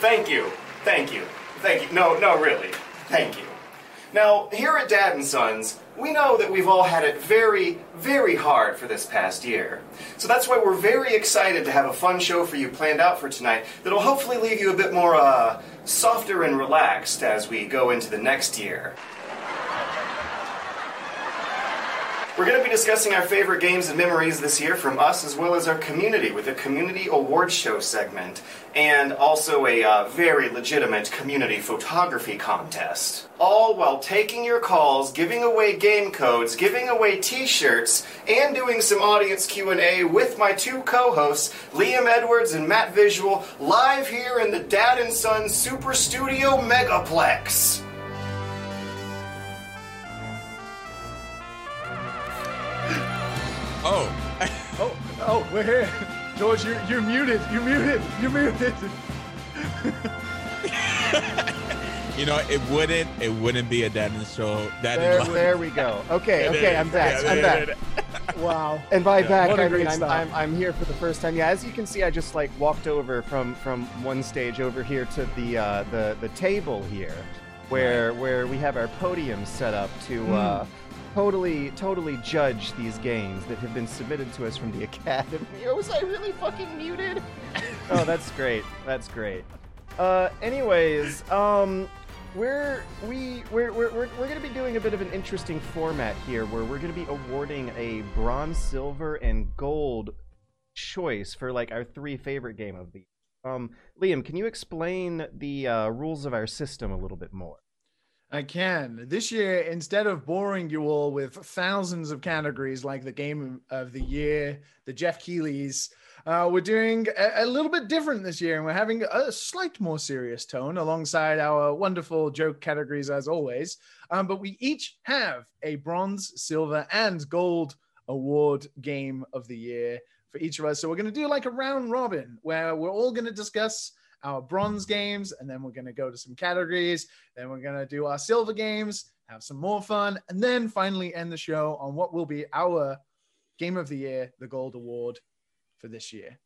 Thank you. Thank you. Thank you. No, no, really. Thank you. Now, here at Dad and Sons, we know that we've all had it very, very hard for this past year. So that's why we're very excited to have a fun show for you planned out for tonight that'll hopefully leave you a bit more, uh, softer and relaxed as we go into the next year. We're going to be discussing our favorite games and memories this year from us as well as our community with a community award show segment and also a uh, very legitimate community photography contest. All while taking your calls, giving away game codes, giving away t-shirts, and doing some audience Q&A with my two co-hosts, Liam Edwards and Matt Visual, live here in the Dad and Son Super Studio Megaplex. Oh, Oh, oh, we're here. George, you're, you're muted. You're muted. You're muted. you know, it wouldn't it wouldn't be a dad in the show. Dad in There, there we go. Okay, It okay, is. I'm back. Yeah, I'm it back. Wow. And by back, What a I great mean I'm. I'm, I'm here for the first time. Yeah, as you can see, I just like walked over from from one stage over here to the uh, the the table here, where where we have our podium set up to uh, totally totally judge these games that have been submitted to us from the academy. Oh, was I really fucking muted? oh, that's great. That's great. Uh, anyways, um, we're we we're we're we're, we're going to be doing a bit of an interesting format here, where we're going to be awarding a bronze, silver, and gold choice for like our three favorite game of the. Um, Liam, can you explain the uh, rules of our system a little bit more? I can. This year, instead of boring you all with thousands of categories like the game of the year, the Jeff Keighleys, uh, we're doing a, a little bit different this year, and we're having a slight more serious tone alongside our wonderful joke categories as always. Um, but we each have a bronze, silver, and gold award game of the year for each of us. So we're going to do like a round robin where we're all going to discuss our bronze games, and then we're going to go to some categories. Then we're going to do our silver games, have some more fun, and then finally end the show on what will be our game of the year, the gold award for this year.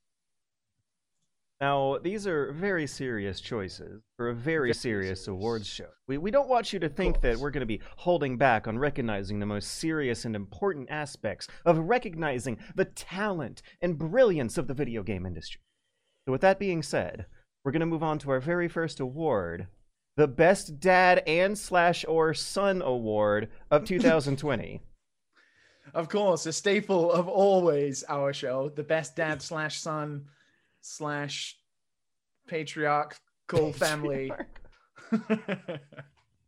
Now, these are very serious choices for a very, Very serious, serious. awards show. We, we don't want you to think that we're going to be holding back on recognizing the most serious and important aspects of recognizing the talent and brilliance of the video game industry. So, with that being said, we're going to move on to our very first award the Best Dad and Slash or Son Award of 2020. Of course, a staple of always our show, the best dad slash son slash patriarchal family.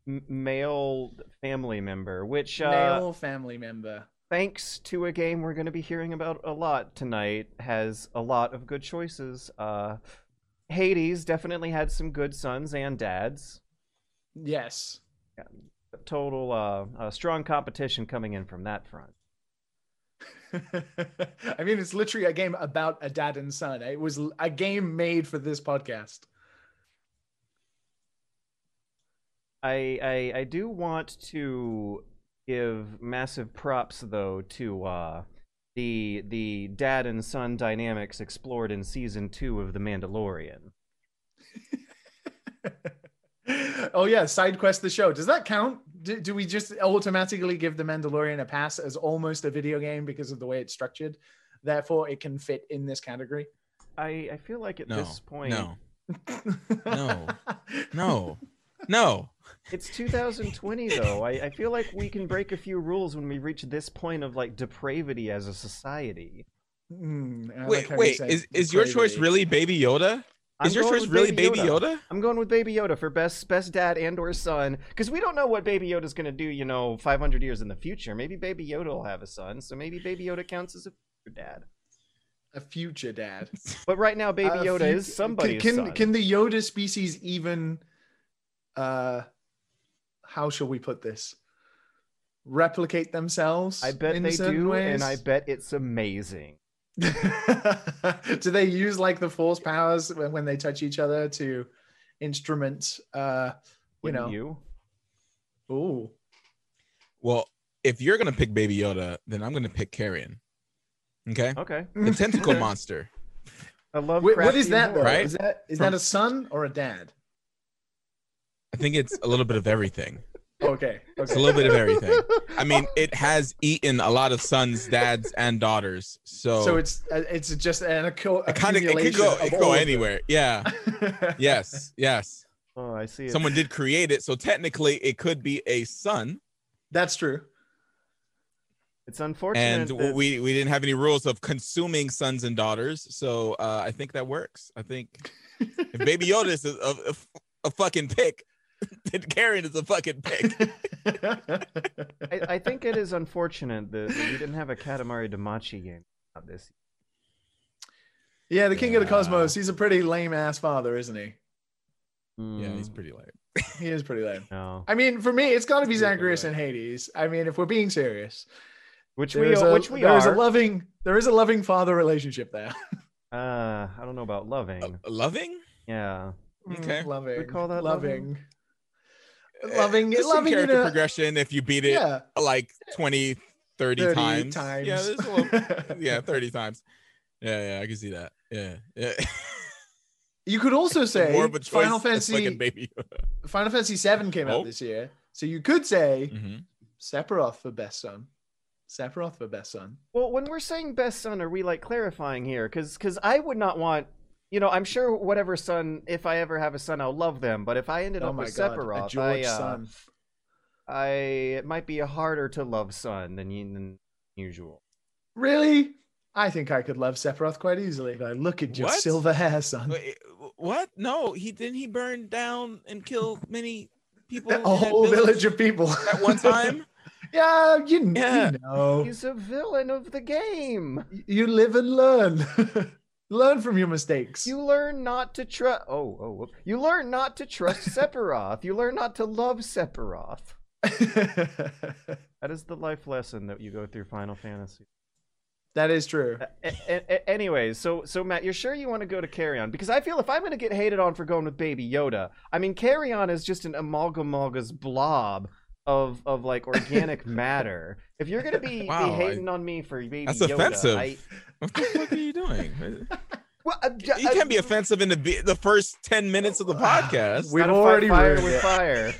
Male family member, which uh, Male family member. thanks to a game we're going to be hearing about a lot tonight, has a lot of good choices. Uh, Hades definitely had some good sons and dads. Yes. Total uh, uh, strong competition coming in from that front. I mean, it's literally a game about a dad and son. It was a game made for this podcast. I, I I do want to give massive props though to uh, the the dad and son dynamics explored in season two of The Mandalorian. oh yeah, side quest the show. Does that count? Do, do we just automatically give the Mandalorian a pass as almost a video game because of the way it's structured? Therefore, it can fit in this category. I I feel like at No, this point no, No. no, no. It's 2020 though. I, I feel like we can break a few rules when we reach this point of like depravity as a society. Hmm, I like Wait, you wait. Is is your choice really Baby Yoda? I'm Is your choice really Baby Yoda? I'm going with Baby Yoda for best best dad and or son because we don't know what Baby Yoda's gonna do. You know, 500 years in the future. Maybe Baby Yoda will have a son, so maybe Baby Yoda counts as a future dad. a future dad? But right now, Baby Yoda fu- is somebody's can, son. Can, can the Yoda species even? Uh, how shall we put this? Replicate themselves? I bet in they do, ways? and I bet it's amazing. do they use like the force powers when, when they touch each other to instrument? Uh, you Wouldn't know. you? Ooh. Well, if you're gonna pick Baby Yoda, then I'm gonna pick Carrion. Okay, Okay. the tentacle monster. I love. Wh- what crafty is that though? Right? Is that is From- that a son or a dad? I think it's a little bit of everything. Okay. It's a little bit of everything. I mean, it has eaten a lot of sons, dads, and daughters. So, So it's uh, it's just an acco- it kind of it could accumulation go it could go of them. anywhere. Yeah. Yes. Yes. Oh, I see. It. Someone did create it, so technically it could be a son. That's true. It's unfortunate. And that- we we didn't have any rules of consuming sons and daughters, so uh, I think that works. I think if Baby Yoda is a, a, a fucking pick, then Karen is a fucking pig. I, I think it is unfortunate that, that we didn't have a Katamari Damacy game out this. yeah, the king of the cosmos. He's a pretty lame ass father, isn't he? Yeah, he's Mm, pretty late. He is pretty lame. no. I mean, for me, it's got to be Yeah, Zagreus and Hades. I mean, if we're being serious, Which we there's a, which we there's are. a loving there is a loving father relationship there. uh, I don't know about loving. Uh, loving? yeah. Okay. Mm, loving. We call that loving. Uh, Loving, there's loving in character a- progression if you beat it Yeah, like 20, 30, 30 times. times. Yeah, there's a little, yeah, 30 times. Yeah, yeah, I can see that. Yeah, yeah. You could also say More of a choice Final Fantasy fucking baby. Final Fantasy VII came Oh. out this year, so you could say hmm Sephiroth for best son. Sephiroth for best son. Well, when we're saying best son, are we like clarifying here? Because because I would not want. You know, I'm sure whatever son, if I ever have a son, I'll love them. But if I ended Oh up with god, a Sephiroth, George I, uh, son. I it might be a harder to love son than, than usual. Really? I think I could love Sephiroth quite easily. Like, look at your What? silver hair, son. Wait, what? No, he didn't. He burn down and kill many people. A that whole village of people at one time. yeah, you, Yeah. you know. He's a villain of the game. You live and learn. learn from your mistakes. You learn not to trust. Oh, oh, whoop. you learn not to trust Sephiroth. You learn not to love Sephiroth. That is the life lesson that you go through Final Fantasy. that is true. A- a- a- anyways, so so Matt, you're sure you want to go to Carrion? Because I feel if I'm going to get hated on for going with Baby Yoda, I mean Carrion is just an amalgamalga's blob of of like organic matter. If you're going to be, Wow, be I- hating on me for Baby That's Yoda, offensive. I, What the fuck are you doing? well, uh, j- You uh, can't be offensive in the the first ten minutes of the podcast. We've already fire ruined with it. fire.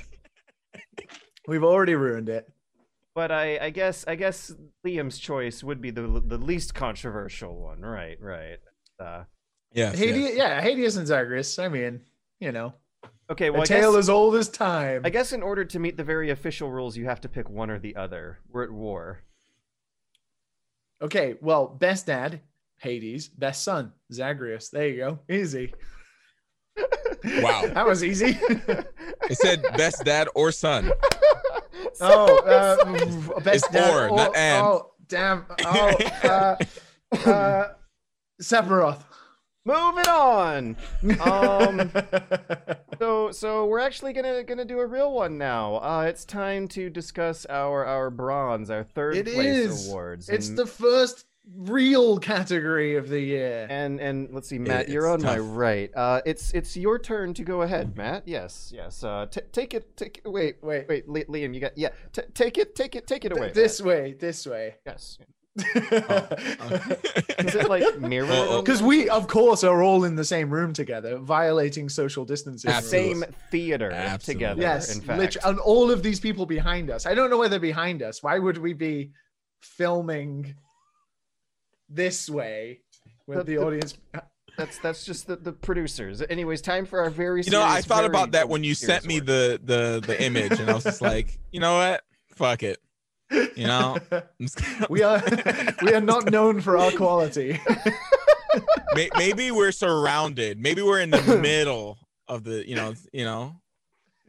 We've already ruined it. But I, I guess I guess Liam's choice would be the the least controversial one, right? Right. Uh, Yes, Hades, yes. yeah, Hades and Zagreus. I mean, you know, okay, well, a I tale guess, as old as time. I guess in order to meet the very official rules, you have to pick one or the other. We're at war. Okay, well, best dad, Hades. Best son, Zagreus. There you go. Easy. Wow. That was easy. It said best dad or son. oh, uh, best It's dad. or, oh, not and. Oh, damn. Oh, uh, uh, Sephiroth. Moving on. Um, so so we're actually gonna gonna do a real one now. Uh, it's time to discuss our our bronze, our third It place is. awards. it's and, the first real category of the year. and and let's see, Matt, It- you're on it's my tough. right. Uh, it's it's your turn to go ahead, Matt. Yes, yes. Uh, t- take it. Take wait Wait. wait. Li- Liam, you got yeah. T- take it. Take it. Take it away. this way, this way. Yes. Oh, Is it like mirror? Because we, of course, are all in the same room together, violating social distancing. the same theater Absolutely. together. Yes, in fact. lit- and all of these people behind us. I don't know why they're behind us. Why would we be filming this way with The- the, the- audience? That's that's just the, the producers. Anyways, time for our very. You know, I thought about that when you sent me one. the the the image, and I was just like, you know what? Fuck it. You know, I'm just gonna- we are we are not known for our quality. Maybe we're surrounded. Maybe we're in the middle of the, you know, you know,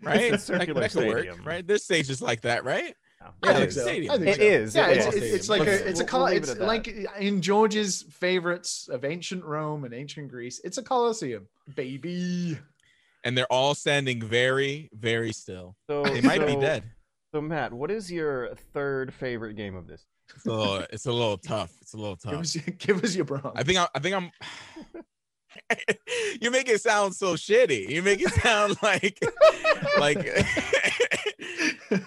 right? It's a That- circular that could work, stadium. right? This stage is like that, right? No, I Yeah, think it's so. stadium. I think It so. is, Yeah, it it's, is. it's, it's like Let's- a it's a we'll- col- we'll it's it at that. like in George's favorites of ancient Rome and ancient Greece. It's a coliseum, baby. And they're all standing very, very still. So They might be dead. So Matt, what is your third favorite game of this? It's a little, it's a little tough. It's a little Give tough. us give us your bronze. I think I, I think I'm. you make it sound so shitty. You make it sound like, like,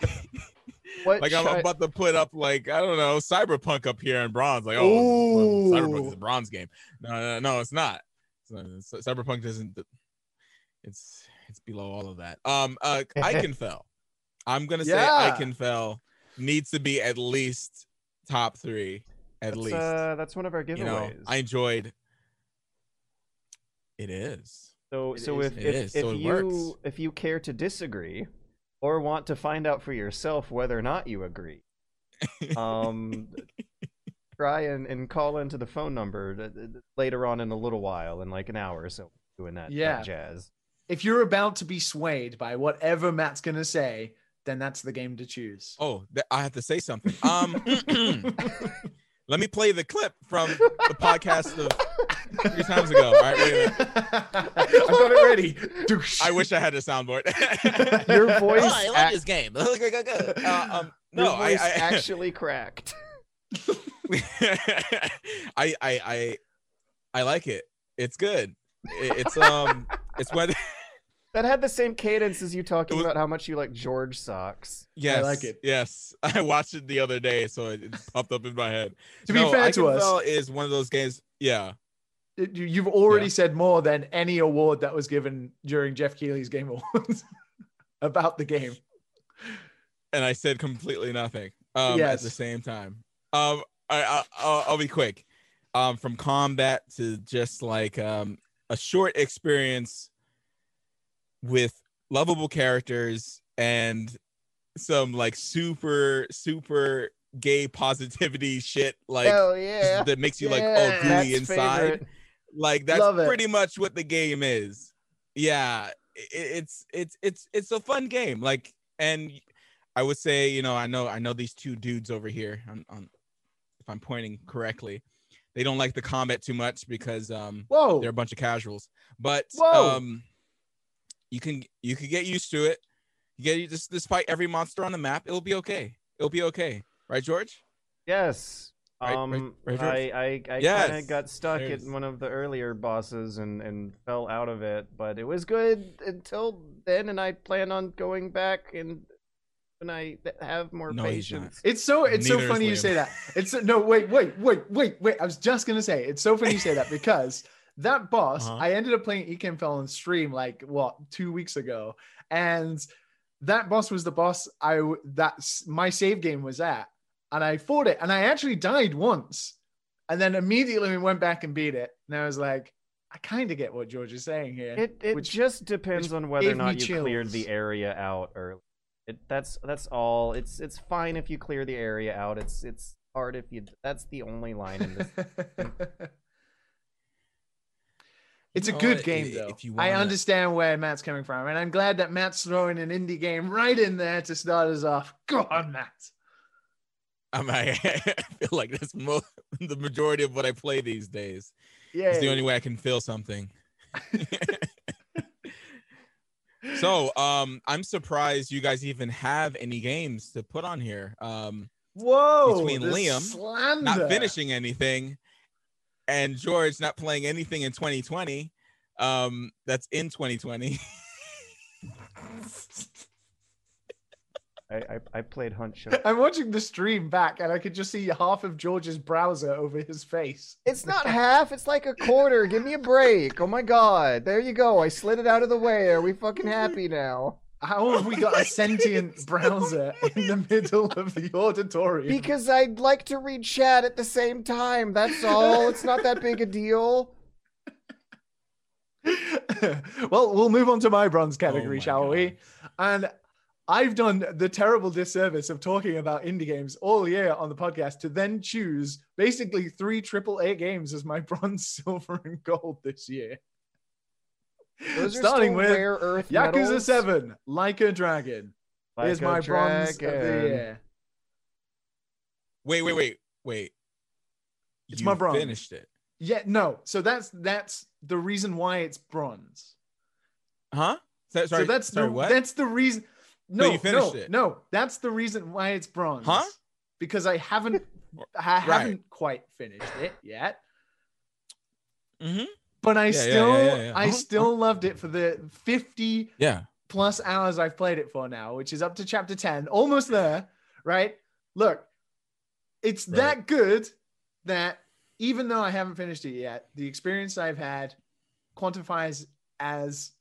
What like I'm chi- about to put up like I don't know cyberpunk up here in bronze. Like oh, Ooh. cyberpunk is a bronze game. No, no, no, it's not. it's not- Cyberpunk doesn't. It's it's below all of that. Um, uh, Ikenfell. I'm gonna say Yeah. Ikenfell needs to be at least top three. At That's, least, uh, that's one of our giveaways. you know, I enjoyed. It is. so It so is- if it if, is, if so you works. if you care to disagree, or want to find out for yourself whether or not you agree, um, try and, and call into the phone number th- th- later on in a little while, in like an hour or so, doing that, that Yeah. jazz. If you're about to be swayed by whatever Matt's gonna say, then that's the game to choose. Oh, th- I have to say something. Um, let me play the clip from the podcast of three times ago. All right, wait a minute. I've got it ready. I wish I had a soundboard. Your voice, Oh, I like ac- this game. uh, um, your no, I, voice I actually cracked. I, I, I, I like it. It's good. It- it's um, it's when That had the same cadence as you talking was- about how much you like George socks. yes, I like it. Yes, I watched it the other day, so it, it popped up in my head. To be No, fair to us, is one of those games. Yeah, it- you- you've already Yeah. said more than any award that was given during Jeff Keighley's Game Awards about the game. and I said completely nothing. Um, at the same time. Um, I, I I'll, I'll be quick. Um, from combat to just like um a short experience with lovable characters and some like super super gay positivity shit like Hell yeah. that makes you like Yeah. oh gooey Matt's inside favorite. like that's Love it. pretty much what the game is yeah i- it's it's it's it's a fun game like and i would say you know i know i know these two dudes over here on, on if i'm pointing correctly they don't like the combat too much because um Whoa. they're a bunch of casuals but Whoa. um you can you can get used to it you get just just fight every monster on the map it'll be okay it'll be okay right george Yes. Right- right- Um, right, George? I I, I Yes. kind of got stuck There's- in one of the earlier bosses and and fell out of it, but it was good until then, and I plan on going back and when I have more No, patience. It's so it's so Neither is funny you say that. It's no wait wait wait wait wait. I was just gonna say it's so funny you say that because that boss Uh-huh. I ended up playing Ikenfell on stream like what two weeks ago, and that boss was the boss I that my save game was at, and I fought it, and I actually died once, and then immediately we went back and beat it, and I was like, I kind of get what George is saying here. It it which- just depends on whether or not you cleared the area out early. It that's that's all. It's it's fine if you clear the area out. It's it's hard if you. That's the only line in this. It's a good game, though. if you I understand where Matt's coming from, and I'm glad that Matt's throwing an indie game right in there to start us off. Go on, Matt. I, mean, I feel like that's mo- the majority of what I play these days. Yeah. It's the only way I can feel something. so, um, I'm surprised you guys even have any games to put on here. Um, Whoa. between Liam slander. not finishing anything, and George not playing anything in 2020. Um, that's in 2020. I, I I played Hunt Show. I'm watching the stream back, and I could just see half of George's browser over his face. It's not half. It's like a quarter. Give me a break. Oh my god. There you go. I slid it out of the way. Are we fucking happy now? How have we got a sentient browser in the middle of the auditorium? Because I'd like to read chat at the same time. That's all. It's not that big a deal. well, we'll move on to my bronze category, Oh my shall we? And I've done the terrible disservice of talking about indie games all year on the podcast to then choose basically three triple A games as my bronze, silver, and gold this year. Those are Starting still with rare earth Yakuza metals. 7, Like a Dragon. Like is a my bronze of the year. wait, wait, wait, wait. It's you my bronze. finished it, Yeah, no. So that's that's the reason why it's bronze. huh? So, sorry, so that's sorry, the what? that's the reason. No, you finished no, it. no. That's the reason why it's bronze. Huh? Because I haven't, I haven't quite finished it yet. Mhm. But I Yeah, yeah, still, yeah, yeah, yeah. I still loved it for the fifty Yeah. plus hours I've played it for now, which is up to chapter ten, almost there. Right? Look, it's Right. that good that even though I haven't finished it yet, the experience I've had quantifies as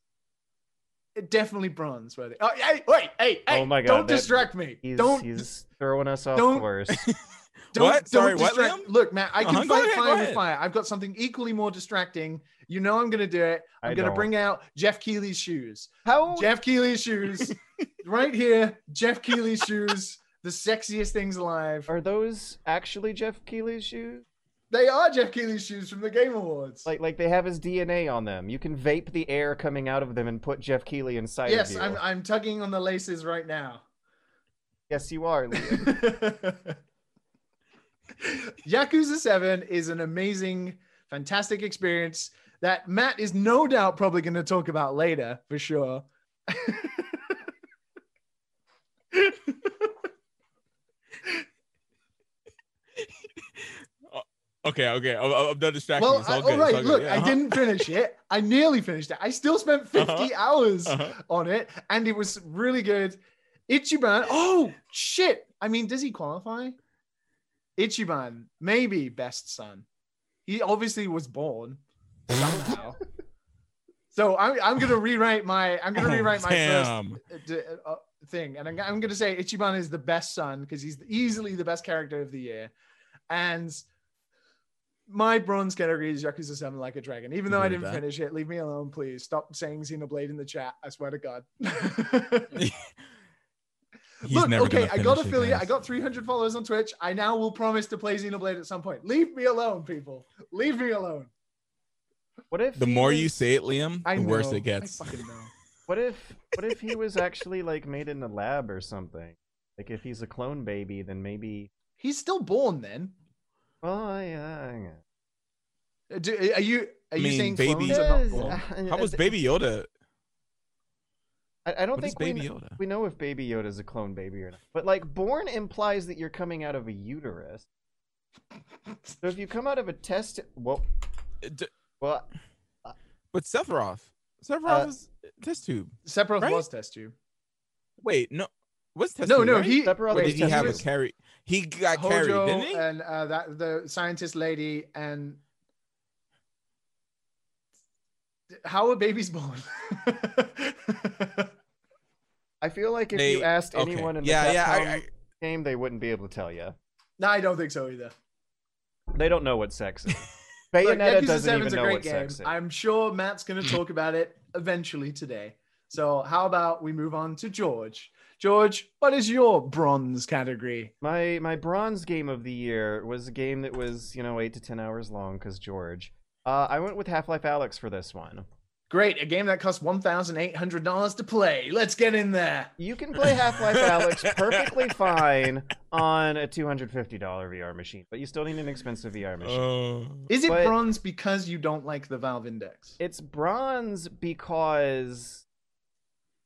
definitely bronze worthy. Oh, hey, wait, hey, hey! Oh my God, Don't that- distract me. He's don't he's throwing us off don't- course. Don't, What? Don't what, distract- Liam? Look, Matt, I can Uh-huh, fight ahead, fire with fire. I've got something equally more distracting. You know I'm going to do it. I'm I going to don't. bring out Jeff Keighley's shoes. How Jeff Keighley's shoes. right here. Jeff Keighley's shoes. The sexiest things alive. are those actually Jeff Keighley's shoes? They are Jeff Keighley's shoes from the Game Awards. Like like they have his DNA on them. You can vape the air coming out of them and put Jeff Keighley inside yes, of you. I'm, I'm tugging on the laces right now. Yes, you are. Liam. Yakuza 7 is an amazing, fantastic experience that Matt is no doubt probably going to talk about later for sure. Okay, okay. I'm, I'm done distracting. well, It's I, all all right, all look, Yeah, I uh-huh. didn't finish it. I nearly finished it. I still spent 50 Uh-huh. hours Uh-huh. on it, and it was really good. Ichiban, oh shit! I mean, does he qualify? Ichiban, maybe best son. He obviously was born somehow. so I'm, I'm gonna rewrite my I'm gonna Oh, rewrite my first damn. uh, uh, thing, and I'm, I'm gonna say Ichiban is the best son because he's easily the best character of the year, and my bronze category is Yakuza 7 Like a Dragon. Even though I didn't that. finish it, leave me alone, please. Stop saying Xenoblade in the chat. I swear to God. He's Look, never okay, I got finish it, affiliate. I got 300 followers on Twitch. I now will promise to play Xenoblade at some point. Leave me alone, people. Leave me alone. What if The he more you say it, Liam, I the know. worse it gets. fucking know. What if what if he was actually like made in a lab or something? Like if he's a clone baby, then maybe. He's still born then. Well, yeah. Uh, Do, are you are you mean, saying baby- clones are not born? uh, How was Baby Yoda? I, I don't What is think we, Baby kn- Yoda? we know if Baby Yoda is a clone baby or not. But like, born implies that you're coming out of a uterus. So if you come out of a test, well, Uh, d- well, But Sephiroth, Sephiroth Uh, was test tube. Sephiroth Right? was test tube. Wait, no, what's test No, tube? no, right? he. Sephiroth wait, did he have a carry? He got carried, didn't he? and uh, that the scientist lady and how are babies born? I feel like if They- you asked okay. anyone in the yeah, yeah, Capcom I, I, game, they wouldn't be able to tell you. no, I don't think so either. They don't know what sex is. Look, Bayonetta Yakuza doesn't even a know great what game. sex is. I'm sure Matt's going to talk about it eventually today. So, how about we move on to George? George, what is your bronze category? My my bronze game of the year was a game that was you know eight to ten hours long because George. Uh, I went with Half Life Alyx for this one. Great, a game that costs $1,800 to play. Let's get in there. You can play Half Life Alyx perfectly fine on a two hundred fifty dollar VR machine, but you still need an expensive VR machine. uh, Is it But- bronze because you don't like the Valve Index? It's bronze because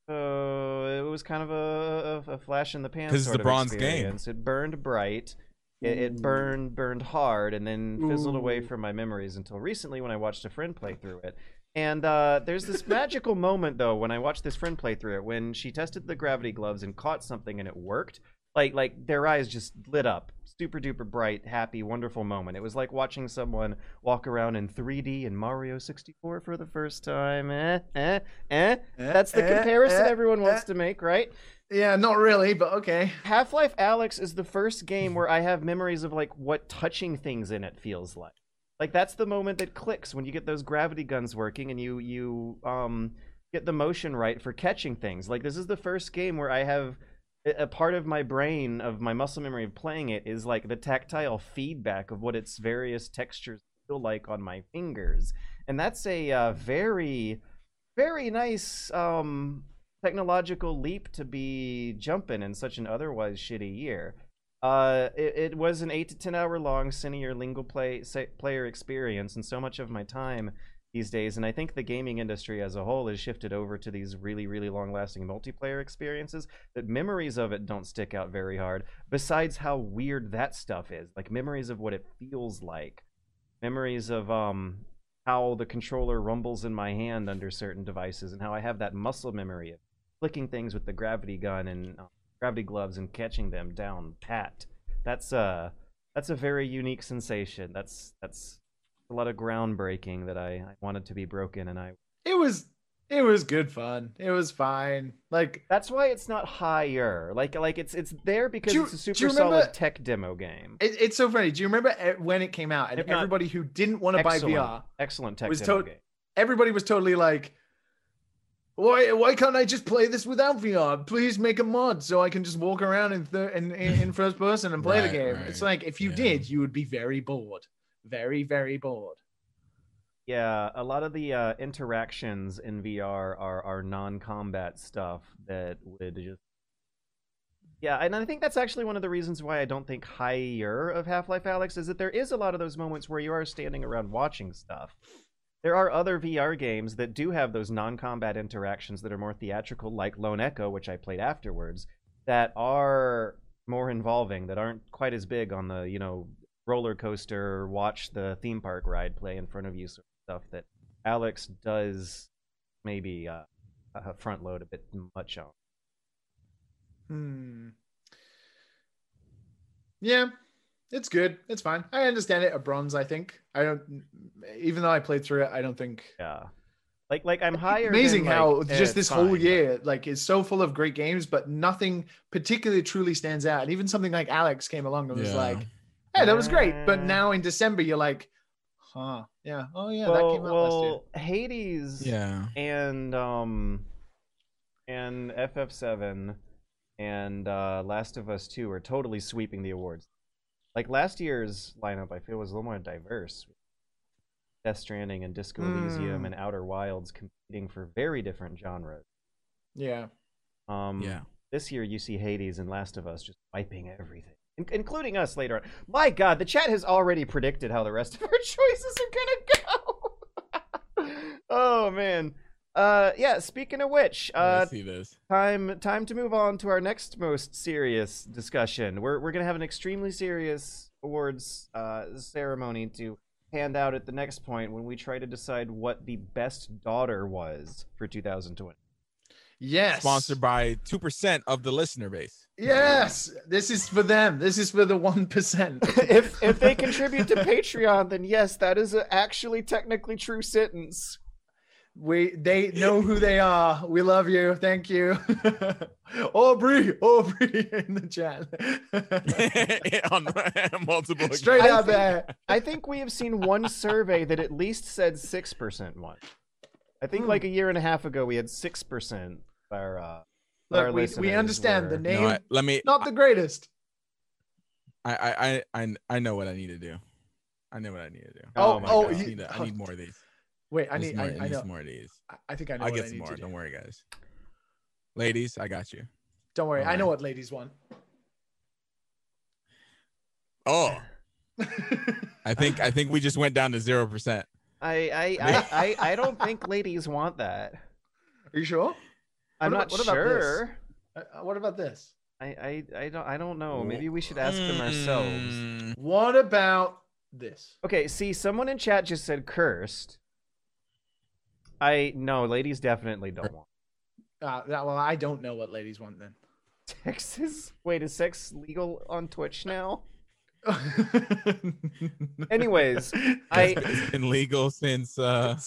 uh, it was kind of a, a, a flash in the pan 'Cause it's the of bronze game. It burned bright. It, it burned burned hard and then fizzled away from my memories until recently when I watched a friend play through it. And uh, there's this magical moment though when I watched this friend play through it when she tested the gravity gloves and caught something and it worked. Like like their eyes just lit up, super duper bright, happy, wonderful moment. It was like watching someone walk around in 3D in Mario 64 for the first time. Eh, eh, eh. That's the Eh, comparison eh, everyone wants eh. to make, right? Yeah, not really, but okay. Half Life Alyx is the first game where I have memories of like what touching things in it feels like. Like that's the moment that clicks when you get those gravity guns working and you you um get the motion right for catching things. Like this is the first game where I have a part of my brain of my muscle memory of playing it is like the tactile feedback of what its various textures feel like on my fingers. And that's a uh, very very nice um technological leap to be jumping in such an otherwise shitty year. Uh, it, it was an eight to ten hour long cine or lingual play player experience, and so much of my time these days, and I think the gaming industry as a whole has shifted over to these really, really long lasting multiplayer experiences. That memories of it don't stick out very hard. Besides how weird that stuff is, like memories of what it feels like, memories of um how the controller rumbles in my hand under certain devices, and how I have that muscle memory of flicking things with the gravity gun and uh, gravity gloves and catching them down pat. That's uh that's a very unique sensation. That's that's a lot of groundbreaking that I, I wanted to be broken, and I. It was it was good fun. It was fine. Like That's why it's not higher. Like like it's it's there because you- it's a super remember- solid tech demo game. it, it's so funny. Do you remember when it came out and If not- everybody who didn't want to buy VR, excellent tech was demo tot- game. everybody was totally like, "Why? Why can't I just play this without VR? Please make a mod so I can just walk around in thir- in, in, in first person and play the game." right. It's like if you Yeah. did, you would be very bored, very very bored. Yeah, a lot of the uh, interactions in VR are are non-combat stuff that would just. Yeah, and I think that's actually one of the reasons why I don't think higher of Half-Life Alyx is that there is a lot of those moments where you are standing around watching stuff. There are other VR games that do have those non-combat interactions that are more theatrical, like Lone Echo, which I played afterwards, that are more involving, that aren't quite as big on the you know roller coaster, watch the theme park ride play in front of you sort of stuff that Alyx does maybe uh, uh, front load a bit much on. Hmm. Yeah, it's good. It's fine. I understand it. A bronze, I think. I don't. Even though I played through it, I don't think. Yeah, like like I'm higher. Amazing than, how like, eh, just this whole fine, but- year, like, is so full of great games, but nothing particularly truly stands out. And even something like Alyx came along and was Yeah. like, "Hey, that was great," but now in December, you're like, "Huh? Yeah. Oh yeah, well, that came out last year." well, Hades Yeah. and um and FF7 and uh Last of Us 2 are totally sweeping the awards. Like last year's lineup I feel was a little more diverse. Death Stranding and Disco Elysium Mm. and Outer Wilds competing for very different genres. Yeah. Um Yeah. this year you see Hades and Last of Us just wiping everything. in- Including us later on. My god, the chat has already predicted how the rest of our choices are gonna go. oh man. Uh yeah, speaking of which, uh see this. time time to move on to our next most serious discussion. We're we're gonna have an extremely serious awards uh, ceremony to hand out at the next point when we try to decide what the best daughter was for 2020. Yes. Sponsored by two percent of the listener base. Yes. This is for them. This is for the one percent. if if they contribute to Patreon, then yes, that is a actually technically true sentence. We they know who they are. We love you. Thank you. Aubrey, Aubrey in the chat. on multiple Straight I out think- there. I think we have seen one survey that at least said six percent won. I think Hmm. like a year and a half ago we had six percent our uh our Look, we, we listeners understand the name, No, I- let me. not the greatest. I, I I I I know what I need to do. I know what I need to do. Oh, my oh, God. I need, to- I need more of these. Wait, I Need need, more, I, I need know. some more of these. I- I think I know I'll what get I some need more. to do. Don't worry, guys. Ladies, I got you. Don't worry, I know what ladies want. Oh, I think I think we just went down to zero percent. I I, I I I don't think ladies want that. Are you sure? I'm What not about- what about this? sure. Uh, uh, what about this? I, I I don't I don't know. Maybe we should ask them ourselves. Mm, What about this? Okay, see, someone in chat just said cursed. I no, ladies definitely don't want. Uh, that, well, I don't know what ladies want then. Texas? Wait, is sex legal on Twitch now? Anyways, I It's been legal since uh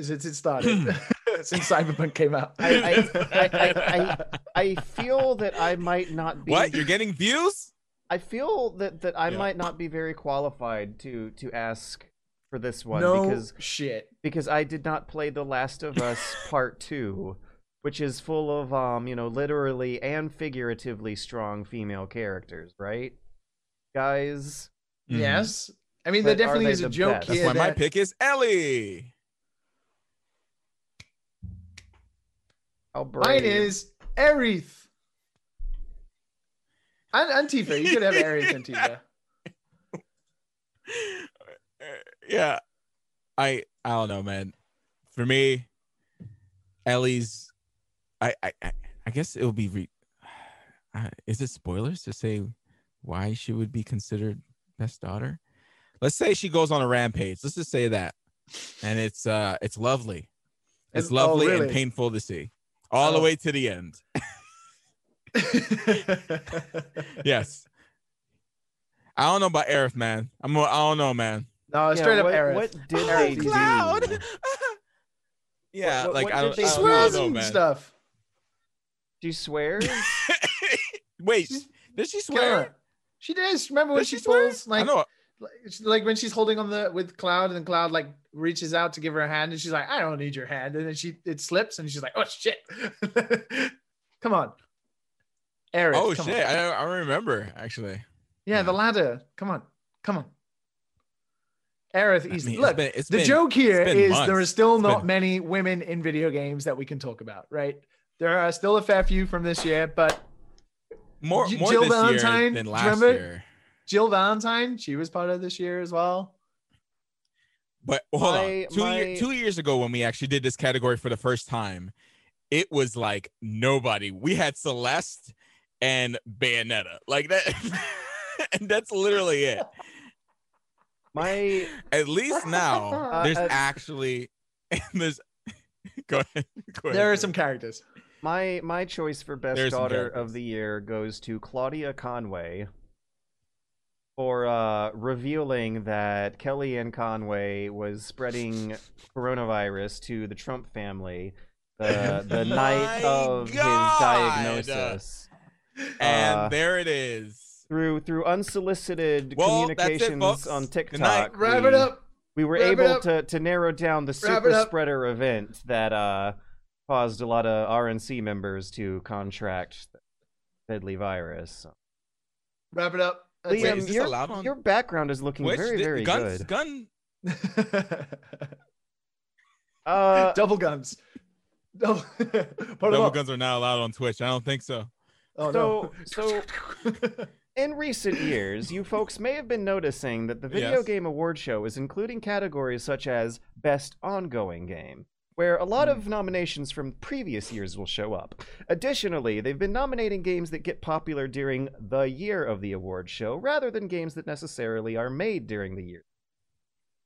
since it started, since Cyberpunk came out. I- I- I- I feel that I might not be. what? You're getting views? I feel that that I Yeah. might not be very qualified to to ask for this one no because shit. because I did not play The Last of Us Part 2, which is full of um, you know, literally and figuratively strong female characters, right? Guys, Mhm. Yes, I mean But there definitely they is a joke best? That's here. why my pick is Ellie. how brave. Mine is Aerith. And, and Tifa. You could have Aerith and Tifa. yeah. I i don't know man. For me ellie's i i I- guess it will be re- uh, is it spoilers to say why she would be considered best daughter? Let's say she goes on a rampage. Let's just say that. And it's uh it's lovely. It's oh, lovely and painful to see. All the Oh. way to the end. Yes. I don't know about Aerith, man. I'm i don't know man No, Yeah, straight up what, Aerith. what did Aerith they easy. do? Cloud. yeah, What- what- like what I did don't, they I She don't, do? I swears know, and man. stuff. She swears. Wait, She's- did she swear? her. She does. Remember when Did she, she pulls like, I like like when she's holding on the with Cloud and Cloud like reaches out to give her a hand and she's like, I don't need your hand. And then she it slips and she's like, Oh shit. come on. Eric. Oh come shit, on. I, I remember actually. Yeah, the ladder. Come on. Come on. Aerith I mean, Look, it's been, it's the been, joke here is been is there are still It's not been- many women in video games that we can talk about, right? There are still a fair few from this year, but more more Jill this Valentine, year than last remember? year. Jill Valentine, she was part of this year as well. But hold My- on, two my- year, two years ago when we actually did this category for the first time, it was like nobody. We had Celeste and Bayonetta, like that, and that's literally it. My At least now Uh, there's uh, actually there's. Go ahead. Go ahead. There are some characters. my my choice for best There's daughter of the year goes to Claudia Conway for uh, revealing that Kellyanne Conway was spreading coronavirus to the Trump family the the night of God! his diagnosis. and uh, there it is. Through through unsolicited Well, that's it, communications on TikTok, night. Wrap we- it up. we were Wrap able to to narrow down the super spreader event that uh caused a lot of RNC members to contract the deadly virus. Wrap it up. That's Wait, Liam, is your, on your background is looking Which very the- very guns, good. gun. Uh, Double guns. Double, Double guns are not allowed on Twitch. I don't think so. Oh no. So- In recent years, you folks may have been noticing that the Video Yes. Game Award Show is including categories such as Best Ongoing Game, where a lot Hmm. of nominations from previous years will show up. Additionally, they've been nominating games that get popular during the year of the award show, rather than games that necessarily are made during the year.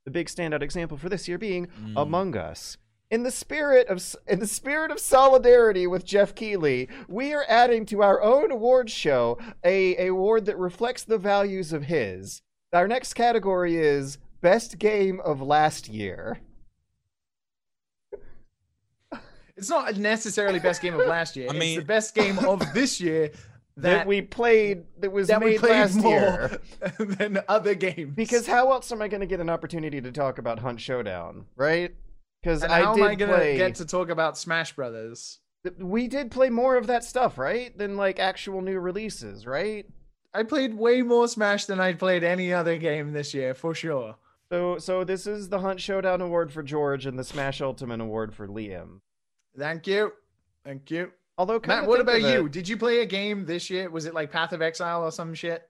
The big standout example for this year being Mm. Among Us. In the spirit of in the spirit of solidarity with Jeff Keighley, we are adding to our own award show a, a award that reflects the values of his. Our next category is best game of last year. it's not necessarily best game of last year. I it's mean- the best game of this year That, that, we played that was that we made played last more year. than other games. Because how else am I going to get an opportunity to talk about Hunt Showdown, right? Because I how did am I gonna play. get to talk about Smash Brothers? We did play more of that stuff, right? Than like actual new releases, right? I played way more Smash than I played any other game this year, for sure. So, so this is the Hunt Showdown Award for George and the Smash Ultimate Award for Liam. Thank you. Thank you. Although, Matt, what about of it- you? Did you play a game this year? Was it like Path of Exile or some shit?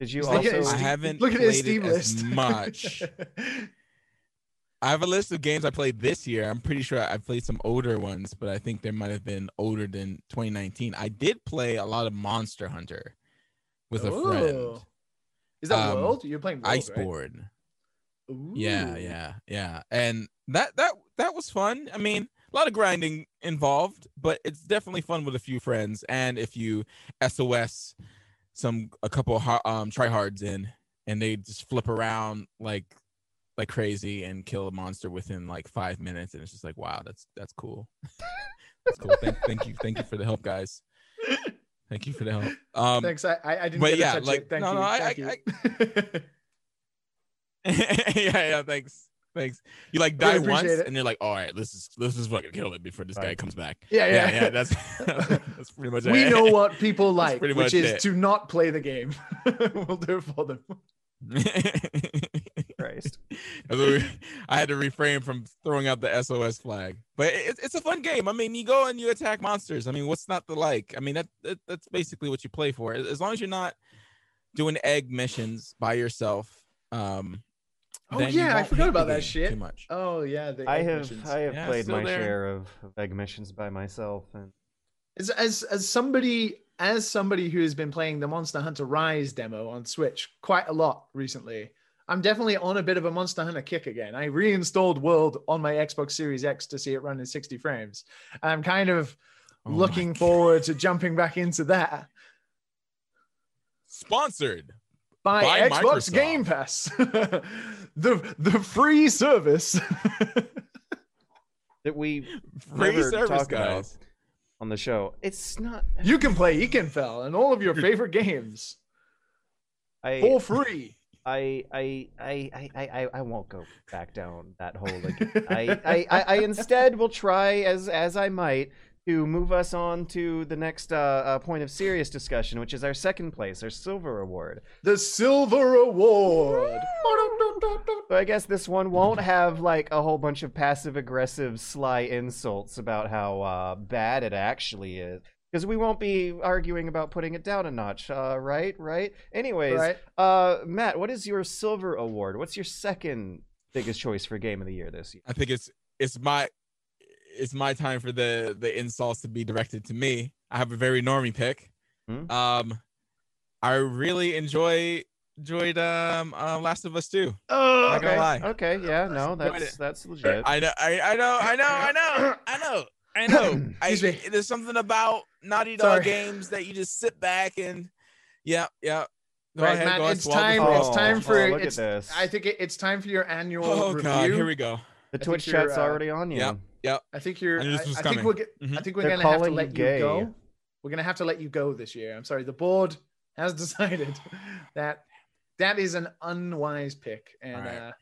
Did you Just look at also? I haven't look at his Steam it as list. much. I have a list of games I played this year. I'm pretty sure I played some older ones, but I think they might have been older than 2019. I did play a lot of Monster Hunter with a friend. Is that Um, World? You're playing World, Iceborne. right? Yeah, yeah, yeah. And that that that was fun. I mean, a lot of grinding involved, but it's definitely fun with a few friends. And if you SOS some a couple um tryhards in, and they just flip around like like crazy and kill a monster within like five minutes, and it's just like, wow, that's that's cool. that's cool. Thank, thank you, thank you for the help, guys. Thank you for the help. Um, Thanks. I I I didn't but get yeah, to touch like, it. Thank no, you. no, I- Thank I- you. yeah, yeah, thanks. Thanks. You like die Really once it. and you're like, all right, let's just let's just fucking kill it before this guy Right. comes back. yeah, yeah, Yeah, yeah, that's that's pretty much it. we it. know what people like, pretty which much is it. to not play the game. we'll do it for them. Christ. That's what we- I had to refrain from throwing out the SOS flag, but it, it's a fun game. I mean, you go and you attack monsters. I mean, what's not to like? I mean, that, that that's basically what you play for. As long as you're not doing egg missions by yourself. Um, Oh, then you yeah, I forgot about that shit. Too much. Oh yeah, the I have missions. I have Yeah, played my there. share of, of egg missions by myself, and As, as as somebody as somebody who has been playing the Monster Hunter Rise demo on Switch quite a lot recently, I'm definitely on a bit of a Monster Hunter kick again. I reinstalled World on my Xbox Series X to see it run in 60 frames. I'm kind of Oh looking forward to jumping back into that. Sponsored by, By Xbox Microsoft. Game Pass. the the free service. that we Free never service, talk about on the show. It's not. you can play Ikenfell and all of your favorite games I for free. I I I I I won't go back down that hole again. I, I, I, I instead will try as as I might to move us on to the next uh, uh, point of serious discussion, which is our second place, our silver award. The Silver Award. So I guess this one won't have like a whole bunch of passive aggressive sly insults about how uh, bad it actually is. Because we won't be arguing about putting it down a notch, uh, right? Right. Anyways, Right. uh, Matt, what is your silver award? What's your second biggest choice for game of the year this year? I think it's it's my it's my time for the the insults to be directed to me. I have a very normie pick. Hmm? Um, I really enjoy enjoyed um uh, Last of Us 2. Oh, Not gonna lie. Okay, yeah, no, that's that's legit. I know, I, I know, I know, I know, I know, I know. I, there's something about Naughty Dog Sorry. games that you just sit back and, yeah, yeah. Go Right, ahead, Matt, go ahead, it's time- frog. it's time for- oh, look it's- at this. I think it, it's time for your annual Oh review. god, here we go. the I Twitch chat's uh, already on you. Yep. I think you're. I I, knew this was I think coming. we're. ge- Mhm. I think we're They're gonna have to let you you gay. go. We're gonna have to let you go this year. I'm sorry. The board has decided that that is an unwise pick, and All right. uh,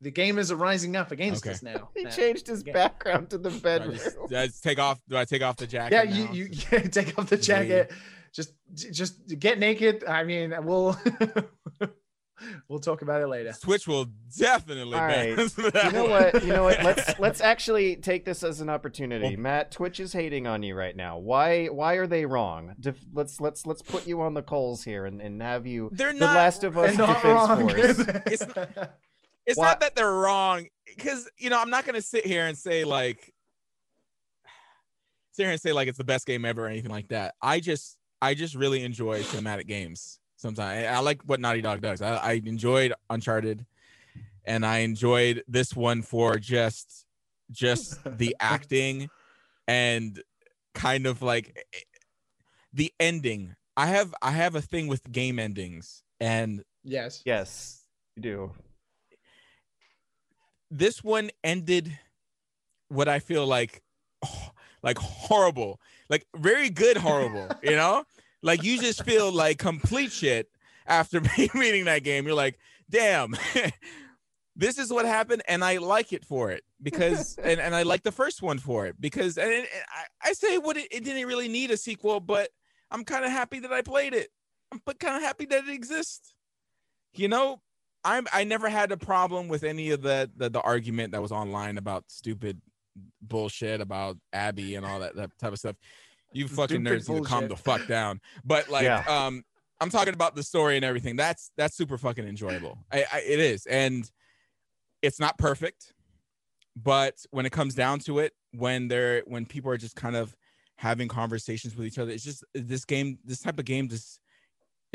the gamers are rising up against Okay. us now. He Matt. changed his Yeah. background to the Do I, bedroom. just, do I just take off? Do I take off the jacket? Yeah, now? you you yeah, take off the jacket. Just just get naked. I mean, we'll we'll talk about it later. Twitch will definitely. All ban right. us for that you know one. what? You know what? Let's let's actually take this as an opportunity. Matt, Twitch is hating on you right now. Why why are they wrong? Def- let's let's let's put you on the coals here and, and have you They're the not. Last of Us They're not Defense wrong. Force. It's it's Why- not that they're wrong because you know i'm not gonna sit here and say like sit here and say like it's the best game ever or anything like that i just i just really enjoy cinematic games sometimes i, I like what naughty dog does I, I enjoyed uncharted and i enjoyed this one for just just the acting and kind of like the ending i have i have a thing with game endings and yes. Yes, you do. This one ended what I feel like like horrible, like very good horrible, you know? Like you just feel like complete shit after reading that game. You're like, damn, this is what happened, and I like it for it because, and, and I like the first one for it because, and it, I, I say what it, it didn't really need a sequel, but I'm kind of happy that I played it. I'm kind of happy that it exists. You know, I'm I never had a problem with any of the, the the argument that was online about stupid bullshit about Abby and all that, that type of stuff. You fucking Stupid nerds need to calm the fuck down. But like Yeah. um I'm talking about the story and everything. That's that's super fucking enjoyable. I, I it is. And it's not perfect, but when it comes down to it, when they're when people are just kind of having conversations with each other, it's just this game, this type of game just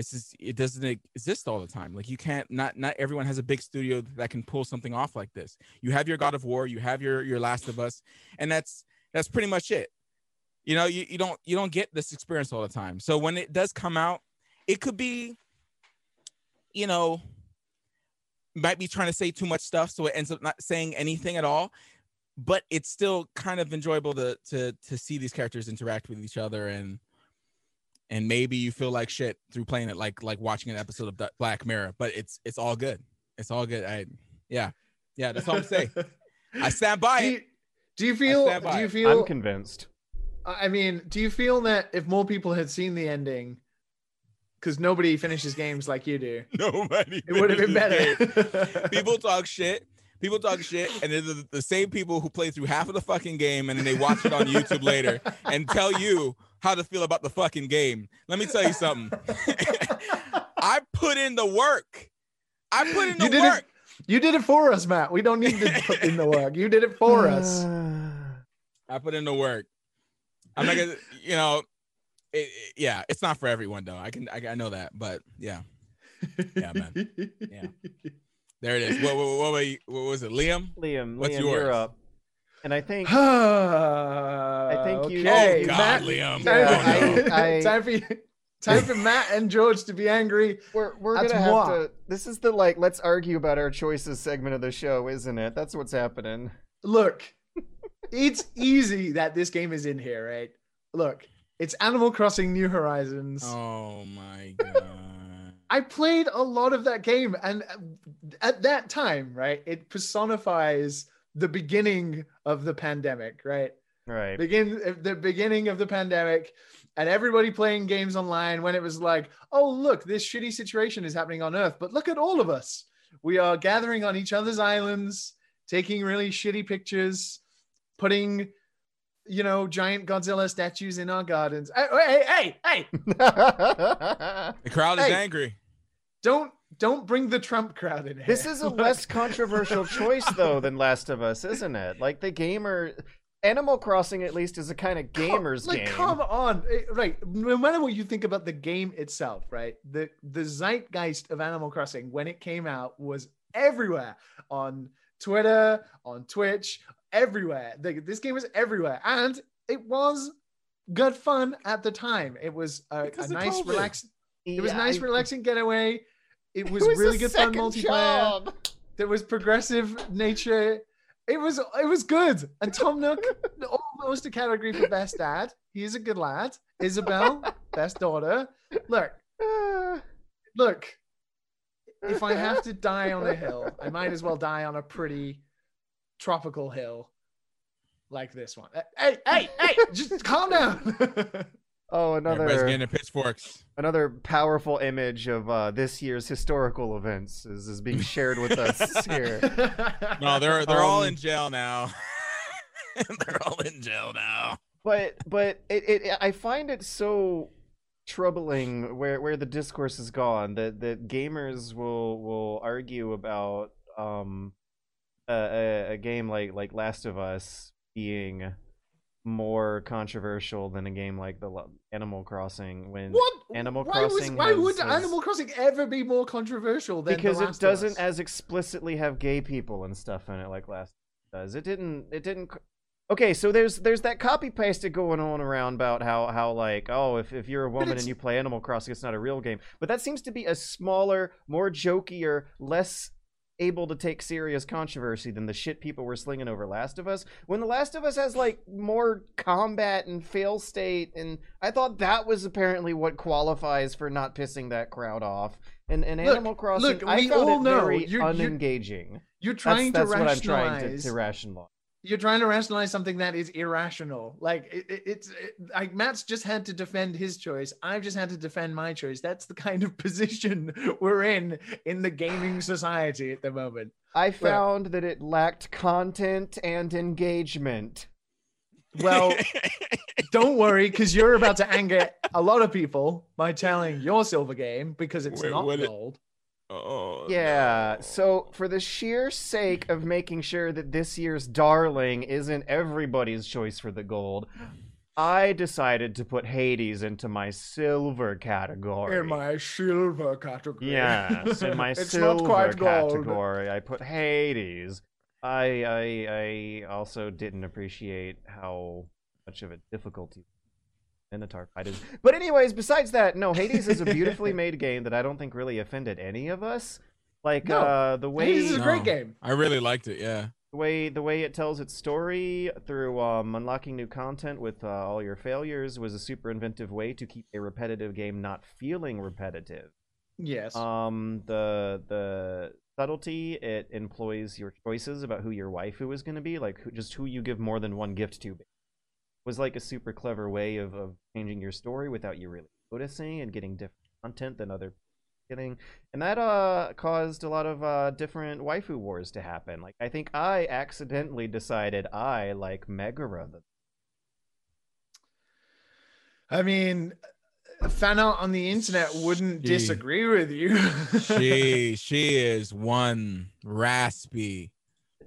it's just it doesn't exist all the time. Like you can't not not everyone has a big studio that can pull something off like this. You have your God of War, you have your your Last of Us, and that's that's pretty much it. You know, you, you don't you don't get this experience all the time. So when it does come out, it could be, you know, might be trying to say too much stuff, so it ends up not saying anything at all. But it's still kind of enjoyable to to to see these characters interact with each other and and maybe you feel like shit through playing it like like watching an episode of Black Mirror, but it's it's all good. It's all good. I yeah. Yeah, that's all I'm saying. I stand by do, it. you, do you feel? Do you feel? I'm convinced. I mean, do you feel that if more people had seen the ending, because nobody finishes games like you do, Nobody. it would have been better. People talk shit. People talk shit, and they're the, the same people who play through half of the fucking game and then they watch it on YouTube later and tell you how to feel about the fucking game. Let me tell you something. I put in the work. I put in the You did work. it. You did it for us, Matt. We don't need to put in the work. You did it for us. I put in the work. I'm not gonna, you know, it, it- yeah, it's not for everyone though. I can, I, I know that, but yeah, Yeah, man. Yeah. there it is. What, what, what, what, what was it, Liam? Liam, What's Liam, yours? You're up. And I think I think you- Okay, oh God, Matt, Liam. Time, Yeah, for, I- I- time for you. Time for Matt and George to be angry. We're we're That's gonna have moi. to. This is the like let's argue about our choices segment of the show, isn't it? That's what's happening. Look, it's easy that this game is in here, right? Look, it's Animal Crossing New Horizons. Oh my god. I played a lot of that game, and at that time, right, it personifies the beginning of the pandemic, right? Right. Begin eh, the beginning of the pandemic, and everybody playing games online when it was like, oh look, this shitty situation is happening on Earth, but look at all of us. We are gathering on each other's islands, taking really shitty pictures, putting, you know, giant Godzilla statues in our gardens. Eh, eh, hey, hey, hey, hey! The crowd is Hey. angry. Don't don't bring the Trump crowd in here. this is a Look, less controversial choice though than Last of Us, isn't it? Like the gamer Animal Crossing at least is a kind of gamer's like, game. Come on, Eh, right? No matter what you think about the game itself, right? The the zeitgeist of Animal Crossing when it came out was everywhere on Twitter, on Twitch, everywhere. The- this game was everywhere, and it was good fun at the time. It was a, a nice, COVID. relax. It was Yeah, nice, I- relaxing getaway. It was, it was really good fun multiplayer. job. There was progressive nature. It was it was good. And Tom Nook, almost a category for best dad. He's a good lad. Isabel, best daughter. Look, look. If I have to die on a hill, I might as well die on a pretty tropical hill like this one. Hey, hey, hey! Just calm down. Oh, Everybody's another getting their pitchforks. another powerful image of uh, this year's historical events is, is being shared with us here. No, they're they're all Um, in jail now. they're all in jail now. but but it, it I find it so troubling where where the discourse has gone that that gamers will will argue about um a, a, a game like like Last of Us being more controversial than a game like the Animal Crossing when What? Animal why was- Crossing why has- would has- Animal Crossing ever be more controversial than because it doesn't as explicitly have gay people and stuff in it like last does. It didn't it didn't okay so there's there's that copy pasted going on around about how how like oh if, if you're a woman and you play animal crossing it's not a real game. But that seems to be a smaller more jokier less able to take serious controversy than the shit people were slinging over last of us. When the last of us has like more combat and fail state and i thought that was apparently what qualifies for not pissing that crowd off. And, and Look, animal crossing look, i found all it know very you're- you're- unengaging. You're that's, trying that's to what I'm trying to, to rationalize. You're trying to rationalize something that is irrational. Like it, it- it's it, like Matt's just had to defend his choice. I've just had to defend my choice. That's the kind of position we're in in the gaming society at the moment. I found that it lacked content and engagement. Well, don't worry, because you're about to anger a lot of people by telling your silver game because it's Wait, not what it- gold. Oh Yeah, no. so for the sheer sake of making sure that this year's darling isn't everybody's choice for the gold, I decided to put Hades into my silver category. In my silver category. Yes, in my it's silver not quite gold. category, I put Hades. I, I I also didn't appreciate how much of a difficulty Minotaur fight is. But anyways, besides that, no, Hades is a beautifully made game that I don't think really offended any of us. Like No, uh, the way Hades is a great game. I really liked it. Yeah. the way the way it tells its story through um, unlocking new content with uh, all your failures was a super inventive way to keep a repetitive game not feeling repetitive. Yes. Um, the the subtlety it employs your choices about who your waifu is going to be, like who, just who you give more than one gift to, was like a super clever way of of changing your story without you really noticing and getting different content than other getting, and that uh caused a lot of uh different waifu wars to happen. Like I think I accidentally decided I like Megara the I mean, a fan art on the internet wouldn't Gee. disagree with you. She she is one raspy.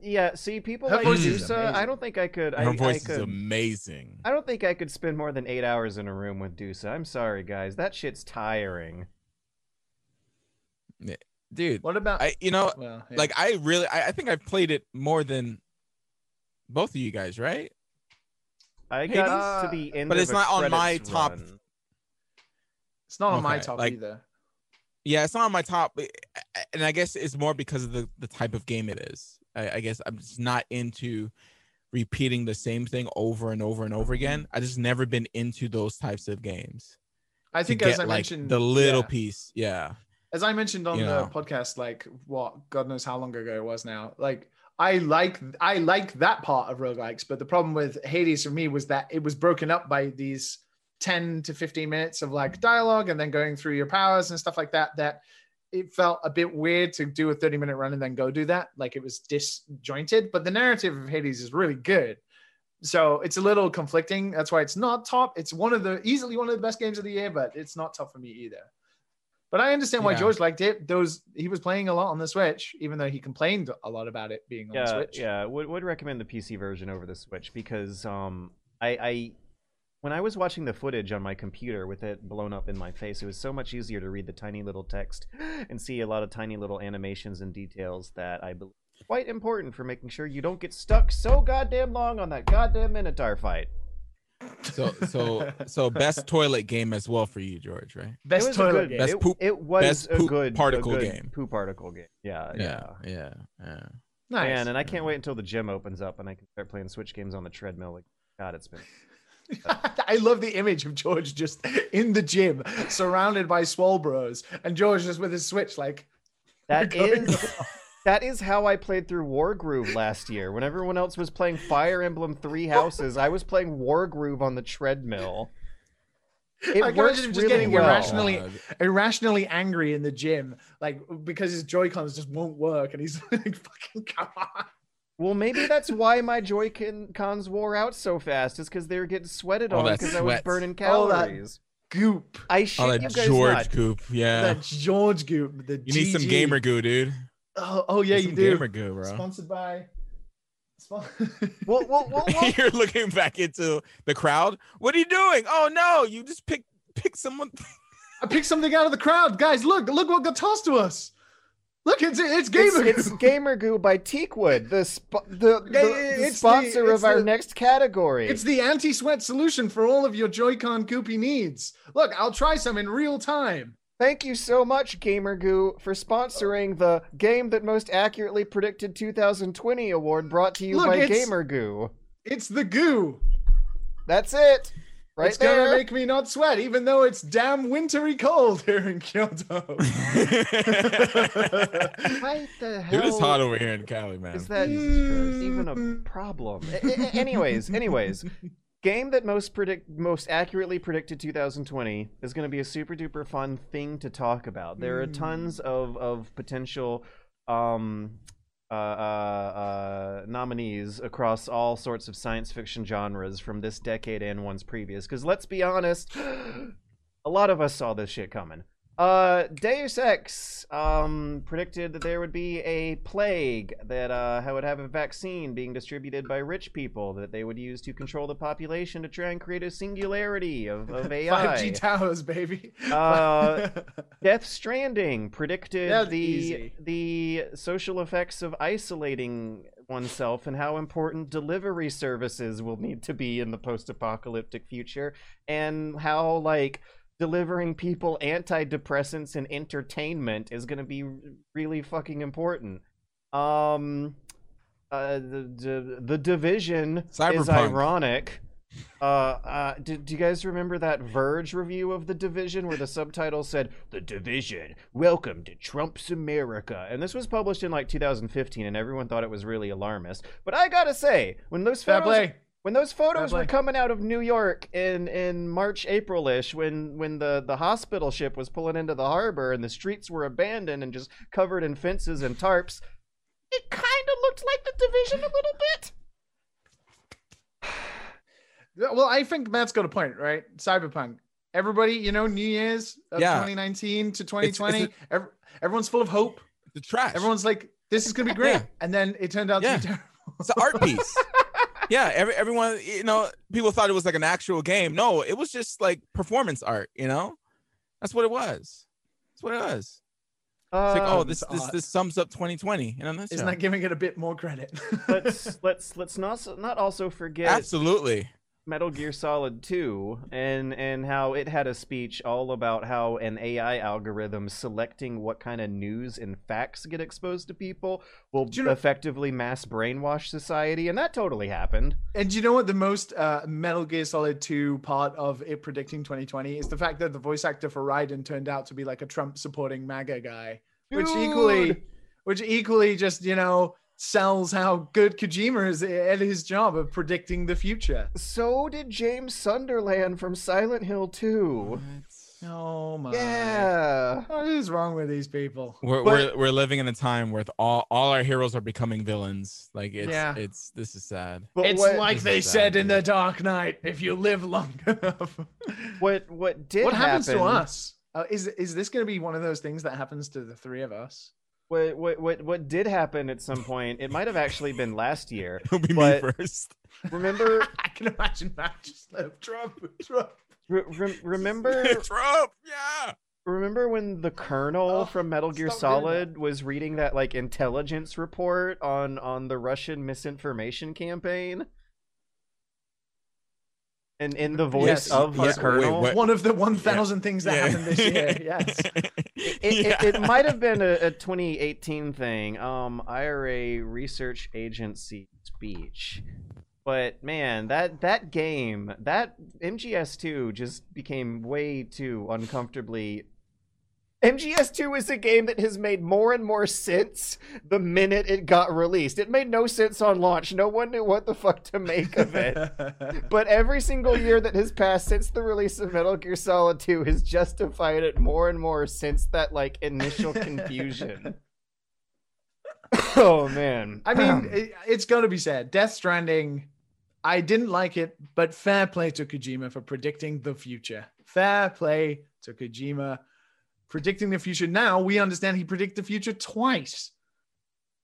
Yeah, see, people Her like voice is Dusa, I don't think I could. I, Her I voice is could, amazing. I don't think I could spend more than eight hours in a room with Dusa. I'm sorry, guys. That shit's tiring. Dude, what about? I you know well, yeah. like I really I, I think I've played it more than both of you guys, right? I Hades? got to the end, But of it's not on my credits top run. It's not on my top like- either. Yeah, it's not on my top, and I guess it's more because of the the type of game it is. I, I guess I'm just not into repeating the same thing over and over and over again. I just never been into those types of games. I think get as I like mentioned the little yeah. piece, yeah. as I mentioned on you the know. podcast, like what God knows how long ago it was now. Like I like I like that part of roguelikes, but the problem with Hades for me was that it was broken up by these 10 to 15 minutes of like dialogue and then going through your powers and stuff like that. That it felt a bit weird to do a 30 minute run and then go do that. Like it was disjointed, but the narrative of Hades is really good. So it's a little conflicting. That's why it's not top. It's one of the easily one of the best games of the year, but it's not top for me either. But I understand why Yeah. George liked it. Those he was playing a lot on the Switch, even though he complained a lot about it being on the Switch. yeah. Would would recommend the PC version over the Switch because um I I when I was watching the footage on my computer with it blown up in my face, it was so much easier to read the tiny little text and see a lot of tiny little animations and details that I believe are quite important for making sure you don't get stuck so goddamn long on that goddamn Minotaur fight. So so so best toilet game as well for you, George, right? Best it was toilet a good, game. Best it, poop- it was best a poop good particle a good game. Poop particle game. Yeah, yeah. Yeah, yeah, yeah. Nice. Man, and I can't wait until the gym opens up and I can start playing Switch games on the treadmill. Like, God, it's been I love the image of George just in the gym, surrounded by swole bros, and George just with his Switch, like That going is that is how I played through Wargroove last year. When everyone else was playing Fire Emblem Three Houses, I was playing Wargroove on the treadmill. It I can works imagine him just really getting well. irrationally oh, God. irrationally angry in the gym, like because his Joy Cons just won't work, and he's like, "Fucking come on!" Well, maybe that's why my Joy Cons wore out so fast. Is because they were getting sweated All on because I was sweat. burning All that- calories. Goop, I shit you that guys George not. goop. Yeah. that George goop. The you need some gamer goo, dude. Oh, oh yeah, Need you some do. Gamer goo, bro. Sponsored by. Spon- Well, well, well, well, You're looking back into the crowd. What are you doing? Oh no, you just pick pick someone. I picked something out of the crowd, guys. Look, look what got tossed to us. Look, it's it's it's, gamer. it's Gamer Goo by Teakwood, the sp- the, the, the it's the- sponsor of our next category. It's the anti-sweat solution for all of your Joy-Con goopy needs. Look, I'll try some in real time. Thank you so much, Gamer Goo, for sponsoring the game that most accurately predicted 2020 award brought to you Look, by it's- Gamer Goo. It's the goo. That's it. Right it's there. gonna make me not sweat, even though it's damn wintry cold here in Kyoto. Why the hell it's hot over here in Cali, man. is that even a problem? A- a- anyways, anyways, game that most predict most accurately predicted 2020 is going to be a super duper fun thing to talk about. There are tons of of potential um uh, uh, uh, nominees across all sorts of science fiction genres from this decade and ones previous. Because let's be honest, a lot of us saw this shit coming. Uh, Deus Ex um, predicted that there would be a plague that uh, would have a vaccine being distributed by rich people that they would use to control the population to try and create a singularity of, of AI. 5G towers, baby. Uh, Death Stranding predicted That's the easy. the social effects of isolating oneself and how important delivery services will need to be in the post-apocalyptic future and how like delivering people antidepressants and entertainment is going to be really fucking important. Um uh, the, the the division is ironic. Uh, uh, do, do you guys remember that Verge review of The Division where the subtitle said, The Division, welcome to Trump's America? And this was published in like 2015 and everyone thought it was really alarmist. But I gotta say, when those play. When those photos were coming out of New York in, in March, April-ish, when, when the, the hospital ship was pulling into the harbor and the streets were abandoned and just covered in fences and tarps, it kind of looked like The Division a little bit. Well, I think Matt's got a point, right? Cyberpunk. Everybody, you know, New Year's of Yeah. 2019 to 2020, it's ev- everyone's full of hope. the trash. Everyone's like, this is going to be great. Yeah. And then it turned out Yeah. to be terrible. It's an art piece. yeah, every, everyone, you know, people thought it was like an actual game. No, it was just like performance art. You know, that's what it was. That's what it was. It's like, oh, Um, this this this sums up 2020. And I'm not Isn't that giving it a bit more credit? let's let's let's not not also forget absolutely. Metal Gear Solid 2 and and how it had a speech all about how an AI algorithm selecting what kind of news and facts get exposed to people will you know- effectively mass brainwash society and that totally happened. And you know what the most uh, Metal Gear Solid 2 part of it predicting 2020 is the fact that the voice actor for Raiden turned out to be like a Trump supporting MAGA guy, which equally, which equally just you know sells how good Kojima is at his job of predicting the future. So did James Sunderland from Silent Hill 2. Oh my! Yeah. What is wrong with these people? We're, But- we're we're living in a time where all all our heroes are becoming villains. Like it's Yeah. it's this is sad. But It's what, like they said sad, in dude. the Dark Knight: if you live long enough. what what did what happens to us? Uh, is is this going to be one of those things that happens to the three of us? What, what what what did happen at some point? It might have actually been last year. It'll be But- me first. Remember I can imagine Matt just like Trump, Trump. re- rem- remember Trump, yeah. remember when the colonel Oh, from Metal Gear Solid was reading that like intelligence report on on the Russian misinformation campaign? And in the voice Yes, of the yes, wait, colonel, what? One of the 1,000 things that Yeah. happened this year. Yes. It, Yeah. it, it might have been a, a 2018 thing um ira research agency speech but man that that game that mgs2 just became way too uncomfortably MGS2 is a game that has made more and more sense the minute it got released. It made no sense on launch. No one knew what the fuck to make of it. But every single year that has passed since the release of Metal Gear Solid 2 has justified it more and more since that like initial confusion. oh man. I mean, it, it's got to be sad. Death Stranding, I didn't like it, but fair play to Kojima for predicting the future. Fair play to Kojima predicting the future. Now we understand he predicted the future twice.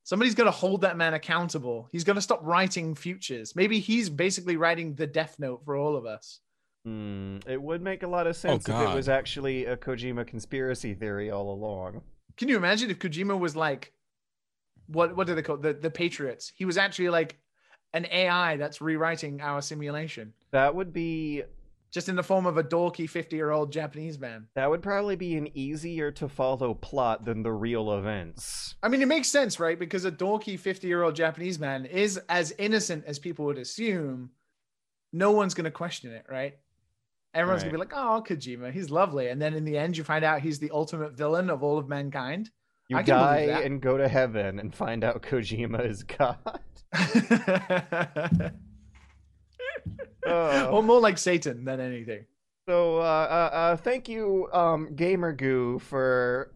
Somebody's got to hold that man accountable. He's got to stop writing futures. Maybe he's basically writing the death note for all of us. Hmm, it would make a lot of sense if it was actually a Kojima conspiracy theory all along. Can you imagine if Kojima was like, what what do they call the the Patriots? He was actually like an AI that's rewriting our simulation, That would be just in the form of a dorky fifty year old Japanese man. that would probably be an easier to follow plot than the real events. I mean, it makes sense, right? Because a dorky fifty year old Japanese man is as innocent as people would assume. No one's gonna question it, right? Everyone's gonna be like, "Oh, Kojima, he's lovely," and then in the end, you find out he's the ultimate villain of all of mankind. You die and go to heaven and find out Kojima is God. Oh. or more like Satan than anything. So, uh, uh, uh, thank you, um, Gamer Goo, for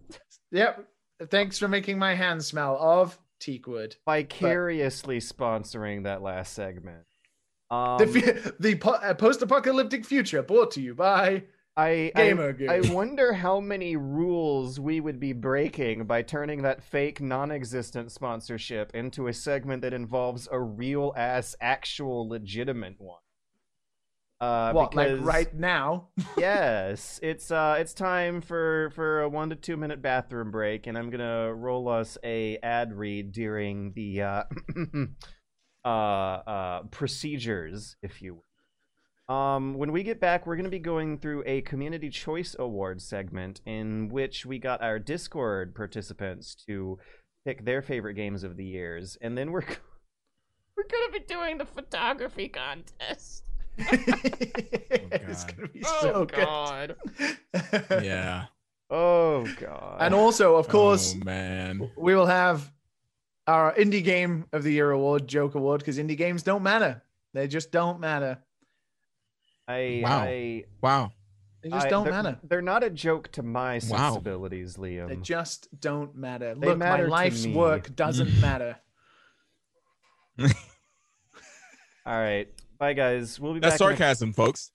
Yep. Thanks for making my hands smell of teak wood. vicariously sponsoring that last segment. Um, the the po- uh, post-apocalyptic future brought to you by I, I, I wonder how many rules we would be breaking by turning that fake, non-existent sponsorship into a segment that involves a real ass, actual, legitimate one. Uh, what, because, like right now? yes, it's uh, it's time for for a one to two minute bathroom break, and I'm gonna roll us a ad read during the uh, uh, uh, procedures, if you will. Um, when we get back, we're going to be going through a community choice award segment in which we got our Discord participants to pick their favorite games of the years, and then we're we're going to be doing the photography contest. Oh, it's God. gonna be Oh so God! good. Yeah. Oh God! And also, of oh, course, Oh man. we will have our indie game of the year award, joke award, because indie games don't matter. They just don't matter. I, Wow. I, They just I, don't they're, matter. They're not a joke to my Wow. sensibilities, Liam. They just don't matter. They Look, my matter to life's work doesn't matter. All right, bye guys. We'll be That's back. in a- sarcasm, folks.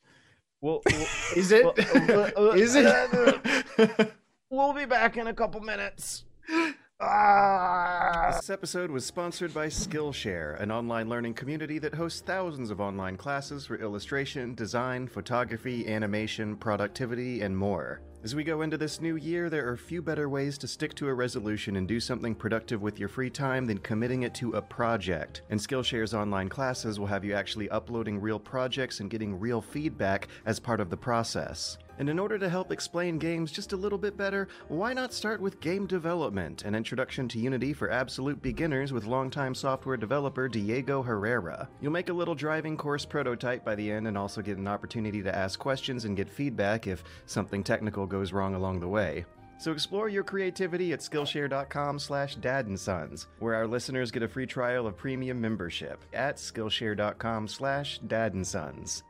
we'll, we'll, Is it? Well, uh, uh, Is it? we'll be back in a couple minutes. Ah! This episode was sponsored by Skillshare, an online learning community that hosts thousands of online classes for illustration, design, photography, animation, productivity, and more. As we go into this new year, there are few better ways to stick to a resolution and do something productive with your free time than committing it to a project. And Skillshare's online classes will have you actually uploading real projects and getting real feedback as part of the process. And in order to help explain games just a little bit better, why not start with game development, an introduction to Unity for absolute beginners with longtime software developer Diego Herrera. You'll make a little driving course prototype by the end and also get an opportunity to ask questions and get feedback if something technical goes wrong along the way. So explore your creativity at Skillshare.com slash dadandsons, where our listeners get a free trial of premium membership at Skillshare.com slash dadandsons. Hel-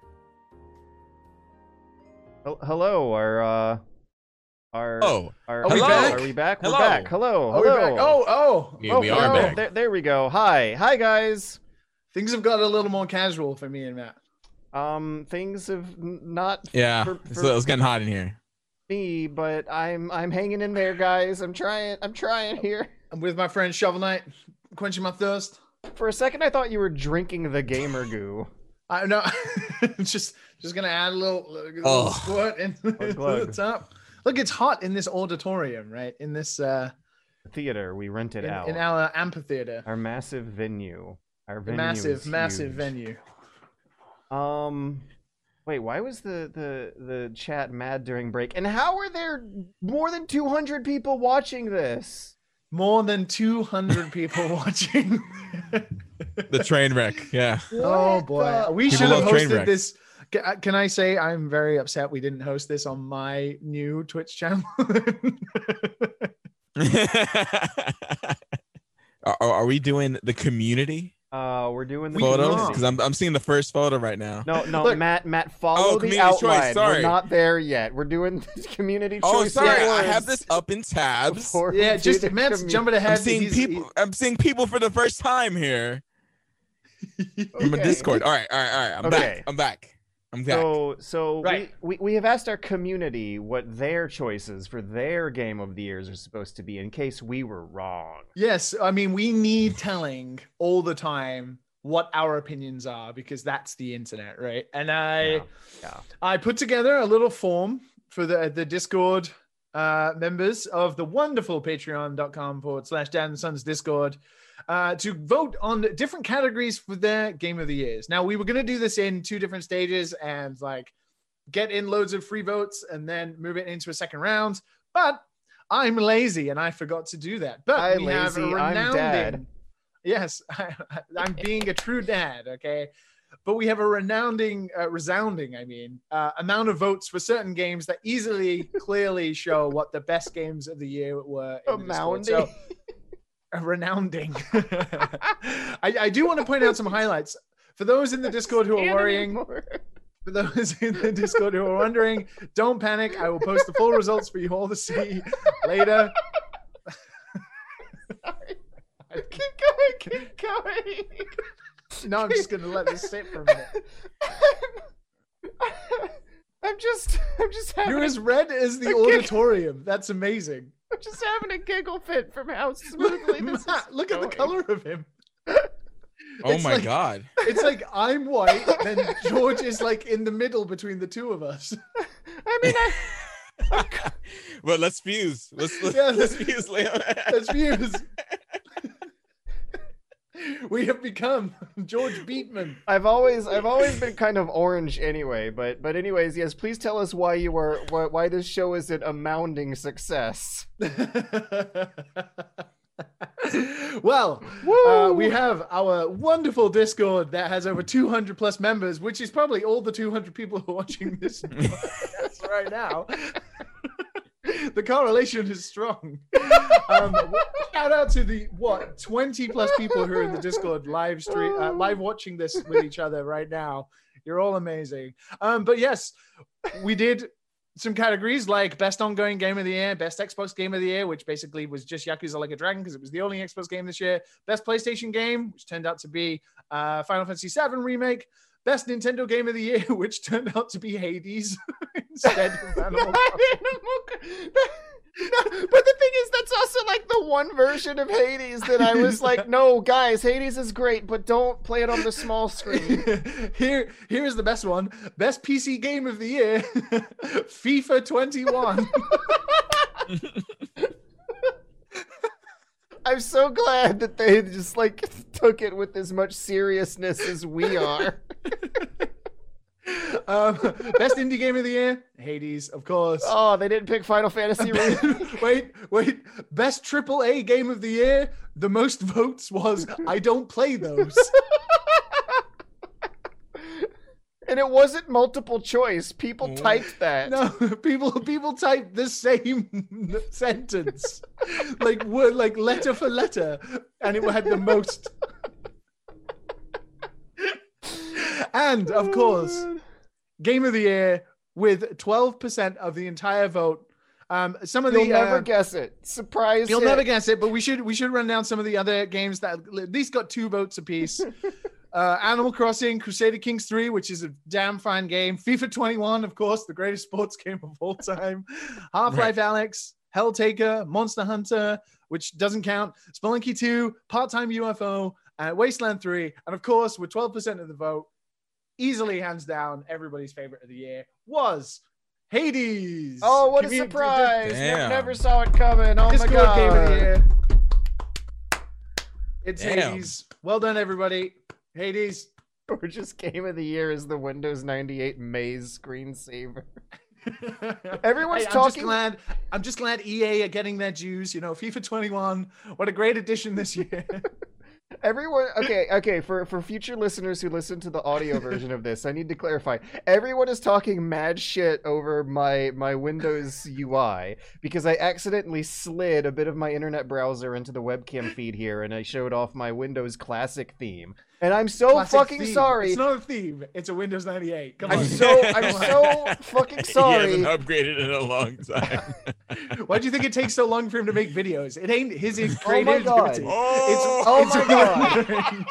Hello, our uh, our Oh, our, Are we back? Are we back? Hello. We're back. Hello, Oh, we're hello. back. oh, oh, We- oh, we are oh. back. There, there we go. Hi, hi guys. Things have got a little more casual for me and Matt. Um, things have not yeah. For- it's, for- it's getting hot in here. me, but I'm I'm hanging in there, guys. I'm trying. I'm trying here. I'm with my friend Shovel Knight, quenching my thirst. For a second, I thought you were drinking the gamer goo. I know, just just gonna add a little, a little Oh. squirt in to the top. Look, it's hot in this auditorium, right? In this uh, Theater we rented in, out. in our amphitheater, our massive venue. Our venue massive, massive venue. Um, wait, why was the the the chat mad during break? And how are there more than 200 people watching this? More than 200 people watching. The train wreck. Yeah. oh boy, the- we People should have hosted this. Can I say I'm very upset we didn't host this on my new Twitch channel? are, are are we doing the community Uh, we're doing the photos? Because I'm I'm seeing the first photo right now. No, no, Look- Matt, Matt, follow Oh, the community choice, sorry. We're not there yet. We're doing this community Oh, choice. sorry. I have this up in tabs. before we yeah, just Matt's commu- jumping ahead. I'm seeing He's- people. I'm seeing people for the first time here from a Discord. All right, all right, all right. I'm Okay. back. I'm back. I'm back. So, so Right. we, we, we have asked our community what their choices for their game of the years are supposed to be in case we were wrong. Yes, I mean we need telling all the time what our opinions are because that's the internet, right? And I Yeah, yeah. I put together a little form for the the Discord uh, members of the wonderful patreon.com forward slash dad and sons discord uh, to vote on different categories for their game of the years. Now we were going to do this in two different stages and like get in loads of free votes and then move it into a second round, but I'm lazy and I forgot to do that. But Hi, we have a lazy, I'm renowned. Yes, I, I'm being a true dad. Okay, but we have a renounding, uh, resounding, I mean, uh, amount of votes for certain games that easily, clearly show what the best games of the year were. Amounding. So, renounding. I, I do want to point out some highlights for those in the Discord who are worrying. For those in the Discord who are wondering, don't panic. I will post the full results for you all to see later. keep going, keep going. No, I'm just gonna let this sit for a minute. I'm just, I'm just having, You're as red as the auditorium. That's amazing. I'm just having a giggle fit from how smoothly this Matt, is look at the color of him. oh it's my like- god. It's like I'm white, then George is like in the middle between the two of us. I mean, I, well, let's fuse. Let's let's, Yeah, let's let's- fuse, Leon. That's views. we have become George Beatman. I've always, I've always been kind of orange anyway. But, but anyways, yes. Please tell us why you are, why, why this show is an amounding success. well, uh, we have our wonderful Discord that has over 200 plus members, which is probably all the 200 people who are watching this right now. the correlation is strong. Um, shout out to the what 20 plus people who are in the Discord live stream, uh, live watching this with each other right now. You're all amazing. Um, but yes, we did some categories like best ongoing game of the year, best Xbox game of the year, which basically was just Yakuza Like a Dragon because it was the only Xbox game this year. Best PlayStation game, which turned out to be uh, Final Fantasy VII remake. Best Nintendo game of the year, which turned out to be Hades instead of Animal Crossing. but the thing is, that's also like the one version of Hades that I was like, no, guys, Hades is great, but don't play it on the small screen. Here, here's the best one. Best PC game of the year, FIFA 21. I'm so glad that they just like took it with as much seriousness as we are. Um, best indie game of the year, Hades, of course. Oh, they didn't pick Final Fantasy. wait, wait. Best triple A game of the year. The most votes was I don't play those. And it wasn't multiple choice. People typed that. No, people people typed the same sentence, like word like letter for letter, and it had the most. and of course, game of the year with twelve percent of the entire vote. Um, some of You'll the never uh, guess it. Surprise! You'll never guess it, but we should we should run down some of the other games that at least got two votes apiece. uh, Animal Crossing, Crusader Kings 3, which is a damn fine game. FIFA 21, of course, the greatest sports game of all time. Half-Life Alyx, Helltaker, Monster Hunter, which doesn't count. Spelunky 2, Part-Time UFO, uh, Wasteland 3, and of course, with 12% of the vote, easily hands down, everybody's favorite of the year was Hades. Oh, what a surprise! Damn. Never, never saw it coming. Oh Discord my god! game of the year. It's Damn. Hades. Well done, everybody. Hades. Gorgeous game of the year is the Windows 98 Maze screensaver. Everyone's Hey, I'm talking- Just glad, I'm just glad EA are getting their dues. You know, FIFA 21. What a great addition this year. Everyone, okay, okay. For for future listeners who listen to the audio version of this, I need to clarify. Everyone is talking mad shit over my my Windows UI because I accidentally slid a bit of my internet browser into the webcam feed here, and I showed off my Windows Classic theme. And I'm so Classic fucking theme. sorry. It's not a theme. It's a Windows 98. Come I'm on. so I'm so fucking sorry. He sorry. hasn't upgraded in a long time. Why do you think it takes so long for him to make videos? It ain't his Oh my God. creativity. oh, Oh it's oh my it's God.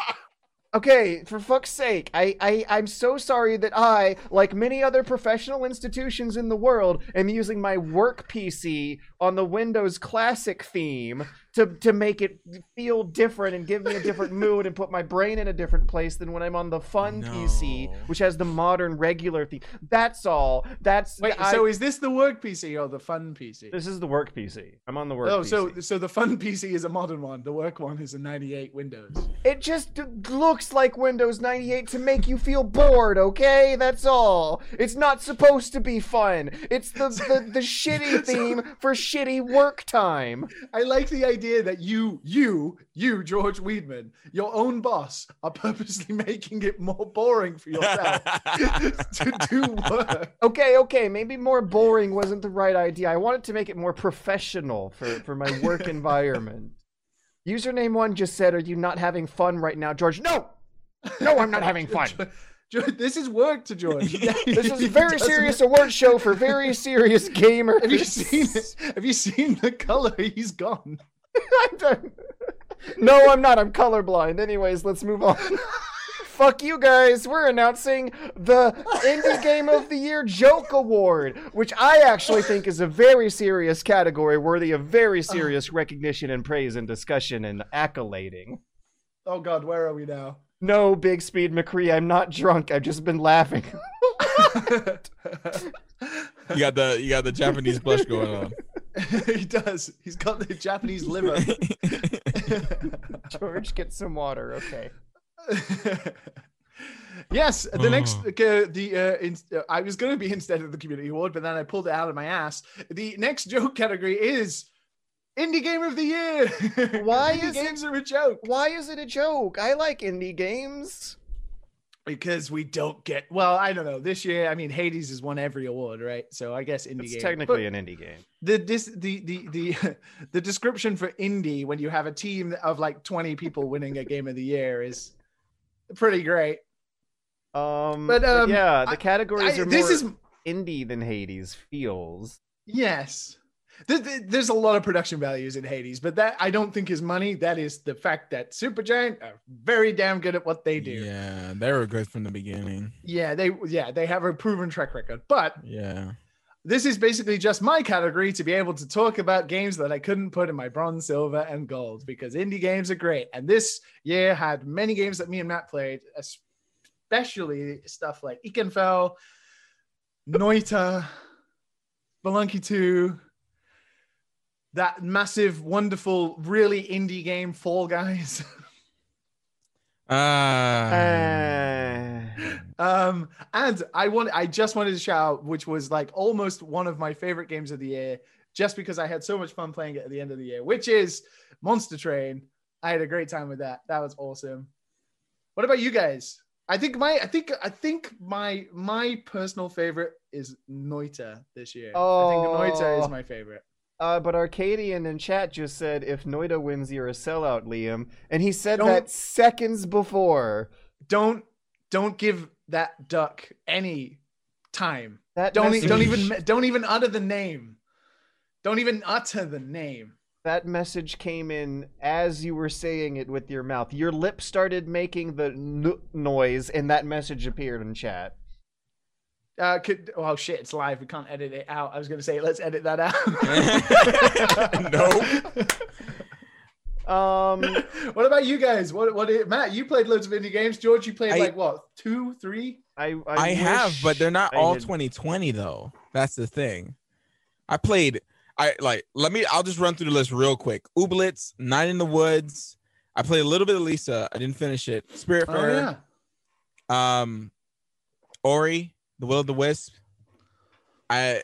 Okay, for fuck's sake, I, I I'm so sorry that I, like many other professional institutions in the world, am using my work PC on the Windows Classic theme to to make it feel different and give me a different mood and put my brain in a different place than when I'm on the fun PC, which has the modern regular theme. That's all. That's Wait, I- so is this the work PC or the fun PC? this is the work PC. I'm on the work Oh, PC. so so the fun PC is a modern one. The work one is a 98 Windows. It just looks like Windows 98 to make you feel bored, okay? That's all. It's not supposed to be fun. It's the, the, the shitty theme for shitty work time. I like the idea that you, you, you, George Weedman, your own boss, are purposely making it more boring for yourself to do work. Okay, okay, maybe more boring wasn't the right idea. I wanted to make it more professional for, for my work environment. Username one just said, Are you not having fun right now, George? No! No, I'm not having fun. George, this is work to George. This is a very serious award show for very serious gamers. Have you seen it? Have you seen the color? He's gone. I'm done. No, I'm not. I'm colorblind. Anyways, let's move on. Fuck you guys. We're announcing the Indie Game of the Year Joke Award, which I actually think is a very serious category worthy of very serious recognition and praise and discussion and accolading. Oh God, where are we now? No, Big Speed McCree, I'm not drunk. I've just been laughing. you got the you got the Japanese blush going on. he does. He's got the Japanese liver. George, get some water, okay. yes, the next Oh. uh, the uh, in, uh, I was going to be instead of the community award, but then I pulled it out of my ass. The next joke category is indie game of the year. Why indie is it- games are a joke? Why is it a joke? I like indie games. Because we don't get well. I don't know. This year, I mean, Hades has won every award, right? So I guess indie It's game. technically But an indie game. the this the the the the description for indie when you have a team of like twenty people winning a game of the year is pretty great. Um, But, um, yeah, the I- categories I- are more this is indie than Hades feels. Yes. There- there- There's a lot of production values in Hades, but that I don't think is money. That is the fact that Supergiant are very damn good at what they do. Yeah. They were good from the beginning. Yeah, they yeah, they have a proven track record. But Yeah. this is basically just my category to be able to talk about games that I couldn't put in my bronze, silver, and gold because indie games are great. And this year had many games that me and Matt played, especially stuff like Ikenfell, Noita, Spelunky 2, that massive, wonderful, really indie game, Fall Guys. Uh, Um, and I want I just wanted to shout out, which was like almost one of my favorite games of the year, just because I had so much fun playing it at the end of the year, which is Monster Train. I had a great time with that. That was awesome. What about you guys? I think my I think I think my my personal favorite is Noita this year. Oh. I think Noita is Oh. my favorite. Uh, but Arcadian in chat just said, "If Noita wins, you're a sellout, Liam," and he said Don't- that seconds before. Don't don't give that duck any time. That Don't e- don't even don't even utter the name. Don't even utter the name. that message came in as you were saying it with your mouth. Your lips started making the n- noise, and that message appeared in chat. Uh, could oh shit, it's live. We can't edit it out. I was gonna say let's edit that out. no. Um, what about you guys? What what Matt? You played loads of indie games. George, you played I- like what two, three? I I, I, have, but they're not I all had- 2020 though. That's the thing. I played. I like. Let me. I'll just run through the list real quick. Ooblets, Night in the Woods. I played a little bit of Lisa. I didn't finish it. Oh Spiritfarer. yeah. Um, Ori, The Will of the Wisp. I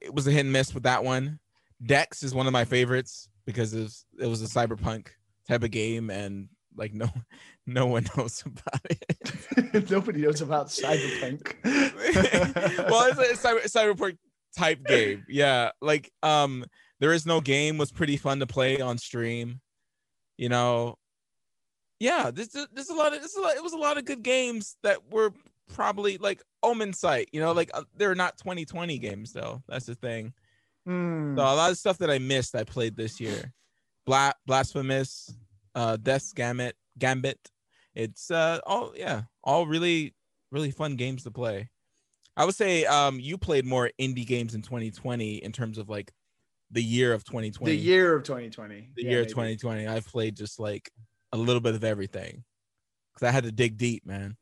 it was a hit and miss with that one. Dex is one of my favorites because it was, it was a cyberpunk type of game and like no no one knows about it. Nobody knows about Cyberpunk. well, it's a, cyber, cyberpunk type game. Yeah, like um, there is no game was pretty fun to play on stream. You know, yeah, there's there's a lot of there's a lot, it was a lot of good games that were probably like Omensight. You know, like uh, they're not 2020 games though. That's the thing. Hmm. So a lot of stuff that I missed, I played this year. Bla- Blasphemous, uh, Death's Gambit, Gambit. It's uh all yeah, all really really fun games to play. I would say um you played more indie games in 2020 in terms of like the year of 2020. the year of 2020. the Yeah, year of maybe. 2020. I've played just like a little bit of everything because I had to dig deep, man.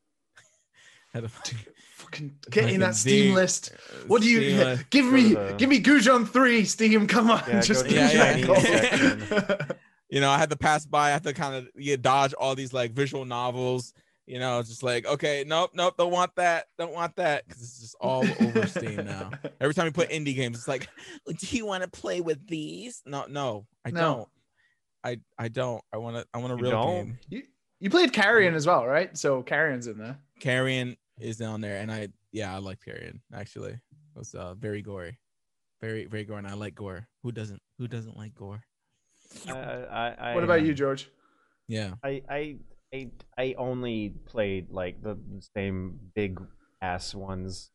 Had to Fucking get in that Steam dig- list. What do you Steam, give me? to the- Give me Gujian three, Steam. Come on, Yeah, just go give to me that Chinese gold. section. you know, I had to pass by. I had to kind of yeah, dodge all these like visual novels. You know, just like, okay, nope, nope, don't want that, don't want that, because it's just all over Steam now. Every time you put indie games, it's like, do you want to play with these? No, no, I No. don't. I I don't. I want to. I want a You real don't? game. You, you played Carrion mm. as well, right? So Carrion's in there. Carrion is down there, and I yeah, I like Carrion actually. It was uh, very gory, very very gory, and I like gore. Who doesn't? Who doesn't like gore? Uh, I, I, What about you, George? Yeah. I, I I I only played like the same big ass ones,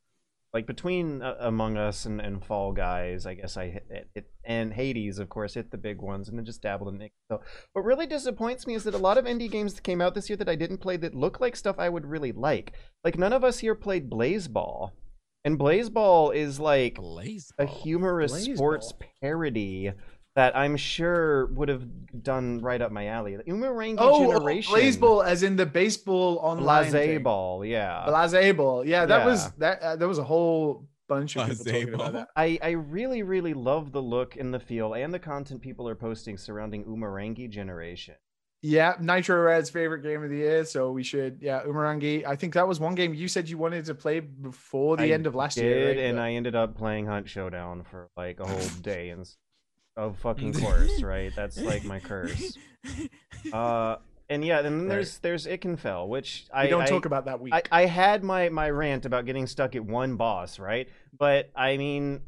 like between uh, Among Us and, and Fall Guys. I guess I hit it, it and Hades, of course, hit the big ones, and then just dabbled in it. So what really disappoints me is that a lot of indie games that came out this year that I didn't play that look like stuff I would really like. Like none of us here played Blaseball, and Blaseball is like Blaze. a humorous Blaze sports parody that I'm sure would have done right up my alley. Umurangi Oh, oh, Generation. baseball, as in the baseball online. Blase thing. ball, yeah. Blaseball. Yeah, that was that. Uh, there was a whole bunch of people talking about ball. that. I, I really, really love the look and the feel and the content people are posting surrounding Umurangi Generation. Yeah, NitroRad's favorite game of the year. So we should, yeah, Umurangi. I think that was one game you said you wanted to play before the I end of last Did, year. right? and But- I ended up playing Hunt Showdown for like a whole day and s- of fucking course, right? That's like my curse. Uh, and yeah, and then Right. there's there's Ikenfell, which we I don't I, talk about that week. I, I had my my rant about getting stuck at one boss, right? But I mean,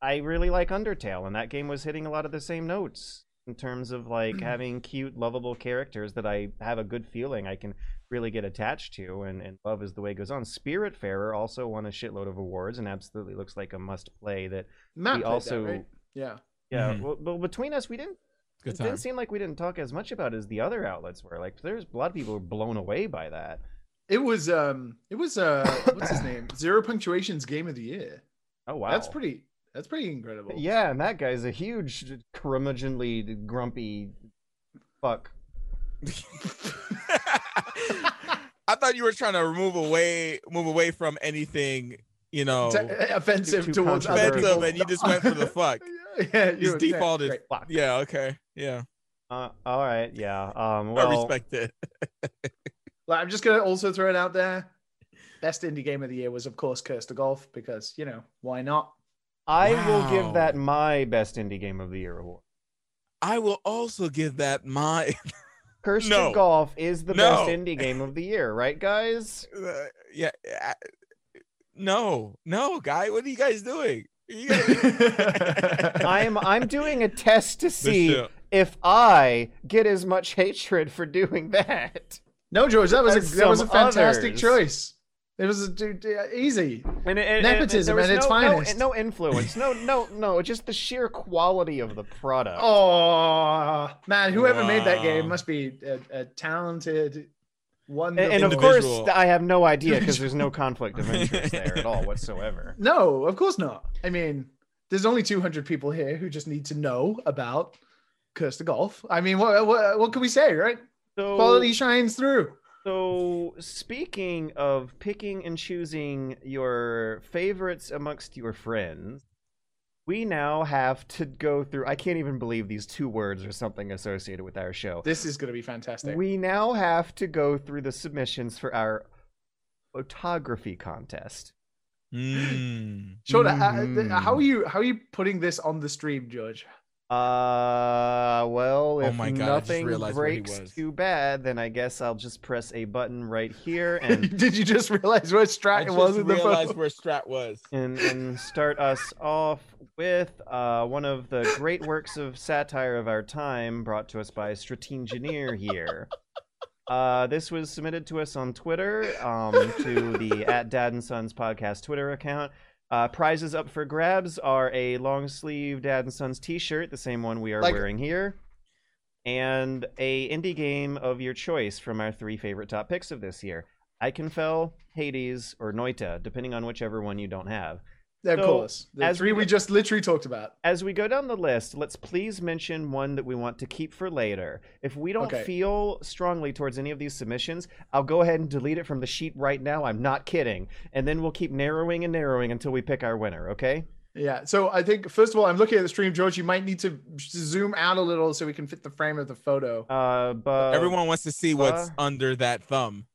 I really like Undertale, and that game was hitting a lot of the same notes in terms of like having cute, lovable characters that I have a good feeling I can really get attached to, and, and love as the way it goes on. Spiritfarer also won a shitload of awards, and absolutely looks like a must play. That Matt played also, that, right? Yeah. Yeah, Mhm. well, well, between us, we didn't Good it time. didn't seem like we didn't talk as much about it as the other outlets were. Like, there's a lot of people were blown away by that. It was um it was uh what's his name? Zero punctuation's game of the year. Oh wow, That's pretty That's pretty incredible. Yeah, and that guy's a huge, curmudgeonly, grumpy fuck. I thought you were trying to move away, move away from anything, you know, T- offensive Too towards other offensive, people. and you just went for the fuck. yeah, You you just defaulted. great. Fuck. Yeah. Okay. Yeah. Uh, all right, yeah. Um, I well, respect it. Like, I'm just gonna also throw it out there. Best indie game of the year was, of course, Cursed to Golf because you know why not? I will give that my best indie game of the year award. I will also give that my. Cursed No. to Golf is the No. best indie game of the year, right, guys? Uh, yeah. No, no, guy. What are you guys doing? You guys- I'm I'm doing a test to see if I get as much hatred for doing that. no, George, that was a that was a fantastic others. choice. It was a, dude, easy. And, it- and- Nepotism and there was at its no, no- finest. No, influence. No, no, no. Just the sheer quality of the product. Oh man, whoever made that game must be a, a talented, and, wonderful. and of course, I have no idea because there's no conflict of interest there at all whatsoever. no, of course not. I mean, there's only 200 people here who just need to know about Cursed to Golf. I mean, what what, what can we say, right? So, Quality shines through. So, speaking of picking and choosing your favorites amongst your friends, we now have to go through. I can't even believe these two words or something associated with our show. This is going to be fantastic. We now have to go through the submissions for our photography contest. Mm. Sure. Mhm. how are you? How are you putting this on the stream, George? Uh, well, Oh if my God, nothing realized where he breaks too bad, then I guess I'll just press a button right here and Did you just realize what strat it just was in the realized photo? where Strat was. and, and start us off with uh, one of the great works of satire of our time, brought to us by Strategineer here. Uh, this was submitted to us on Twitter um, to the at Dad and Sons podcast Twitter account. Uh, prizes up for grabs are a long sleeve Dad and Sons T-shirt, the same one we are Like- wearing here, and a indie game of your choice from our three favorite top picks of this year: Ikenfell, Hades, or Noita, depending on whichever one you don't have. Yeah, of So, course. The as three we we just literally talked about. As we go down the list, let's please mention one that we want to keep for later. If we don't Okay. feel strongly towards any of these submissions, I'll go ahead and delete it from the sheet right now. I'm not kidding. And then we'll keep narrowing and narrowing until we pick our winner, okay? Yeah. So I think first of all, I'm looking at the stream, George. You might need to zoom out a little so we can fit the frame of the photo. Uh, but Everyone wants to see what's uh, under that thumb.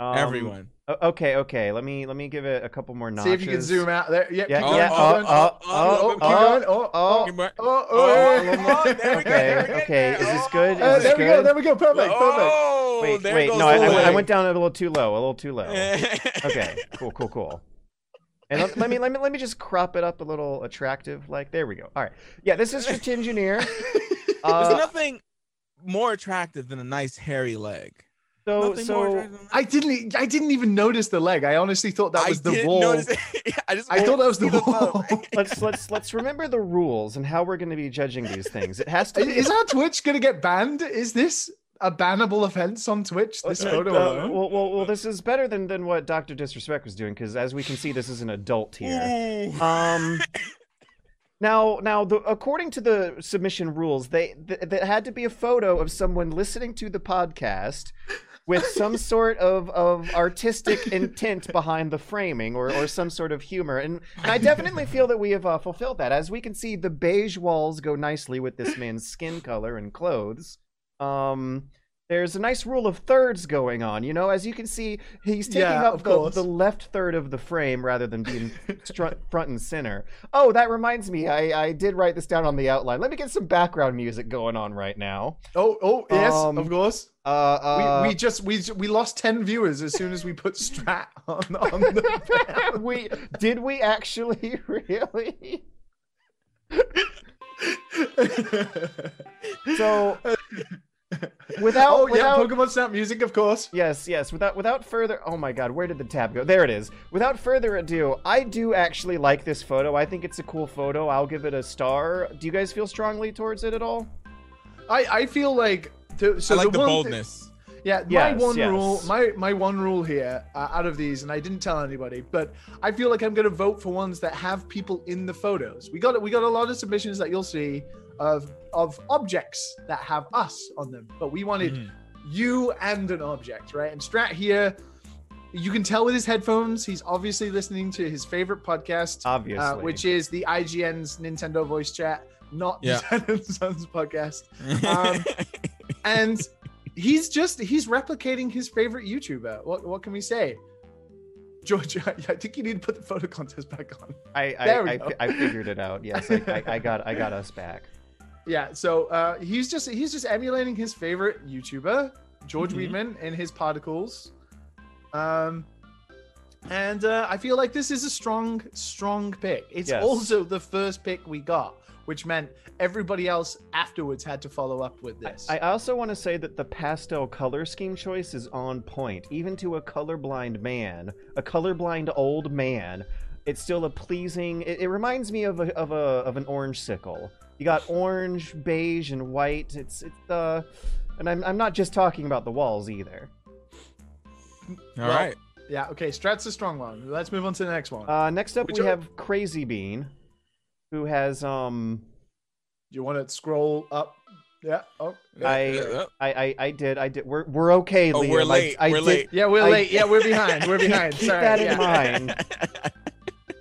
um, Everyone. O- Okay, okay. Let me let me give it a couple more notches. See if you can zoom out there. Yeah. Yeah, keep going, yeah. keep Oh, going. oh, oh, oh, keep oh, going. Oh, oh. Give me- oh, oh, Oh, oh. oh, there we go. Okay, There we go. okay. Is this good? Uh, is Uh, this there we good? go. There we go. Perfect. Perfect. Oh, Wait, there wait. goes No, I, the I went- I leg. went down a little too low. A little too low. okay cool cool cool and let, let me let me let me just crop it up a little attractive like there we go all right yeah this is for engineer There's uh, nothing more attractive than a nice hairy leg. So Nothing so attractive than that. I didn't. I didn't even notice the leg. I honestly thought that I was the didn't wall. notice. I just I thought that was the see thumb. wall. let's let's let's remember the rules and how we're going to be judging these things it has to be Is our Twitch gonna get banned? Is this a bannable offense on Twitch? This Uh, photo uh, well, well, well, this is better than, than what Dr. Disrespect was doing because, as we can see, this is an adult here. Ooh. Um, now, now, the, according to the submission rules, they th- that had to be a photo of someone listening to the podcast with some sort of, of artistic intent behind the framing or, or some sort of humor. And, and I definitely feel that we have uh, fulfilled that. As we can see, the beige walls go nicely with this man's skin color and clothes. Um, there's a nice rule of thirds going on. You know, as you can see, he's taking Yeah, up the, the left third of the frame rather than being front and center. Oh, that reminds me, I, I did write this down on the outline. Let me get some background music going on right now. oh, oh, yes, um, of course. Uh, uh, we, we just we we lost ten viewers as soon as we put Strat on on the. we did we actually really? So without oh yeah, Pokemon Snap music, of course. Yes, yes. Without without further Oh my god, where did the tab go? There it is. Without further ado, I do actually like this photo. I think it's a cool photo. I'll give it a star. Do you guys feel strongly towards it at all? I I feel like to, so I like the, one thi- boldness. Yeah, my Yes, one yes. rule, my my one rule here uh, out of these, and I didn't tell anybody, but I feel like I'm going to vote for ones that have people in the photos. We got we got a lot of submissions that you'll see of of objects that have us on them, but we wanted Mhm. you and an object, right? And Strat here, you can tell with his headphones, he's obviously listening to his favorite podcast, Obviously. uh, which is the IGN's Nintendo Voice Chat, not Yeah. the Sons podcast Um, and he's just he's replicating his favorite YouTuber. What what can we say? George, I, think you need to put the photo contest back on. I There I, we I, go. I figured it out. Yes, I, I, I got I got us back. Yeah, so uh, he's just he's just emulating his favorite YouTuber, George Mhm. Weidman, and his particles. Um, and uh, I feel like this is a strong strong pick. It's Yes. also the first pick we got, which meant everybody else afterwards had to follow up with this. I also want to say that the pastel color scheme choice is on point. Even to a colorblind man, a colorblind old man, it's still a pleasing. It, it reminds me of a, of a of an orange sickle. You got orange, beige, and white. It's it's uh, and I'm I'm not just talking about the walls either. All Well, right. yeah, okay, Strat's a strong one. Let's move on to the next one. Uh, next up Which we are- have Crazy Bean, who has um you want to scroll up? Yeah. Oh. yeah. I, Yeah. I I I did I did we're we're okay. Oh, we're I- late. I we're did- late. Yeah, we're I- late. Yeah, we're behind. We're behind. Keep Sorry. that in yeah. mind.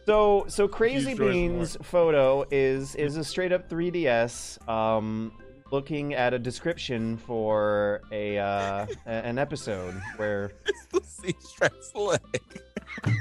So so Crazy Use yours Bean's photo is is a straight up 3DS um looking at a description for a uh a- an episode where It's the sea stress leg.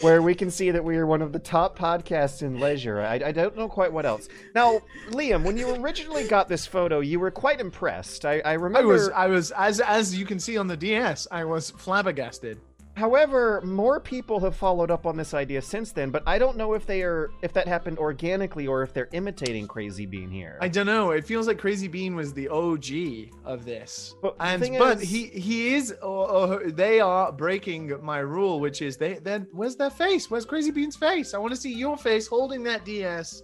where we can see that we are one of the top podcasts in leisure. I, I don't know quite what else. Now, Liam, when you originally got this photo, you were quite impressed. I, I I remember was, I was, as as you can see on the DS, I was flabbergasted. However, more people have followed up on this idea since then, but I don't know if they are if that happened organically or if they're imitating Crazy Bean here. I don't know. It feels like Crazy Bean was the OG of this, But and but is- he he is. Or, or they are breaking my rule, which is they then where's their face? Where's Crazy Bean's face? I want to see your face holding that DS,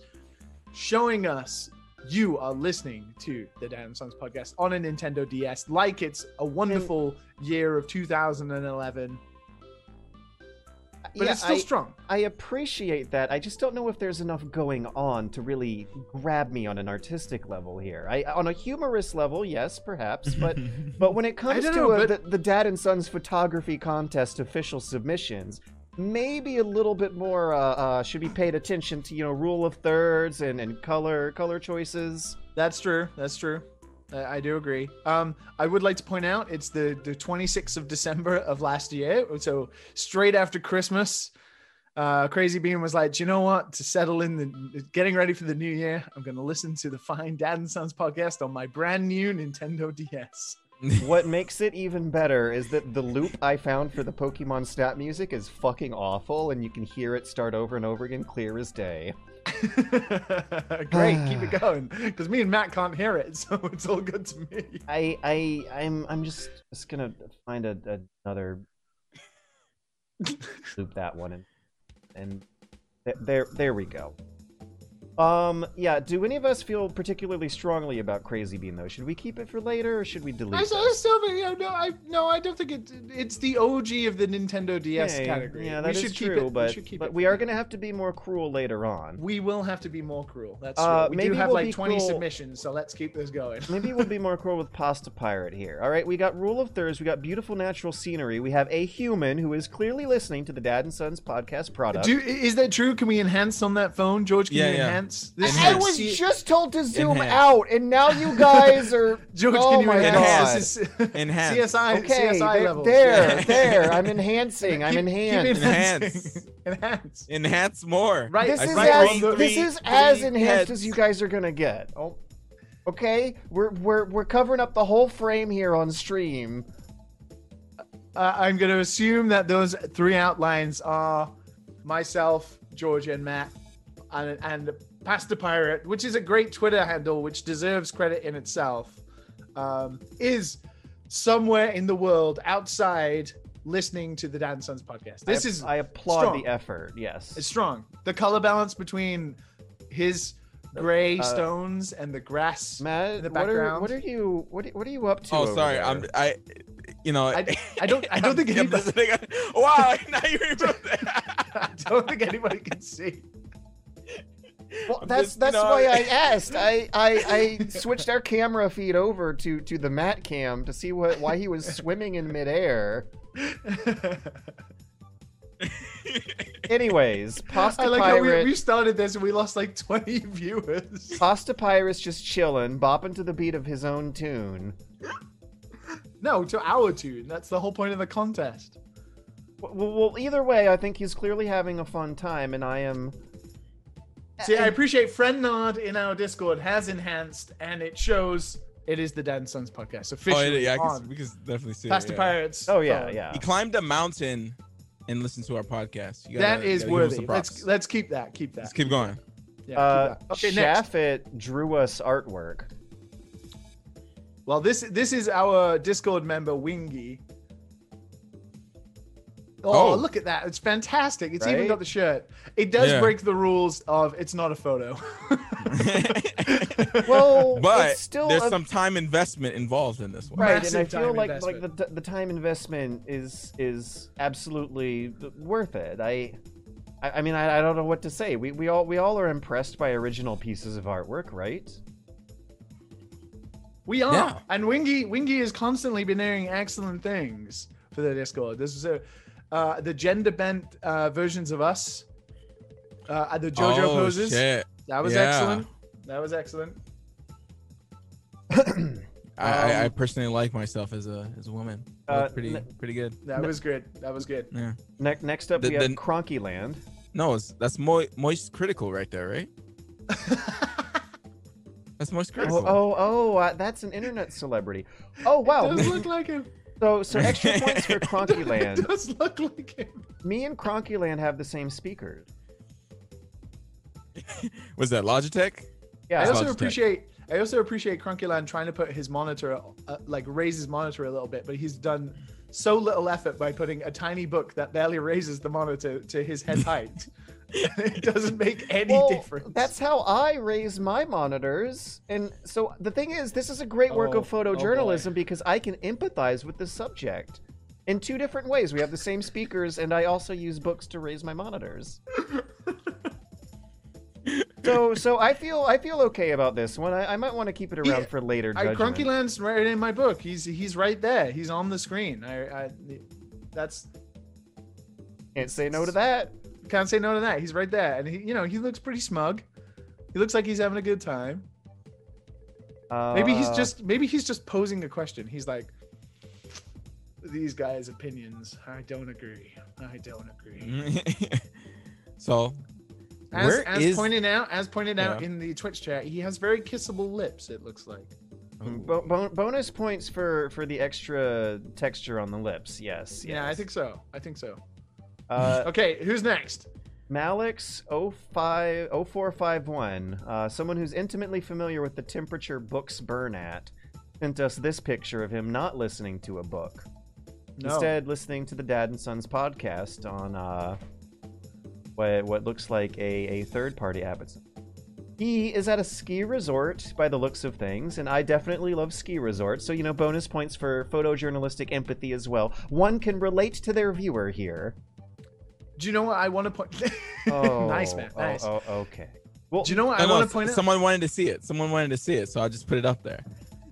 showing us. You are listening to the Dad and Sons podcast on a Nintendo DS, like it's a wonderful year of 2011, but Yeah, it's still I, strong. I appreciate that. I just don't know if there's enough going on to really grab me on an artistic level here. I on a humorous level, yes, perhaps, but but when it comes to know, a, but- the, the Dad and Sons photography contest official submissions, maybe a little bit more uh, uh, should be paid attention to. You know, rule of thirds and and color color choices. That's true. That's true. I, do agree. Um, I would like to point out it's the the 26th of December of last year, so straight after Christmas. Uh, Crazy Bean was like, "Do you know what? To settle in the getting ready for the new year, I'm going to listen to the Fine Dad and Sons podcast on my brand new Nintendo DS." what makes it even better is that the loop I found for the Pokemon stat music is fucking awful, and you can hear it start over and over again, clear as day. Great, keep it going. Because me and Matt can't hear it, so it's all good to me. I I I'm I'm just just gonna find a, another loop that one and and th- there there we go. Um yeah, do any of us feel particularly strongly about Crazy Bean though? Should we keep it for later or should we delete I, it? I still think, yeah, no, I no, I don't think it, it's the OG of the Nintendo DS Okay, category. Yeah, we that is true, keep it, but we should keep but it. we are gonna have to be more cruel later on. We will have to be more cruel. That's true. Uh, we maybe do have we'll like 20 cruel- submissions, so let's keep this going. Maybe we'll be more cruel with Pasta Pirate here. All right, we got Rule of Thirds, we got beautiful natural scenery, we have a human who is clearly listening to the Dad and Sons podcast product. Do, is that true? Can we enhance on that phone, George? Can Yeah, you yeah. enhance? I I Enhance. was See- just told to zoom Enhance. out, and now you guys are. George, oh can you my enhance? god! Enhance. CSI, Okay, CSI there, levels. there, there. I'm enhancing. I'm Keep- keep enhanced. enhancing. enhance. Enhance enhance more. Right. This is right as on the- this is as enhanced heads. as you guys are gonna get. Oh, okay. We're we're we're covering up the whole frame here on stream. Uh, I'm going to assume that those three outlines are myself, George, and Matt, and, and Pasta Pirate, which is a great Twitter handle, which deserves credit in itself, um, is somewhere in the world outside listening to the Dad and Sons podcast. This I, is I applaud strong. the effort. Yes. it's strong. The color balance between his gray Uh, stones and the grass. Matt, in the what are background. what are you what are, what are you up to? Oh, over sorry. there? I'm I. You know, I, I don't I don't think I'm anybody. Wow, now you remember that. I don't think anybody can see. Well, I'm that's just, you that's know, why I asked. I, I I switched our camera feed over to to the Matt cam to see what why he was swimming in midair. Anyways, Pasta I like how we, Pirate, we started this and we lost like 20 viewers. Pasta Pirate's just chilling, bopping to the beat of his own tune. No, to our tune. That's the whole point of the contest. Well, well, either way, I think he's clearly having a fun time, and I am. See, I appreciate Friend Nod in our Discord has enhanced and it shows it is the Dad and Sons podcast Oh, officially yeah, I can, we can definitely see Pasta it. yeah. Pirates. Oh yeah, phone. yeah. He climbed a mountain and listened to our podcast. You That gotta- is gotta give him worthy. Let's let's keep that. Keep that. Let's keep going. Yeah, keep Uh, that. Okay, next. Shaffit drew us artwork. Well, this this is our Discord member Wingy. Oh, Oh. look at that! It's fantastic. It's even got the shirt. It does Yeah. break the rules of it's not a photo. Well, but it's still there's a- some time investment involved in this one. right, and I feel time like like the the time investment is is absolutely worth it. I. I I mean, I, I don't know what to say. We, we all we all are impressed by original pieces of artwork, right? we are, Yeah. and Wingy Wingy has constantly been doing excellent things for the Discord. This is a uh, the gender bent uh, versions of us. Uh, the JoJo oh, poses. Shit. That was Yeah. excellent. That was excellent. I, I, I Um, personally like myself as a as a woman. Uh, pretty n- pretty good. That was good. That was good. Yeah. Ne- next up, The- we have the- Cronky Land. No, it's, that's mo- moist critical right there, right? That's moist Oh, critical. oh, oh, uh, that's an internet celebrity. Oh, wow. Does look like him. So, so extra points for Cronky It Land. does look like him. Me and Cronky Land have the same speakers. Was that Logitech? Yeah. I also Logitech. appreciate. I also appreciate Crunkyland trying to put his monitor, uh, like raise his monitor a little bit, but he's done so little effort by putting a tiny book that barely raises the monitor to his head height. it doesn't make any well, difference. that's how I raise my monitors. And so the thing is, this is a great work Oh, of oh, oh photojournalism because I can empathize with the subject in two different ways. We have the same speakers, and I also use books to raise my monitors. so, so I feel I feel okay about this one. I, I might want to keep it around Yeah, for later. I, Judgment. Crunkyland's right in my book. He's he's right there. He's on the screen. I, I that's Can't say no to that. Can't say no to that. He's right there, and he you know he looks pretty smug. He looks like he's having a good time. Maybe he's Uh, just maybe he's just posing a question. He's like, these guys' opinions. I don't agree. I don't agree. so, As, where as is- pointed out, as pointed out Yeah. in the Twitch chat, he has very kissable lips. It looks like. Bo- bo- bonus points for for the extra texture on the lips. Yes. Yeah, I think so. I think so. Uh, Okay, who's next? Malix 05 0451, uh, someone who's intimately familiar with the temperature books burn at, sent us this picture of him not listening to a book. No. Instead, listening to the Dad and Sons podcast on uh, what, what looks like a, a third party app. He is at a ski resort by the looks of things, and I definitely love ski resorts, so, you know, bonus points for photojournalistic empathy as well. One can relate to their viewer here. Do you know what I want to point? Oh, nice man, oh, nice. Oh, okay. Well, Do you know what No, I want to s- point out? someone wanted to see it. Someone wanted to see it, so I just put it up there.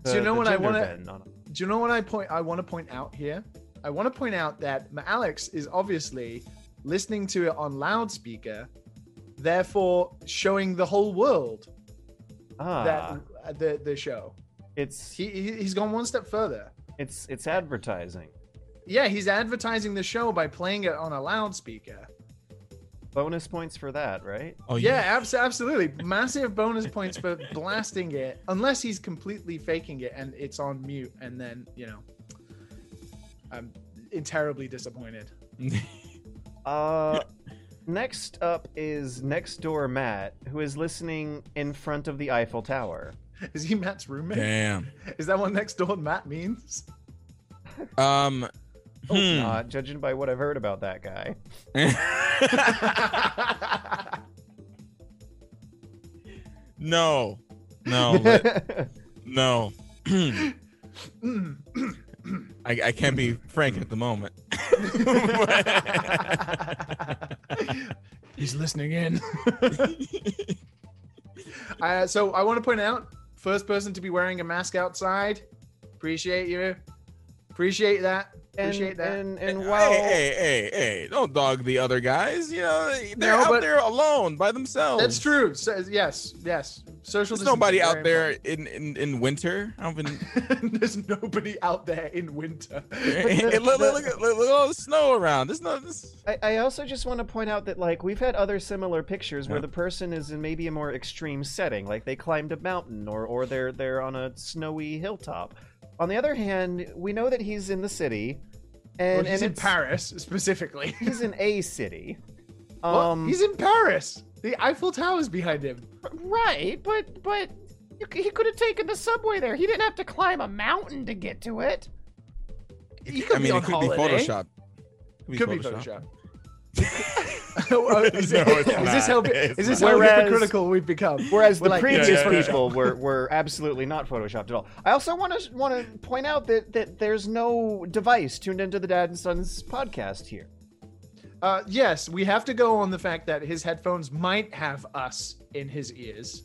Do you know what I wanna- bend on- Do you know what I point? I want to point out here. I want to point out that Alex is obviously listening to it on loudspeaker, therefore showing the whole world Ah, that uh, the the show. it's He, he he's gone one step further. it's it's advertising. Yeah, he's advertising the show by playing it on a loudspeaker. Bonus points for that, right? Oh Yeah, abs- absolutely. Massive bonus points for blasting it, unless he's completely faking it and it's on mute, and then you know, I'm terribly disappointed. Uh, next up is next door Matt, who is listening in front of the Eiffel Tower. Is he Matt's roommate? Damn. Is that what next door Matt means? Um. Hope hmm. not, judging by what I've heard about that guy. No, no, but- no. I, I can't be frank at the moment. He's listening in. uh, so I want to point out, first person to be wearing a mask outside. Appreciate you. Appreciate that. and, Appreciate that. and and hey, while hey, hey, hey! Don't dog the other guys. You know they're No, out but- there alone by themselves. That's true. So, yes, yes. Social. There's nobody out there in, in, in winter. I've been important. There's nobody out there in winter. look, look, look, at- look, look at all the snow around. There's no. This, I, I also just want to point out that like we've had other similar pictures where the person is in maybe a more extreme setting, like they climbed a mountain or or they're they're on a snowy hilltop. On the other hand, we know that he's in the city, and well, he's and in Paris specifically. He's in a city. What? Um, he's in Paris. The Eiffel Tower is behind him. Right, but but he could have taken the subway there. He didn't have to climb a mountain to get to it. He could I be mean, on it could holiday. be Photoshop. Could be Photoshop. Oh, is, No, it- it's is this not. how It's is this not. how Whereas- hypocritical we've become? Whereas the like, previous yeah, yeah. people were, were absolutely not photoshopped at all. I also want to want to point out that that there's no device tuned into the Dad and Sons podcast here. Uh, yes, we have to go on the fact that his headphones might have us in his ears.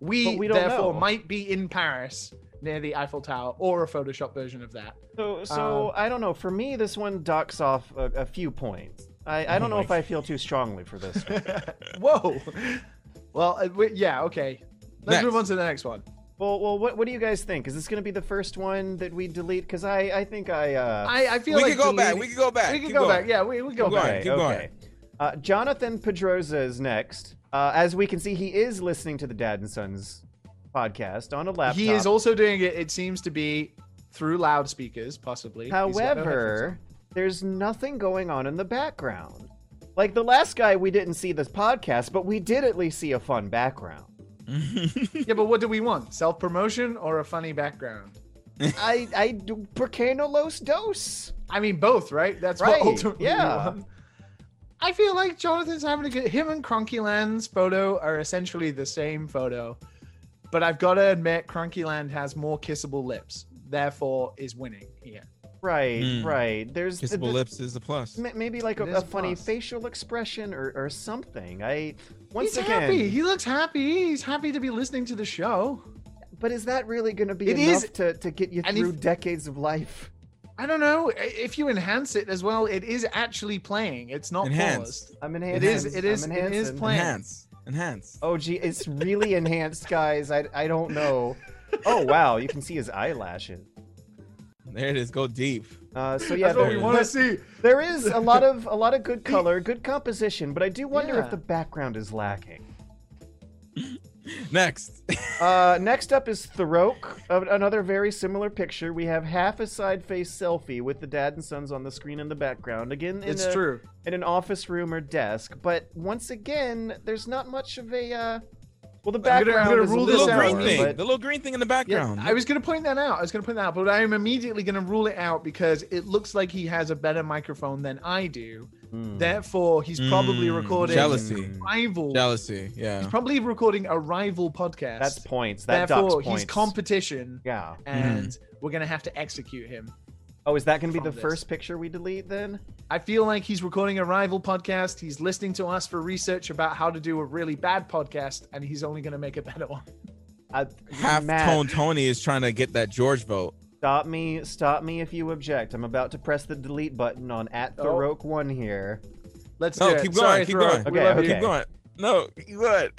We, we don't therefore know. might be in Paris near the Eiffel Tower or a Photoshop version of that. So so Um, I don't know. For me, this one docks off a, a few points. I, I don't know my if I feel too strongly for this. one. Whoa. Well, uh, we- yeah, okay. Let's Next. move on to the next one. well, well, what what do you guys think? Is this going to be the first one that we delete? Because I I think I uh. I, I feel We like could go back. deleting- We could go back. We can Keep go going. back. Yeah, we, we go Keep back. going. Okay, keep okay. Uh, Jonathan Pedroza is next. Uh, as we can see, he is listening to the Dad and Sons podcast on a laptop. He is also doing it. It seems to be through loudspeakers, possibly. He's got no headphones However, there's nothing going on in the background. Like the last guy, we didn't see this podcast, but we did at least see a fun background. Yeah, but what do we want? Self promotion or a funny background? I, I, do- por qué no los dos? I mean, both, right? That's Right, what ultimately yeah. we want. I feel like Jonathan's having a good. Him and Cronkyland's photo are essentially the same photo, but I've got to admit, Cronkyland has more kissable lips, therefore is winning here. Right, Mm. right. There's Kissable the- lips is a plus. m- maybe like a, a funny plus. facial expression or, or something. I once He's again, happy. He looks happy. He's happy to be listening to the show. but is that really going to be It enough is- to, to get you through if- decades of life? I don't know if you enhance it as well. It is actually playing. It's not Enhanced. paused. I'm It enhancing. is- it is- I'm it is playing. Enhance. Enhance. Oh gee, it's really enhanced, guys. I, I don't know. Oh wow, you can see his eyelashes. There it is. Go deep. Uh, so yeah, That's what we want to see. there is a lot of a lot of good color, good composition, but I do wonder Yeah. if the background is lacking. Next. Uh, next up is Thorok, uh, another very similar picture. We have half a side face selfie with the dad and sons on the screen in the background. Again, in It's a- true. in an office room or desk, but once again, there's not much of a. Uh, well, the I'm gonna- I'm background gonna rule the this little little out, green thing. but- The little green thing in the background. Yeah, background. I was going to point that out. I was going to point that out, but I am immediately going to rule it out because it looks like he has a better microphone than I do. Hmm. Therefore, he's probably Mm, recording jealousy. a rival. Jealousy. Yeah. He's probably recording a rival podcast. That's points. That Therefore, docks he's points. competition, yeah. and we're going to have to execute him. Oh, is that going to be the this. first picture we delete then? I feel like he's recording a rival podcast. He's listening to us for research about how to do a really bad podcast, and he's only going to make a better one. Uh, Half Matt, tone Tony is trying to get that George vote. Stop me! Stop me if you object. I'm about to press the delete button on at Oh. Roke one here. Let's No, do it. keep going. Sorry, keep Throat. going. Okay, okay. Keep going. No, going.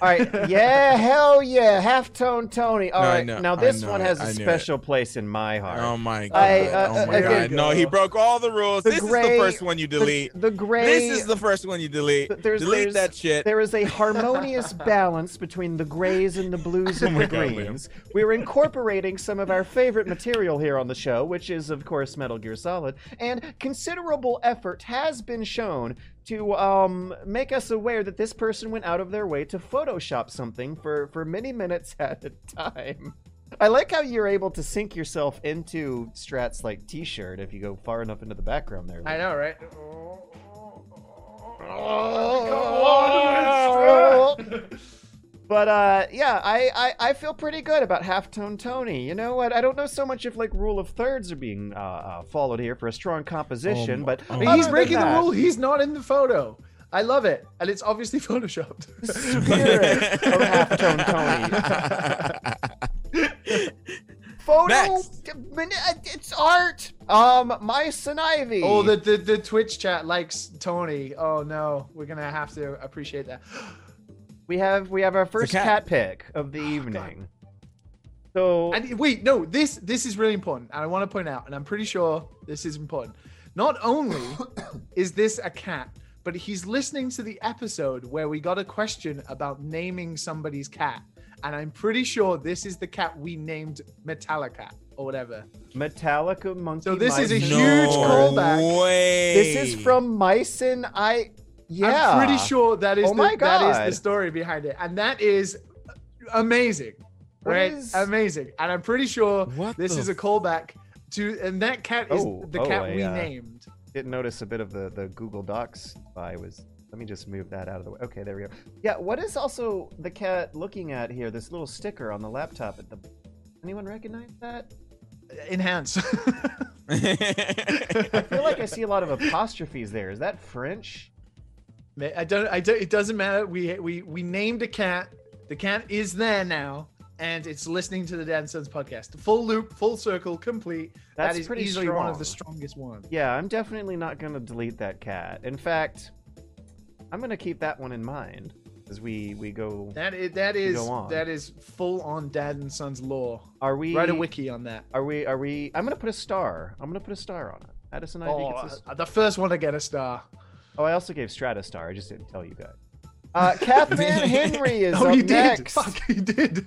All right, yeah, hell yeah, half tone Tony. All No, right, know- now this one has a special place in my heart. oh my god. I, uh, oh my again- god. No, he broke all the rules. The this gray- is the first one you delete. The, gray. This is the first one you delete. Th- there's- delete there's- that shit. There is a harmonious balance between the grays and the blues Oh and my the God, greens. We're incorporating some of our favorite material here on the show, which is, of course, Metal Gear Solid, and considerable effort has been shown to um, make us aware that this person went out of their way to Photoshop something for, for many minutes at a time. I like how you're able to sink yourself into Strat's like T-shirt if you go far enough into the background there. I know, right? But uh, yeah, I, I I feel pretty good about halftone Tony. You know what? I don't know so much if like rule of thirds are being uh, uh, followed here for a strong composition, Oh, but oh. He's other than breaking the rule. He's not in the photo. I love it, and it's obviously photoshopped. Spirit of halftone Tony. Photo, Next. it's art. Um, my and Ivy. oh, the, the the Twitch chat likes Tony. Oh no, we're gonna have to appreciate that. We have we have our first cat. cat. pick of the oh, evening. So And wait, no, this this is really important. And I want to point out, and I'm pretty sure this is important. Not only is this a cat, but he's listening to the episode where we got a question about naming somebody's cat. And I'm pretty sure this is the cat we named Metallica or whatever. Metallica monkey. So this is a Mice- no huge callback. way. This is from Mice and I. Yeah, I'm pretty sure that is Oh the, my that is the story behind it, and that is amazing, What right? is- Amazing, and I'm pretty sure What this the is a callback to, and that cat is Oh, the oh, cat I, we uh, named. didn't notice a bit of the the Google Docs. I was. Let me just move that out of the way. Okay, there we go. Yeah, what is also the cat looking at here? This little sticker on the laptop at the. Anyone recognize that? Enhance. I feel like I see a lot of apostrophes there. Is that French? I don't. I don't. It doesn't matter. We we we named a cat. The cat is there now, and it's listening to the Dad and Sons podcast. Full loop, full circle, complete. That's that is pretty easily one of the strongest ones. Yeah, I'm definitely not gonna delete that cat. In fact, I'm gonna keep that one in mind as we we go. That is that is that is full on Dad and Sons lore. Are we? Write a wiki on that. Are we? Are we? I'm gonna put a star. I'm gonna put a star on it. Addison Ivy Oh, gets a uh, the first one to get a star. Oh, I also gave Strata star. I just didn't tell you guys. Uh, Catman Henry is oh, up you did. next Fuck, you did.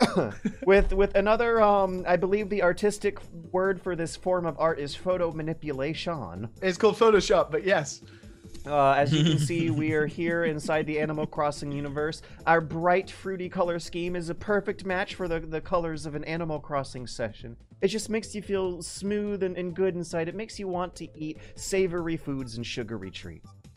with with another. Um, I believe the artistic word for this form of art is photo manipulation. it's called Photoshop, but yes. Uh, as you can see, we are here inside the Animal Crossing universe. Our bright, fruity color scheme is a perfect match for the, the colors of an Animal Crossing session. It just makes you feel smooth and, and good inside. It makes you want to eat savory foods and sugary treats.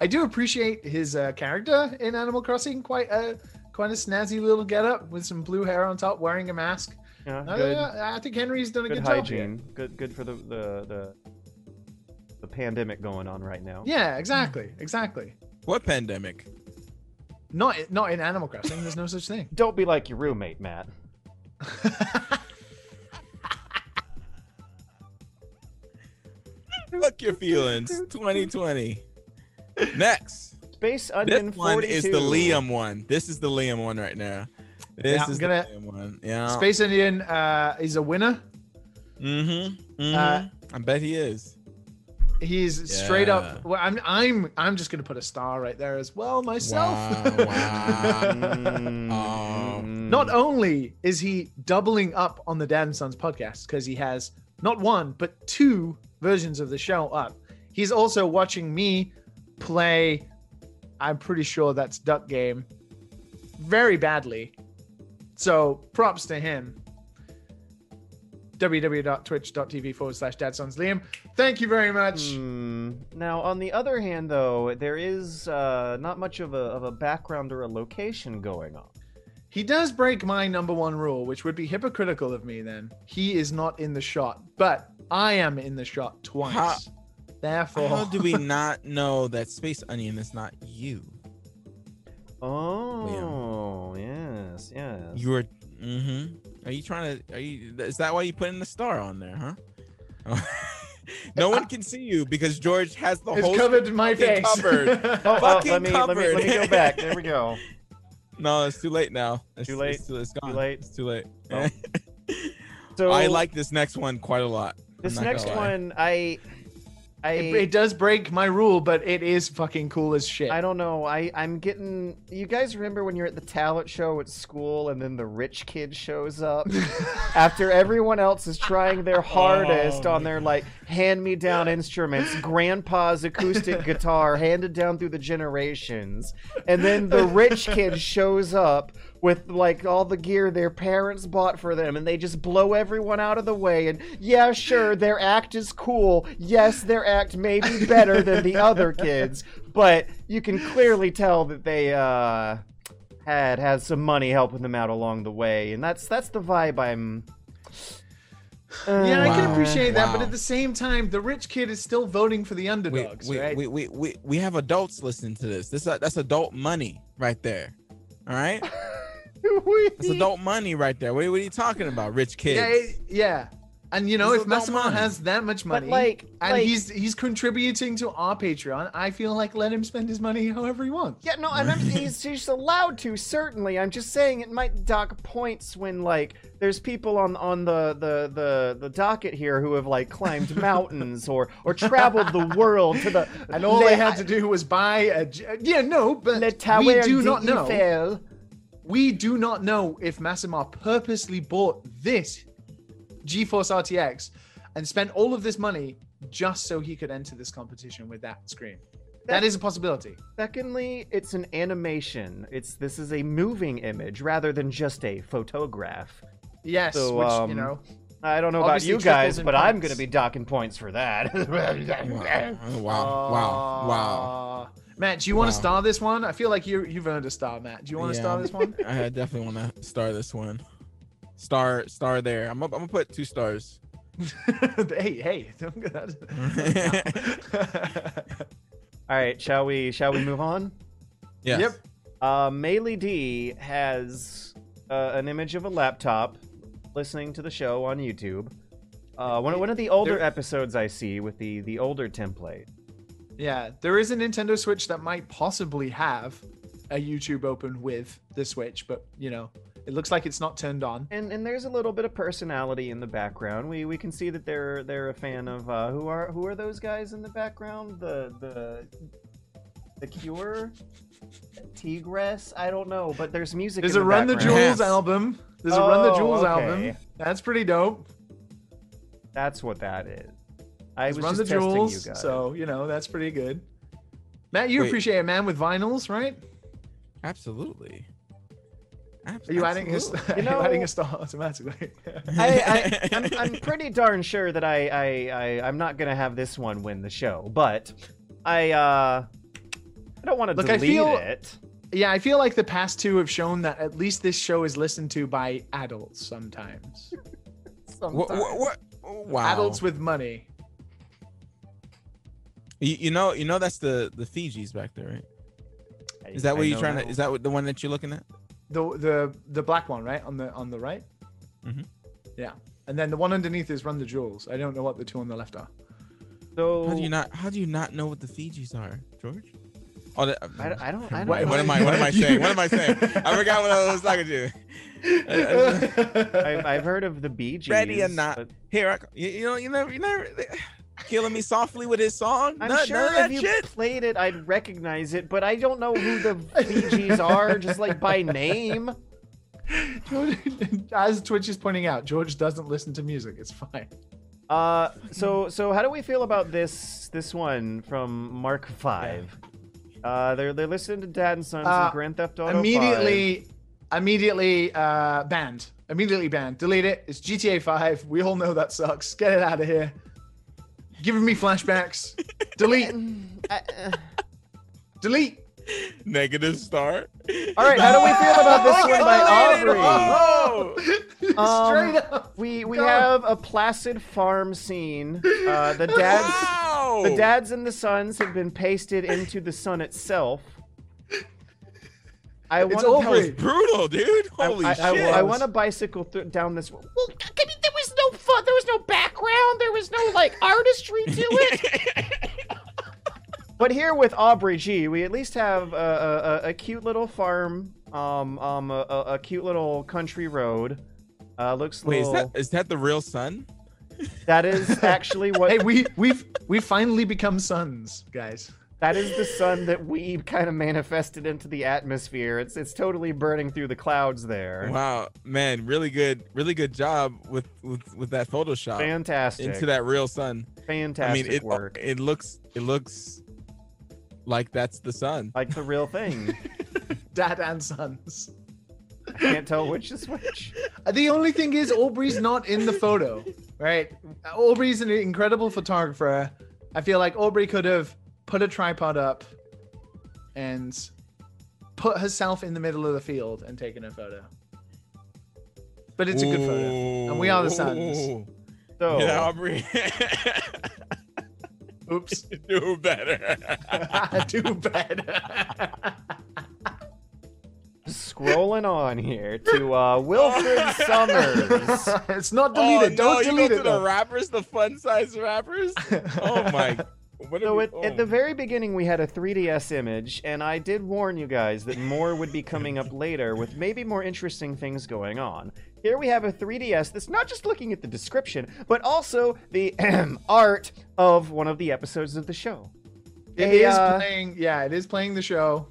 I do appreciate his uh, character in Animal Crossing. Quite a quite a snazzy little getup with some blue hair on top, wearing a mask. Yeah, I, good. I think Henry's done a good good, job here. hygiene. Good, good for the, the the the pandemic going on right now. Yeah, exactly, exactly. what pandemic? Not not in Animal Crossing. There's no such thing. Don't be like your roommate, Matt. Fuck your feelings. 2020. Next. Space This Onion one 42. is the Liam one. This is the Liam one right now. This Yeah, is gonna- the Liam one. Yeah. Space Onion uh, is a winner. Mm-hmm. mm-hmm. Uh, I bet he is. He's straight up. Well, I'm I'm I'm just gonna put a star right there as well myself. Wow. wow. Mm, Um, Not only is he doubling up on the Dad and Sons podcast because he has not one but two versions of the show up. He's also watching me play. I'm pretty sure that's Duck Game very badly. So props to him. www.twitch.tv forward slash dadsons Liam. Thank you very much. Hmm. Now, on the other hand, though, there is uh, not much of a, of a background or a location going on. He does break my number one rule, which would be hypocritical of me then. He is not in the shot, but I am in the shot twice. How- Therefore, How do we not know that Space Onion is not you? Oh, yes, yes. You are. Mm-hmm. Are you trying to? Are you? Is that why you put in the star on there, huh? no one can see you because George has the whole it's covered my face. covered. Oh, oh, Fucking let me let me let me go back. There we go. No, it's too late now. It's, Too late? It's, too, it's gone. late? It's too late. Oh. So I like this next one quite a lot. This next one. I I it, it does break my rule, but it is fucking cool as shit. I don't know. I I'm getting. You guys remember when you're at the talent show at school and then the rich kid shows up after everyone else is trying their oh, hardest Oh, on their like hand-me-down instruments, grandpa's acoustic guitar handed down through the generations, and then the rich kid shows up with like all the gear their parents bought for them and they just blow everyone out of the way and yeah sure their act is cool yes their act may be better than the other kids but you can clearly tell that they uh had had some money helping them out along the way and that's that's the vibe i'm Yeah, I can appreciate that, but at the same time, the rich kid is still voting for the we, underdogs, we, right? we, we, we, we have adults listening to this. This uh, that's adult money right there. All right, that's adult money right there. What, what are you talking about, rich kids? yeah, yeah. And you know, This if is Massimo money. has that much But, money, like- and like- he's he's contributing to our Patreon, I feel like let him spend his money however he wants. Yeah, no, and I'm, he's, he's allowed to certainly. I'm just saying it might dock points when like there's people on on the the the, the docket here who have like climbed mountains or or traveled the world to the And all Le- they had to do was buy a Yeah, no, but Le Tower we do not know. d'Eiffel. We do not know if Massimar purposely bought this GeForce RTX and spent all of this money just so he could enter this competition with that screen. that is a possibility. Secondly, it's an animation. It's this is a moving image rather than just a photograph. Yes, So, which um, you know. I don't know about you guys, in but I'm going to be docking points for that. Wow, wow, wow, wow. Uh, Matt, do you want to Wow. star this one? I feel like you you've earned a star, Matt. Do you want to star this one? I definitely want to star this one. Star, star there. I'm, gonna- I'm gonna put two stars. hey, hey. don't get that. All right, shall we shall we move on? Yes. Yep. Uh, Melee D has uh, an image of a laptop listening to the show on YouTube. Uh, one, one of the older There- episodes I see with the, the older template. Yeah, there is a Nintendo Switch that might possibly have a YouTube open with the Switch, but you know, it looks like it's not turned on. And and there's a little bit of personality in the background. We we can see that they're they're a fan of uh, who are who are those guys in the background? The the the Cure, Tigress. I don't know, but there's music. There's in a the Run the. Jewels Yes. album. There's a Run the Oh, Jewels okay. album. That's pretty dope. That's what that is. I was Run the just testing Jewels, you guys. so you know that's pretty good. Matt, you Wait. appreciate a man with vinyls, right? Absolutely. Ab- Are you adding a, absolutely. are you know- adding a star automatically? I, I, I'm, I'm pretty darn sure that I, I, I, I'm not gonna have this one win the show, but I, uh, I don't want to Look, I delete feel- it. Yeah, I feel like the past two have shown that at least this show is listened to by adults sometimes. What, what, what? Wow. Adults with money. You, you know, you know that's the the Fugees back there, right? Is that I what you're trying that. to? Is that what the one that you're looking at? The the the black one, right? On the on the right? Mhm. Yeah. And then the one underneath is Run the Jewels. I don't know what the two on the left are. So How do you not? How do you not know what the Fugees are, George? Oh, the, I, don't- I don't. I don't what, know. what am I? What am I saying? What am I saying? I forgot what I was talking to. I've, I've heard of the Bee Gees. Ready or not? but Here, I, you, you know, you never, you never killing me softly with his song. I'm none, sure none of if you shit. played it, I'd recognize it, but I don't know who the Bee Gees are, just like by name. George, as Twitch is pointing out, George doesn't listen to music. It's fine. Uh, so so how do we feel about this this one from Mark Five? Uh, they're they're listening to Dad and Sons Uh, and Grand Theft Auto 5. immediately, immediately uh, banned. Immediately banned. Delete it. It's GTA 5. We all know that sucks. Get it out of here. Giving me flashbacks. Delete. Uh, uh, Delete. Negative star. all right, how do we feel about this one by Aubrey? Oh! Um, Straight up. We we Go. have a placid farm scene. Uh, the dads Wow! the dads and the sons have been pasted into the sun itself. I want That was Aubrey. brutal, dude. Holy I, shit! I, I want to bicycle th- down this. Well, I mean, there was no fun. There was no background. There was no like artistry to it. But here with Aubrey G, we at least have a, a, a, a cute little farm, um, um, a, a, a cute little country road. Uh, looks Wait, is that is that the real sun? that is actually what. Hey, we we've we finally become sons, guys. that is the sun that we kind of manifested into the atmosphere. It's it's totally burning through the clouds there. Wow, man, really good, really good job with with, with that Photoshop Fantastic. into that real sun. Fantastic I mean, it work. it looks it looks like that's the sun. like the real thing. Dad and sons. I Can't tell which is which. The only thing is, Aubrey's not in the photo, right? Aubrey's an incredible photographer. I feel like Aubrey could have put a tripod up and put herself in the middle of the field and taken a photo. But it's a good photo. And we are the sons. Ooh. So Yeah, Aubrey. Oops. Do better. Do better. scrolling on here to uh, Wilfred Summers. it's not deleted. Oh, Don't no, you delete go it. to the though. rappers, the fun size rappers. Oh my! What So we- at, at oh. the very beginning, we had a 3DS image, and I did warn you guys that more would be coming up later with maybe more interesting things going on. Here we have a 3DS that's not just looking at the description, but also the art of one of the episodes of the show. It A, is uh, playing. Yeah, it is playing the show.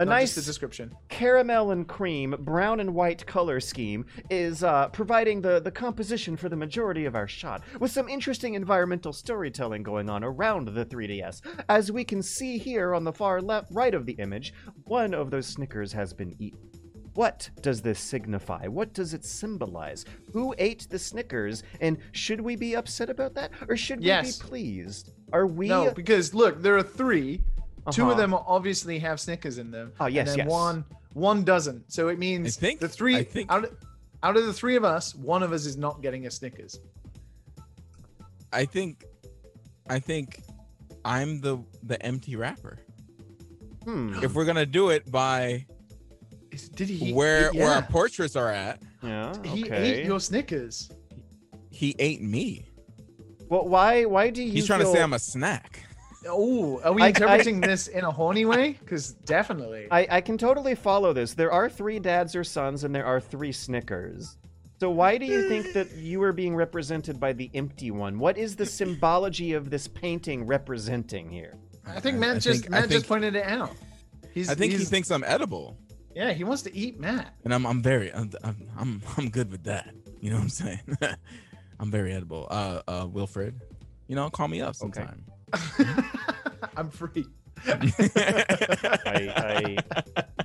A nice the description. caramel and cream, brown and white color scheme is uh, providing the, the composition for the majority of our shot, with some interesting environmental storytelling going on around the 3DS. As we can see here on the far left right of the image, one of those Snickers has been eaten. What does this signify? What does it symbolize? Who ate the Snickers? And should we be upset about that? Or should we Yes. be pleased? Are we No, because look, there are 3 Two Uh-huh. of them obviously have Snickers in them. Oh, yes, and then yes. one one doesn't. So it means I think- the three I think- out, out of the three of us, one of us is not getting a Snickers. I think, I think, I'm the the empty wrapper. Hmm. If we're gonna do it by Is- Did he where he- where our portraits are at, Yeah. he ate your Snickers? he ate me. Well, why? Why do you? He's trying to say I'm a snack. Oh, are we I- I- interpreting this in a horny way? Because definitely. I, I can totally follow this. There are three dads or sons, and there are three Snickers. So why do you think that you are being represented by the empty one? What is the symbology of this painting representing here? I think I- Matt I just think- I Matt just pointed it out. He's, I think he thinks I'm edible, Yeah, he wants to eat Matt. and I'm I'm very I'm I'm I'm, I'm good with that. You know what I'm saying? I'm very edible. Uh, uh, Wilfred, you know, call me up sometime. I'm free. I, I,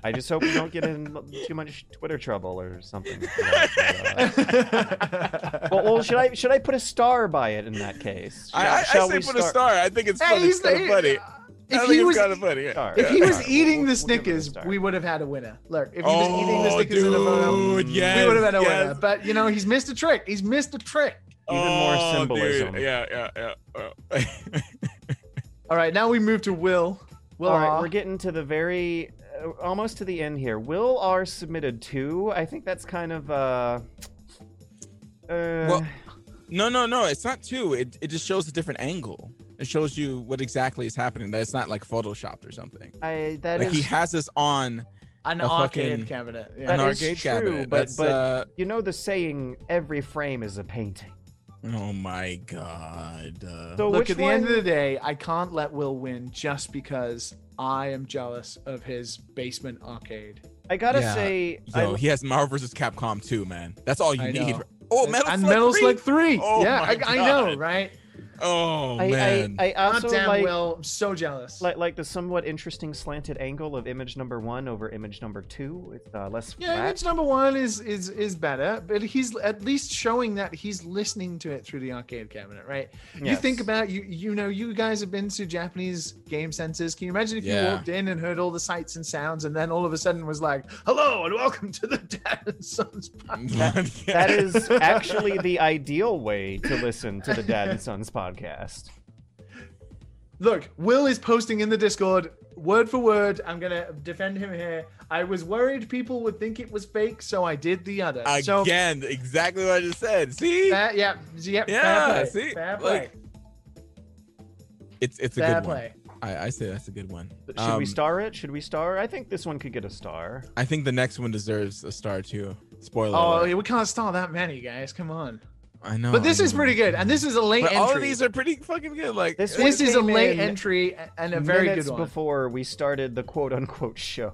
I just hope we don't get in too much Twitter trouble or something. for that, but, uh, well, well, should I should I put a star by it in that case? I, I, I Shall say we put a star. I think it's Hey, funny. he's It's kind of funny. I If he was kind of funny. yeah. Star. if he was fine. eating We'll- the we'll give it Snickers, we would have had a winner. Look, if he was eating the Oh, Snickers in a photo, yes, we would have had a yes. winner. But you know, he's missed a trick. He's missed a trick. Even more Oh, dude. symbolism. Yeah, yeah, yeah. Oh. All right, now we move to Will. Will, All right, R. we're getting to the very, uh, almost to the end here. Will R submitted two. I think that's kind of uh. Uh, Well, no, no, no. It's not two. It it just shows a different angle. It shows you what exactly is happening. That it's not like photoshopped or something. I that like is he has this on an a arcade fucking- cabinet. Yeah. That an is arcade true, cabinet. but- That's, but- uh, you know the saying every frame is a painting. oh my god. Uh, So Look, which at the one, end of the day, I can't let Will win just because I am jealous of his basement arcade. I gotta Yeah. say, Yo, I, he has Marvel vs. Capcom 2, man. That's all you I need. know. Oh, Metal and Slug Metal 3? Slug 3. Oh yeah, my I, I know, right? Oh I, man. I, I God also damn, like, Will. I'm so jealous. like like the somewhat interesting slanted angle of image number one over image number two. It's uh, less yeah, flat. image number one is is is better, but he's at least showing that he's listening to it through the arcade cabinet, right? You think about you you know you guys have been to Japanese game centers. Can you imagine if you walked in and heard all the sights and sounds, and then all of a sudden was like, "Hello and welcome to the Dad and Sons podcast." That is actually the ideal way to listen to the Dad and Sons podcast. Look, Will is posting in the Discord word for word. I'm gonna defend him here. I was worried people would think it was fake, so I did the other. So Again, exactly what I just said. See, that, yeah, yeah, Yeah, fair play. see? fair Look, play. it's it's a fair good play. one. I, I say that's a good one. Should Um, we star it? Should we star? I think this one could get a star. I think the next one deserves a star too. Spoiler. Oh, alert. we can't stall that many, guys. Come on. I know. but this I is know. pretty good, and this is a late But entry. all of these are pretty fucking good. Like This this is a late entry and a very good one. before we started the quote unquote show.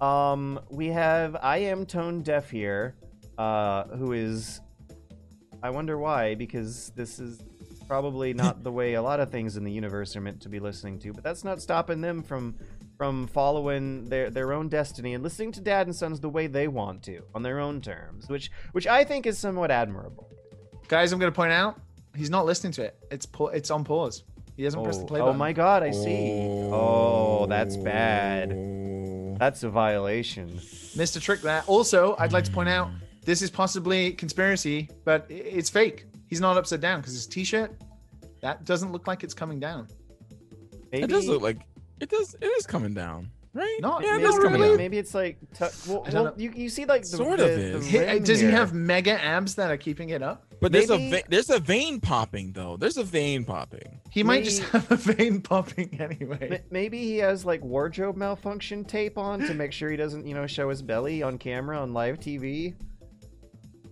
Um, we have I am tone deaf here, uh, who is, I wonder why, because this is probably not the way a lot of things in the universe are meant to be listening to. But that's not stopping them from from following their their own destiny and listening to dad and sons the way they want to on their own terms, which which I think is somewhat admirable. Guys, I'm going to point out he's not listening to it. It's pa- it's on pause. He hasn't pressed the Oh, play oh my god, I see. Oh, that's bad. That's a violation. Missed a trick there. Also, I'd like to point out this is possibly conspiracy, but it's fake. He's not upside down because his t-shirt that doesn't look like it's coming down. Maybe, It does look like it does. It is coming down, right? Not- yeah, it not is coming really. down. Maybe it's like tu- well, I don't well, know. you, you see like the, Sort the, of the is. He- rim does he here. have mega abs that are keeping it up? But there's a ve- there's a vein popping though. There's a vein popping. He might just have a vein popping anyway. M- Maybe he has like wardrobe malfunction tape on to make sure he doesn't, you know, show his belly on camera on live TV.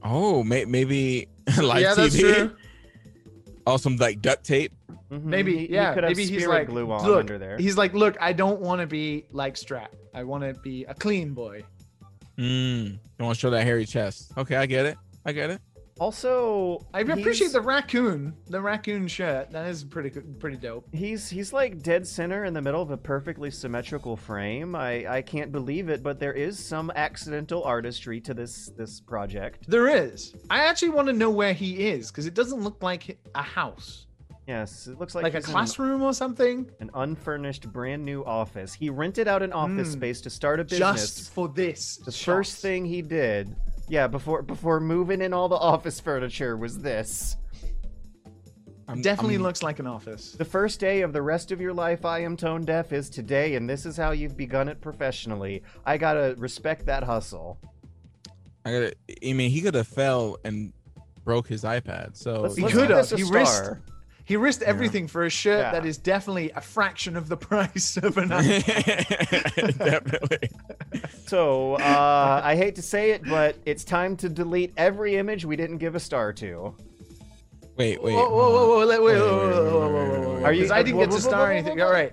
Oh, may- maybe live yeah, TV. that's true. Oh, some like duct tape. Mhm. Maybe, He- he yeah. could have maybe he's like, glue on look, under there. he's like, look, I don't want to be like Strap. I want to be a clean boy. Mm. You want to show that hairy chest? Okay, I get it. I get it. Also, I appreciate the raccoon, the raccoon shirt. That is pretty pretty dope. He's he's like dead center in the middle of a perfectly symmetrical frame. I I can't believe it, but there is some accidental artistry to this this project. There is. I actually want to know where he is because it doesn't look like a house, Yes, it looks like, like, a classroom or something. an unfurnished brand new office. He rented out an office Mm. space to start a business. Just for this. the shot. first thing he did, yeah, before before moving in all the office furniture was this. I'm, definitely I'm- looks like an office. The first day of the rest of your life I am tone deaf is today, and this is how you've begun it professionally. I gotta respect that hustle. I gotta. I mean, he could have fell and broke his iPad. So Let's, He could have. He risked- star. He risked everything for a shirt Yeah. that is definitely a fraction of the price of an. definitely. So, uh, I hate to say it, but it's time to delete every image we didn't give a star to. Wait, wait. whoa, whoa, hold whoa, on. whoa, wait, wait, Wait, whoa, wait, whoa. Are you- Because I didn't get whoa, to whoa, star whoa, whoa, anything. whoa. All right,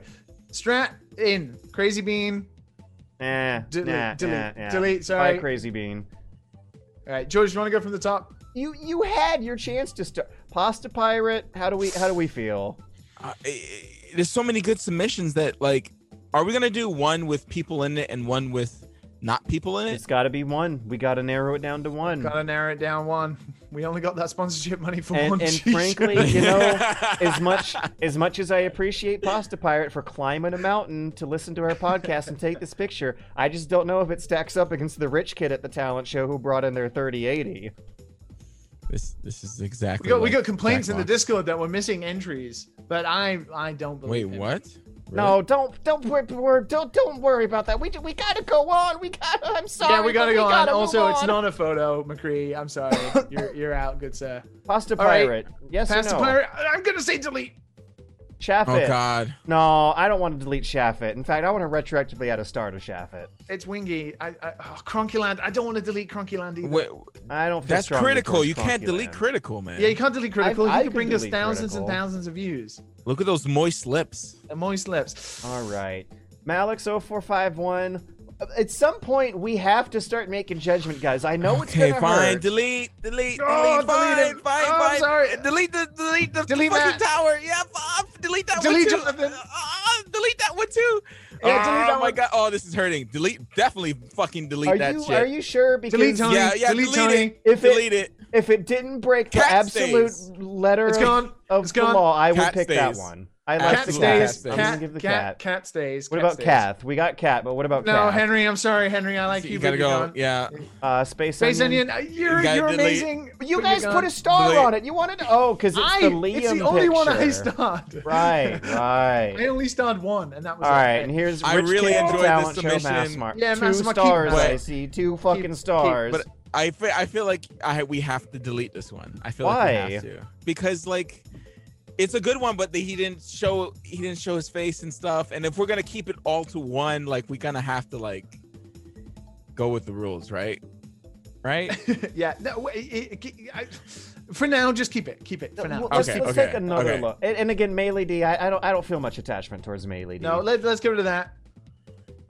Strat in, Crazy Bean, Eh, delete, nah, delete, nah, nah. delete. Bye, Sorry. crazy bean. All right, George, you want to go from the top? You you had your chance to start. Pasta pirate. How do we how do we feel? Uh, eh, eh, there's so many good submissions that like, are we gonna do one with people in it and one with not people in it? It's got to be one. We got to narrow it down to one. Gotta narrow it down one. We only got that sponsorship money for and, one. and t-shirt. frankly, you know, as much as much as I appreciate Pasta Pirate for climbing a mountain to listen to our podcast and take this picture, I just don't know if it stacks up against the rich kid at the talent show who brought in their 3080. This this is exactly. we got we got complaints in the Jackbox. Discord that we're missing entries, but I I don't believe. Wait, him. what? No, don't don't wor- wor- don't don't worry about that. We we gotta go on. We gotta. I'm sorry. Yeah, we gotta go on. gotta move Also, it's not a photo, McCree. I'm sorry. you're you're out, good sir. Pasta All right. Pirate. Yes Pass or the no? pirate. I'm gonna say delete. Shaffit. Oh God. No, I don't want to delete Shaffit. In fact, I want to retroactively add a star to Shaffit. It's Wingy. I, I oh, Cronkyland. I don't want to delete Cronkyland either. Wait, I don't. Feel that's critical. You can't delete critical, man. Yeah, you can't delete critical. I he could could bring us thousands critical. and thousands of views. Look at those moist lips. And moist lips. All right. Malix0451. At some point, we have to start making judgment, guys. I know it's okay, gonna fine. hurt. Delete, delete, delete. Oh, fine, delete it. fine, Oh, I'm sorry. Delete the, delete the Delete fucking that. tower. Yeah, f- delete that Delete one too. Jonathan. Uh, delete that one too. Yeah, oh, delete that my one. god. Oh, this is hurting. Delete. Definitely fucking delete Are that you shit. are you sure? Because Delete Tony. yeah, yeah. Delete Delete, Tony. it. If delete it. if it didn't break the absolute stays. letter It's of, gone. of It's the gone. law, I would Cat pick that one. I like Cat the Absolutely. cat. stays. Cat I'm Cat, give the cat, cat. cat stays. What cat about stays. Kath? We got cat, but what about No, Kath? Henry. I'm sorry, Henry. I like you. you gotta you're go. gone. Yeah. Uh, Space, Space Onion. Onion. uh, You're You you're delete. amazing. You but guys you're put a star Delete. on it. You wanted oh, because it's I, the Liam it's the only one I picture. starred. Right, right. I only starred one, and that was all right. right, and here's I Rich really Kid enjoyed Talent this Show submission. Massmart. Yeah, two stars. I see two fucking stars. But I feel, I feel like I we have to delete this one. I feel like Why? we have to because like it's a good one, but the, he didn't show he didn't show his face and stuff. And if we're gonna keep it all to one, like we kind of have to like go with the rules, right? Right? yeah. No, it- it- I- for now, just keep it. Keep it for now. Well, let's, Okay, let's okay, take another okay. look. And, and again, Melee D, I, I don't I don't feel much attachment towards Melee D. No, let, let's get rid of that.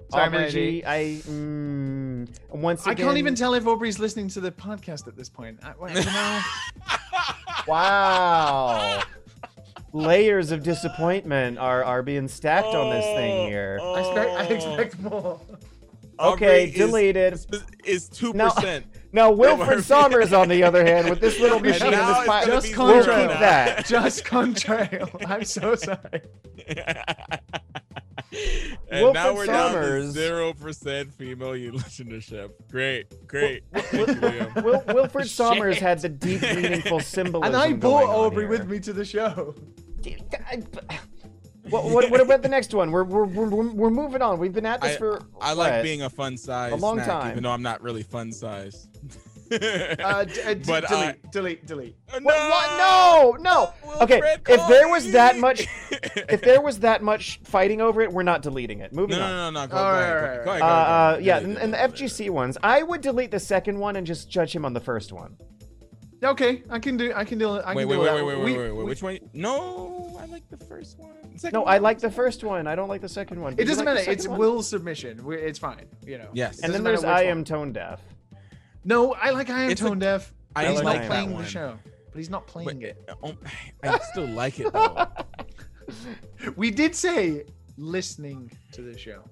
Sorry, Aubrey Melody. G, I mm, once I can't even tell if Aubrey's listening to the podcast at this point. I, well, you know, Wow. Layers of disappointment are are being stacked on this thing oh, here. Oh, I expect, I oh. expect more. Okay, Aubrey deleted. Is, is two Now- percent. Now Murphy. Wilfred Sommers, on the other hand, with this little machine in now this it's Just be contrail. we'll keep that. Just contrail. I'm so sorry. and now Wilfred we're down to zero percent female listenership. Great, great. Thank you, Wil- Wilfred Sommers had the deep, meaningful symbolism. And I brought Aubrey with me to the show. What, what, what about the next one? We're, we're, we're, we're we're moving on. We've been at this I- for I like what? being a fun size A long snack, time. even though I'm not really fun size. Uh, d- uh, d- But I- delete, delete, delete. no, What, what? No, no. Okay, Wilfred, if there call was that much, if there was that much fighting over it, we're not deleting it. Moving no, on. no, no, no, go, All go, right, ahead, go, go Uh, go uh, go yeah, and, and the do it, do FGC ones, I would delete the second one and just judge him on the first one. Okay, I can do. I can do. I it. can Wait, do wait, wait, that. wait, wait, wait, wait, wait. we- Which one? No, I like the first one. Second No, one. I like the first one. I don't like the second one. It doesn't like matter. It's one? Will's submission. It's fine. You know. Yes. It And then there's I am one. tone deaf. No, I like I am It's a- tone deaf. I he's like not that playing the show. But he's not playing But, it. um, I still like it though. We did say listening to the show.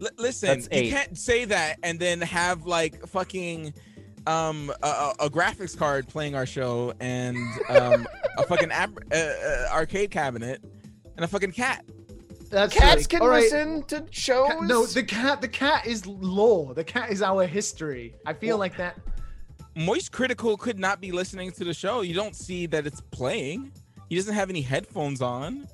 L- listen, you can't say that and then have like fucking um a, a a graphics card playing our show and um a fucking ab- uh, uh, arcade cabinet and a fucking cat. That's Cats silly. can All right. listen to shows. Ca- No, the cat. The cat is lore. The cat is our history. I feel Well- like that. Moist Critical could not be listening to the show. You don't see that it's playing. He doesn't have any headphones on,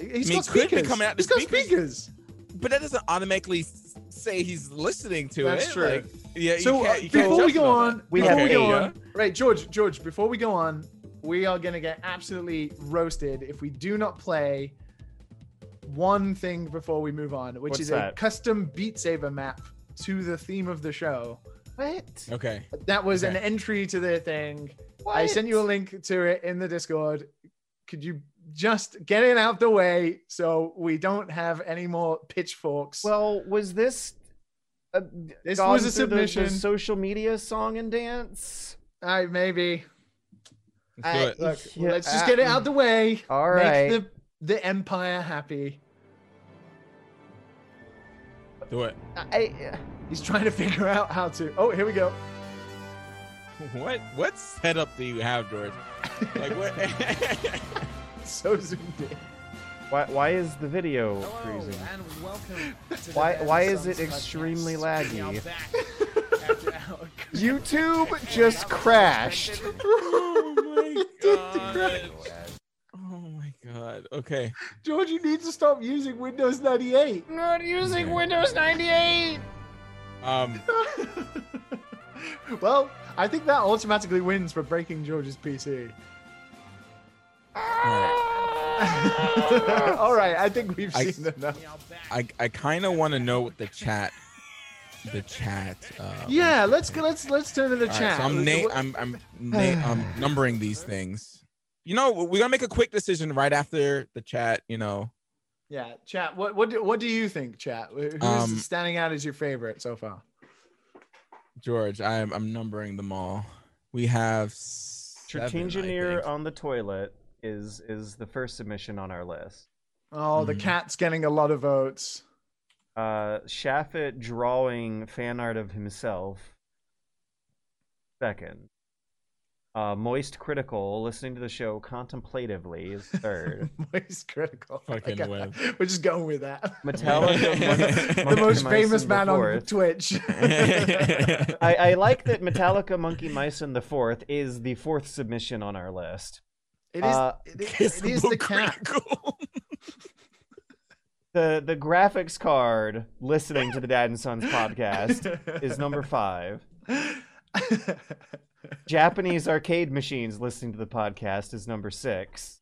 He's I mean, got it could be speakers. coming out He's the got speakers. speakers. but that doesn't automatically say he's listening to it. That's it. true. Like, yeah, So you uh, can't, you can't before we go on, that. We before have we go eight. on, right, George, George, before we go on, we are gonna get absolutely roasted if we do not play one thing before we move on, which What's is a custom Beat Saber map to the theme of the show. What? Okay. That was an entry to the thing. I sent you a link to it in the Discord. Could you just get it out the way so we don't have any more pitchforks? Well, was this? A, This gone was a through the- the submission. social media song and dance. All right, maybe. Let's I- do it. Look, Yeah, let's just uh, get it out the way. All right. Make the the empire happy. Do it. I, uh, He's trying to figure out how to. Oh, here we go. What what setup do you have, George? Like what? So zoomed in. why, why is the video freezing? and welcome. To the Why- Dan why is it extremely podcast. We laggy? are back after our- YouTube just crashed. oh my god. My god. Okay. George, you need to stop using Windows 98. I'm Not using Windows 98. Um. well, I think that automatically wins for breaking George's PC. All right. All right, I think we've I- seen enough. I I kind of want to know what the chat, the chat. Uh, Yeah, let's go. Let's let's turn to the All right, chat. so I'm na- What- I'm I'm na- I'm numbering these things. You know, we're gonna make a quick decision right after the chat. You know, yeah, chat. What what do, what do you think, chat? Who's Um, standing out as your favorite so far? George, I'm I'm numbering them all. We have seven, I Engineer on the toilet is is the first submission on our list. Oh, the Mhm. cat's getting a lot of votes. Uh, Shaffet drawing fan art of himself. Second. Uh, Moist Critical listening to the show contemplatively is third. Moist critical. Fucking Like, win. We're just going with that. Metallica, Monkey- the Monkey most Mice famous and man on Twitch. I, I like that Metallica Monkey Mice and the Fourth is the fourth submission on our list. It is. Uh, it is, Kiss it is the the cat. critical. The the graphics card listening to the Dad and Sons podcast is number five. Japanese arcade machines listening to the podcast is number six.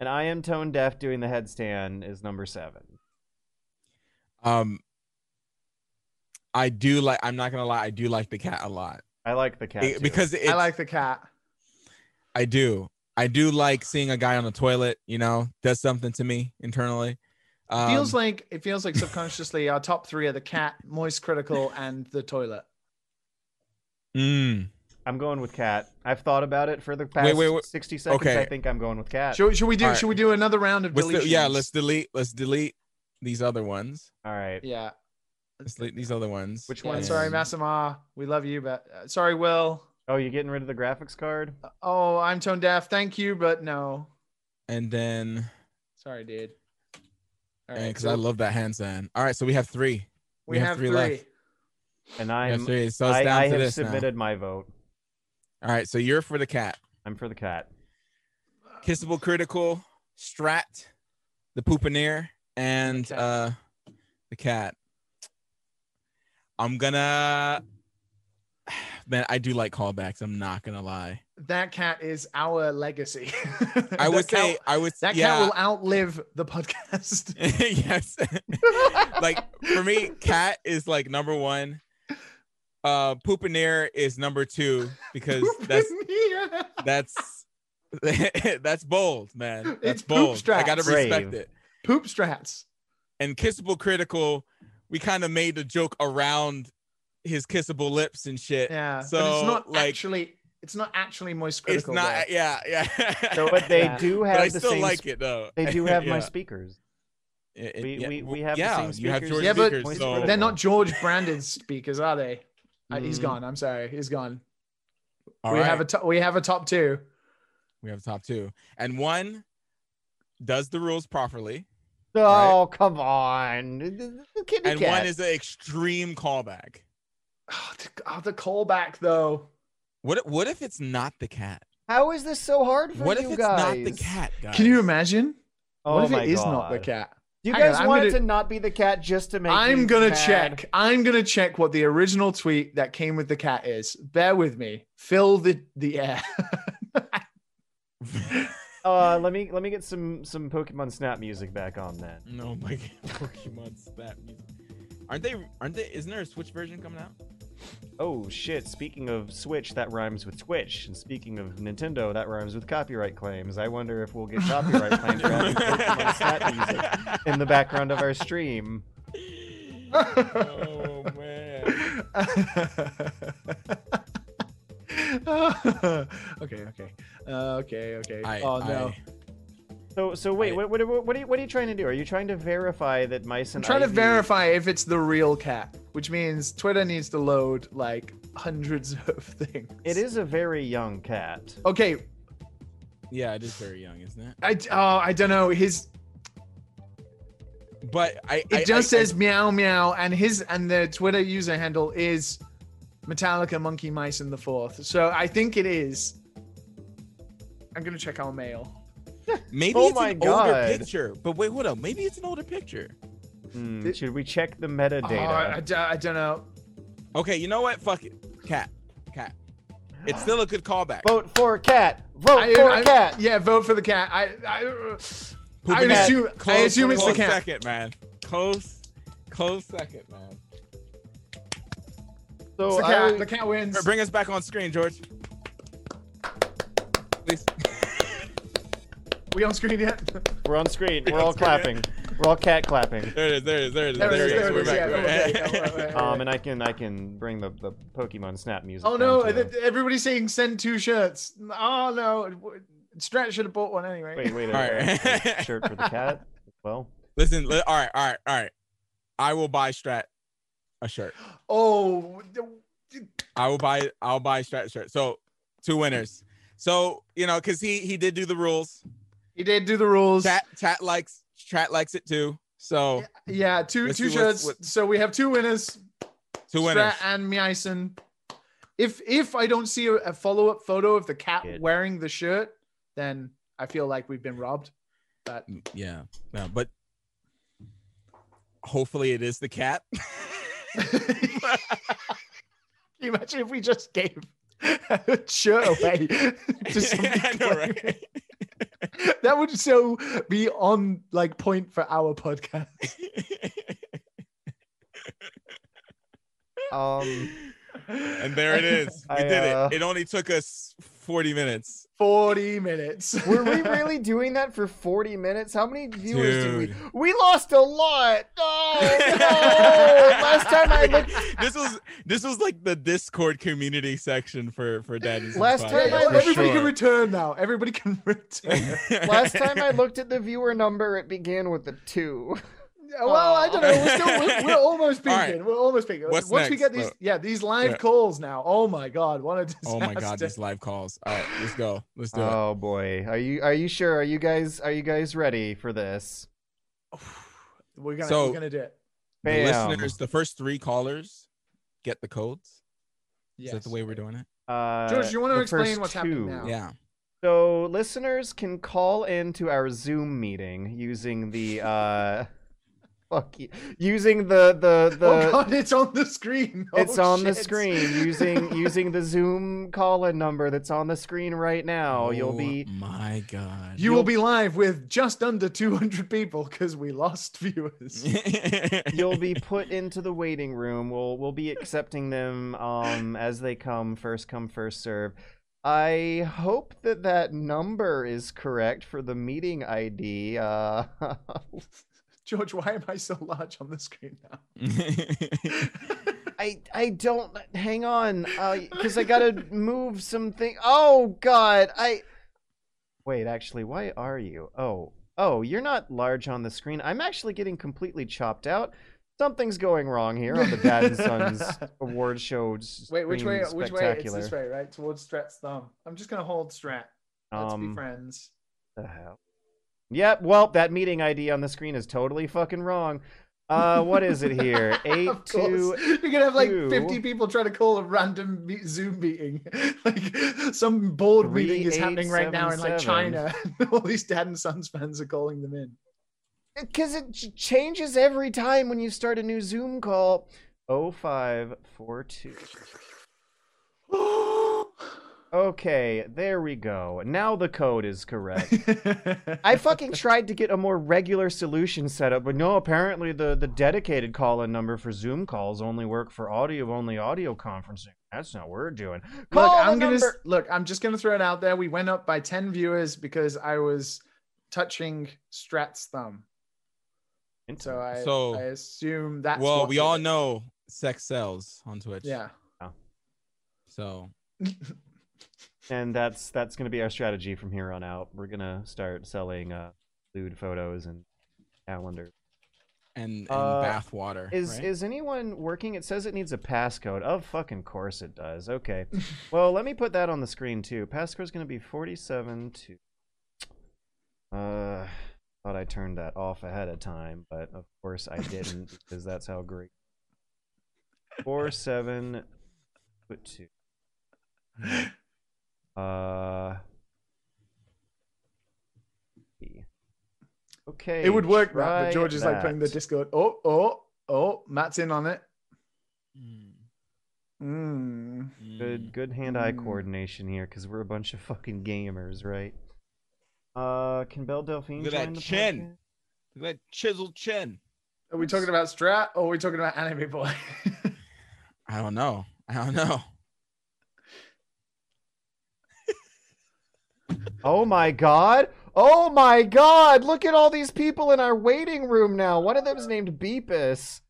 And I am tone deaf doing the headstand is number seven. Um, I do like. I'm not gonna lie. I do like the cat a lot I like the cat It- too. because it's, I like the cat. I do. I do like seeing a guy on the toilet. You know, does something to me internally. Um, feels like it feels like subconsciously our top three are the cat, moist critical, and the toilet. mm, I'm going with cat. I've thought about it for the past Wait, wait, wait. 60 seconds. Okay. I think I'm going with cat. Should, should we do? All right. Should we do another round of Let's deletions? do- yeah, let's delete. Let's delete these other ones. All right. Yeah. Let's delete these other ones. Which Yeah, one? sorry, And- Massima. We love you, but uh, sorry, Will. Oh, you're getting rid of the graphics card? Oh, I'm tone deaf. Thank you, but no. And then, Sorry, dude. All because so I love that hand sign. All right, so we have three. we, we have have three three. left. And We have I'm. three. So I, I have this now. submitted my vote. All right, so you're for the cat. I'm for the cat. Kissable Critical, Strat, the Poopaneer, and cat. uh the cat. I'm gonna man, I do like callbacks. I'm not gonna lie. That cat is our legacy. I That would say I would that yeah. cat will outlive the podcast. yes. like for me, cat is like number one. Uh Poopaneer is number two because that's Yeah. that's that's bold, man. That's It's poop bold. I gotta respect Brave. it. poop strats. and kissable critical we kind of made a joke around his kissable lips and shit Yeah, so but it's not like actually. It's not actually moist critical. it's not though. yeah yeah So, but they Yeah. do but have i the still same. like sp- it though They do have my speakers. It- it- we- yeah, we- we have the yeah same you have speakers. George Yeah, but speakers Moist so. They're not George branded speakers, are they? Uh, he's Mm. gone. I'm sorry. He's gone. all we right. have a to- we have a top two. we have top two and one does the rules properly Oh, come on. Kitty and cat. one is an extreme callback Oh, the, oh, the callback though. what if- what if it's not the cat How is this so hard for what you if it's guys? not the cat guys? Can you imagine? Oh what if my it is not the cat? Do you Hang guys I'm want gonna- to not be the cat just to make I'm gonna mad? check. I'm gonna check what the original tweet that came with the cat is. Bear with me. Fill the the air. Uh, let me let me get some some Pokemon Snap music back on then. no my god pokemon snap music aren't they aren't they isn't there a switch version coming out Oh shit! Speaking of Switch, that rhymes with Twitch, and speaking of Nintendo, that rhymes with copyright claims. I wonder if we'll get copyright claims for having Pokemon Snap music in the background of our stream. oh man. okay, okay, uh, okay, okay. I, oh no, I- So so wait, I- what, what what are you what are you trying to do? Are you trying to verify that mice and I'm and trying to verify if it's the real cat, which means Twitter needs to load like hundreds of things. It is a very young cat. okay. yeah, it is very young, isn't it? I oh I don't know his. But I It I- just I- says meow meow, and his and the Twitter user handle is Metallica Monkey Mice in the fourth. So I think it is. I'm gonna check our mail. Maybe Oh it's my an older picture. But wait, hold up. Maybe it's an older picture. Hmm, It- should we check the metadata? I, d- I don't know. Okay, you know what? Fuck it. Cat. Cat. It's still a good callback. Vote for cat. Vote I- for I- cat. Yeah, vote for the cat. I I, Poop I in that. assume I Close- assume it's the close cat. second, man. Close, close second, man. So It's the I- cat. The cat wins. Bring us back on screen, George. Please. We on screen yet? we're on screen. We're all clapping. We're all cat clapping. There it is. There it is. There it is. There it is, There there it it is. is, We're back. okay, We're back. right, right. Um, and I can I can bring the, the Pokemon Snap music. Oh no! too. Everybody's saying send two shirts. Oh no! Strat should have bought one anyway. Wait, wait. All A, shirt for the cat. Well, Listen. Li- all right. All right. All right. I will buy Strat a shirt. Oh, I will buy. I'll buy Strat a shirt. So two winners. So you know, because he he did do the rules. He did do the rules. Chat chat likes chat likes it too. So Yeah, 2 two see shirts. So we have two winners. two winners. Strat and Meisen. If if I don't see a, a follow up photo of the cat Good. wearing the shirt, then I feel like we've been robbed. But mm, Yeah. Yeah. But hopefully it is the cat. Can you imagine if we just gave a shirt away to somebody? I know, right? that would so be on like point for our podcast. um, and there it is. We I, did uh, it. It only took us 40 minutes. 40 minutes. Were we really doing that for 40 minutes? How many viewers did we? We lost a lot. Oh no! Last time I looked, this was this was like the Discord community section for for Daddy's. Last Podcast, time I for Everybody sure. can return now. Everybody can return. last time I looked at the viewer number, it began with a two. Well, I don't know. We're still we're, we're almost All peaking. right. We're almost peaking. What's Once we get these, Uh, yeah, these live yeah. calls now. Oh my god, what a disaster! Oh my god, these live calls. All right, let's go. Let's do it. Oh boy, are you are you sure? Are you guys are you guys ready for this? We're gonna So- we're gonna do it. The listeners, the first three callers get the codes. Yes. Is that the way we're doing it? Uh, George, you wanna explain first what's happening now? Yeah. So listeners can call into our Zoom meeting using the uh fuck you, using the the the oh god, it's on the screen. Oh, it's on the screen using using the Zoom call-in number that's on the screen right now. You'll Oh be My God. You will be live with just under 200 people because we lost viewers. you'll be put into the waiting room. We'll we'll be accepting them um as they come, first come first serve. I hope that that number is correct for the meeting ID. Uh George, why am I so large on the screen now? I I don't hang on because I gotta move something. Oh God, I wait. Actually, why are you? Oh oh, you're not large on the screen. I'm actually getting completely chopped out. Something's going wrong here on the Dad and Sons award show. Wait, which way? Which way? It's this way, right? Towards Strat's thumb. I'm just gonna hold Strat. Let's be Um, friends. the hell? Yep. Well, that meeting ID on the screen is totally fucking wrong. Uh, what is it here? Eight Of two. course. You're gonna have like two. 50 people trying to call a random Zoom meeting. like some board Three, meeting is eight, happening right now in like seven. China. All these Dad and Sons fans are calling them in. Because it changes every time when you start a new Zoom call. Oh five four two. Okay, there we go. Now the code is correct. I fucking tried to get a more regular solution set up, but no, apparently the, the dedicated call-in number for Zoom calls only work for audio only audio conferencing. That's not what we're doing. Look, Call the I'm gonna number- look. I'm just gonna throw it out there. We went up by ten viewers because I was touching Strat's thumb. So I, So- I assume that's well, what we did all it. know sex sells on Twitch. Yeah. Oh. So and that's that's gonna be our strategy from here on out. We're gonna start selling uh lewd photos and calendars. and, and Uh, bath water. Is right? is anyone working? It says it needs a passcode. Of fucking course it does. Okay. well, let me put that on the screen too. Passcode's gonna be forty-seven to. Uh, thought I turned that off ahead of time, but of course I didn't because that's how great. Four seven, put two. Uh. Okay. It would work, Matt, but George is like putting the. Discord. Oh, oh, oh, Matt's in on it. Mm, Mm. Good, good hand-eye Mm. coordination here, because we're a bunch of fucking gamers, right? Uh, can Belle Delphine Look at that the chin. podcast? Look at that chiseled chin. Are we talking about Strat or are we talking about Anime Boy? I don't know. I don't know. Oh my god! Oh my god! Look at all these people in our waiting room now. One of them's named Beepus.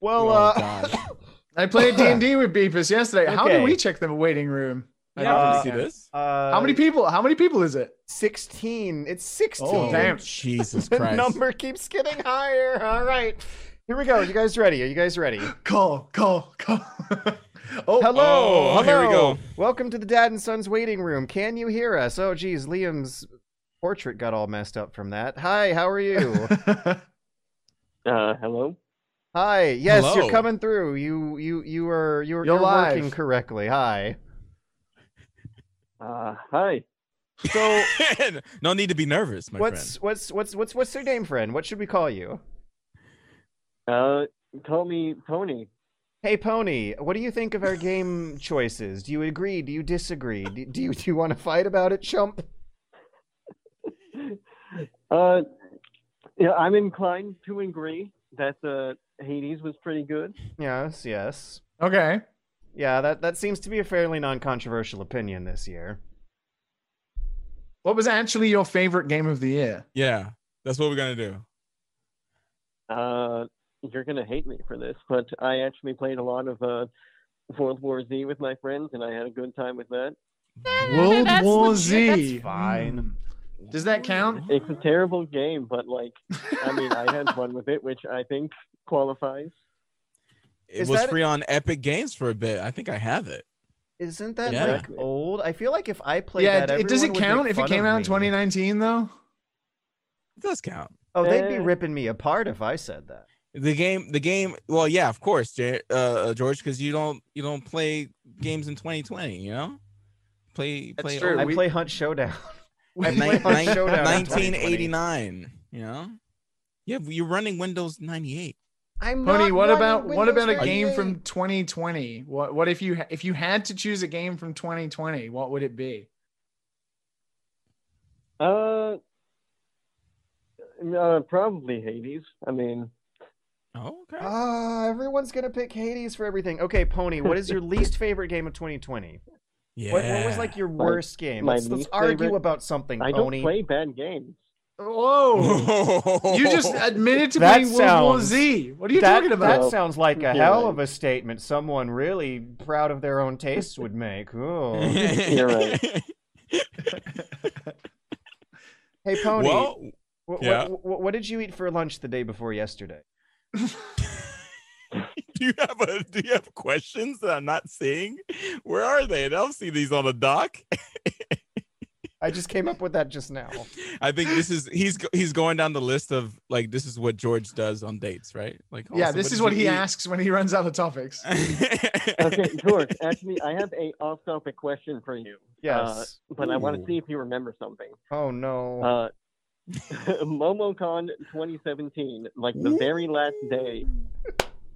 Well, Oh, uh, I played D and D with Beepus yesterday. How Okay. do we check the waiting room? Yeah, Uh, see this. uh, How many people? How many people is it? Sixteen. It's sixteen. Oh, damn. Jesus Christ! The number keeps getting higher. All right, here we go. You guys ready? Are you guys ready? Call, call, call. oh, Hello, Oh, here we go. Welcome to the Dad and Sons waiting room. Can you hear us? Oh, geez, Liam's portrait got all messed up from that. Hi, how are you? Uh, hello. Hi. Yes, you're coming through. You, you, you are you're, You're you're working correctly. Hi. Uh, hi. So, no need to be nervous, my friend. what's what's what's what's what's your name, friend? What should we call you? Uh, call me Pony. Hey, Pony. What do you think of our game choices? Do you agree? Do you disagree? Do, do you do you want to fight about it, chump? Uh, yeah, I'm inclined to agree that uh, Hades was pretty good. Yes, yes. okay. Yeah, that that seems to be a fairly non-controversial opinion this year. What was actually your favorite game of the year? Yeah, that's what we're gonna do. Uh, you're gonna hate me for this, but I actually played a lot of uh, World War Z with my friends, and I had a good time with that. World That's War legit, Z. that's fine. Hmm. Does that count? It's a terrible game, but like, I mean, I had fun with it, which I think qualifies. It Is was that- free on Epic Games for a bit. I think I have it. Isn't that Yeah. like old? I feel like if I played yeah, that, it does it everyone would count make if it fun came of out in me. 2019 though? It does count. Oh, they'd be Eh. ripping me apart if I said that. The game, the game. Well, yeah, of course, uh, George, because you don't you don't play games in 2020. You know, play That's play true. I we- play Hunt Showdown. I play Hunt Showdown. in 1989. You know, yeah, you're running Windows 98. I'm Pony, not what running about what about a game from 2020? What what if you if you had to choose a game from 2020, what would it be? Uh, uh probably Hades. I mean, Oh, okay. Ah, everyone's gonna pick Hades for everything. Okay, Pony, what is your least favorite game of 2020? yeah. What, what was like your My- worst game? my Let's, let's argue favorite- about something, I don't Pony. play bad games. Whoa! you just admitted to That playing World War Z. What are you that, talking about? that sounds like a Yeah. hell of a statement someone really proud of their own tastes would make. Oh. You're right. Hey, Pony, Well, wh- wh- yeah. wh- what did you eat for lunch the day before yesterday? Do you have a do you have questions that I'm not seeing? Where are they? I don't see these on the doc. I just came up with that just now. I think this is he's he's going down the list of like this is what George does on dates, right? Like yeah, also, this is what he eat? asks when he runs out of topics. Okay, George. Actually, I have a off-topic question for you. Yes. Uh, but I want to see if you remember something. oh no. Uh, MomoCon 2017, like the very last day.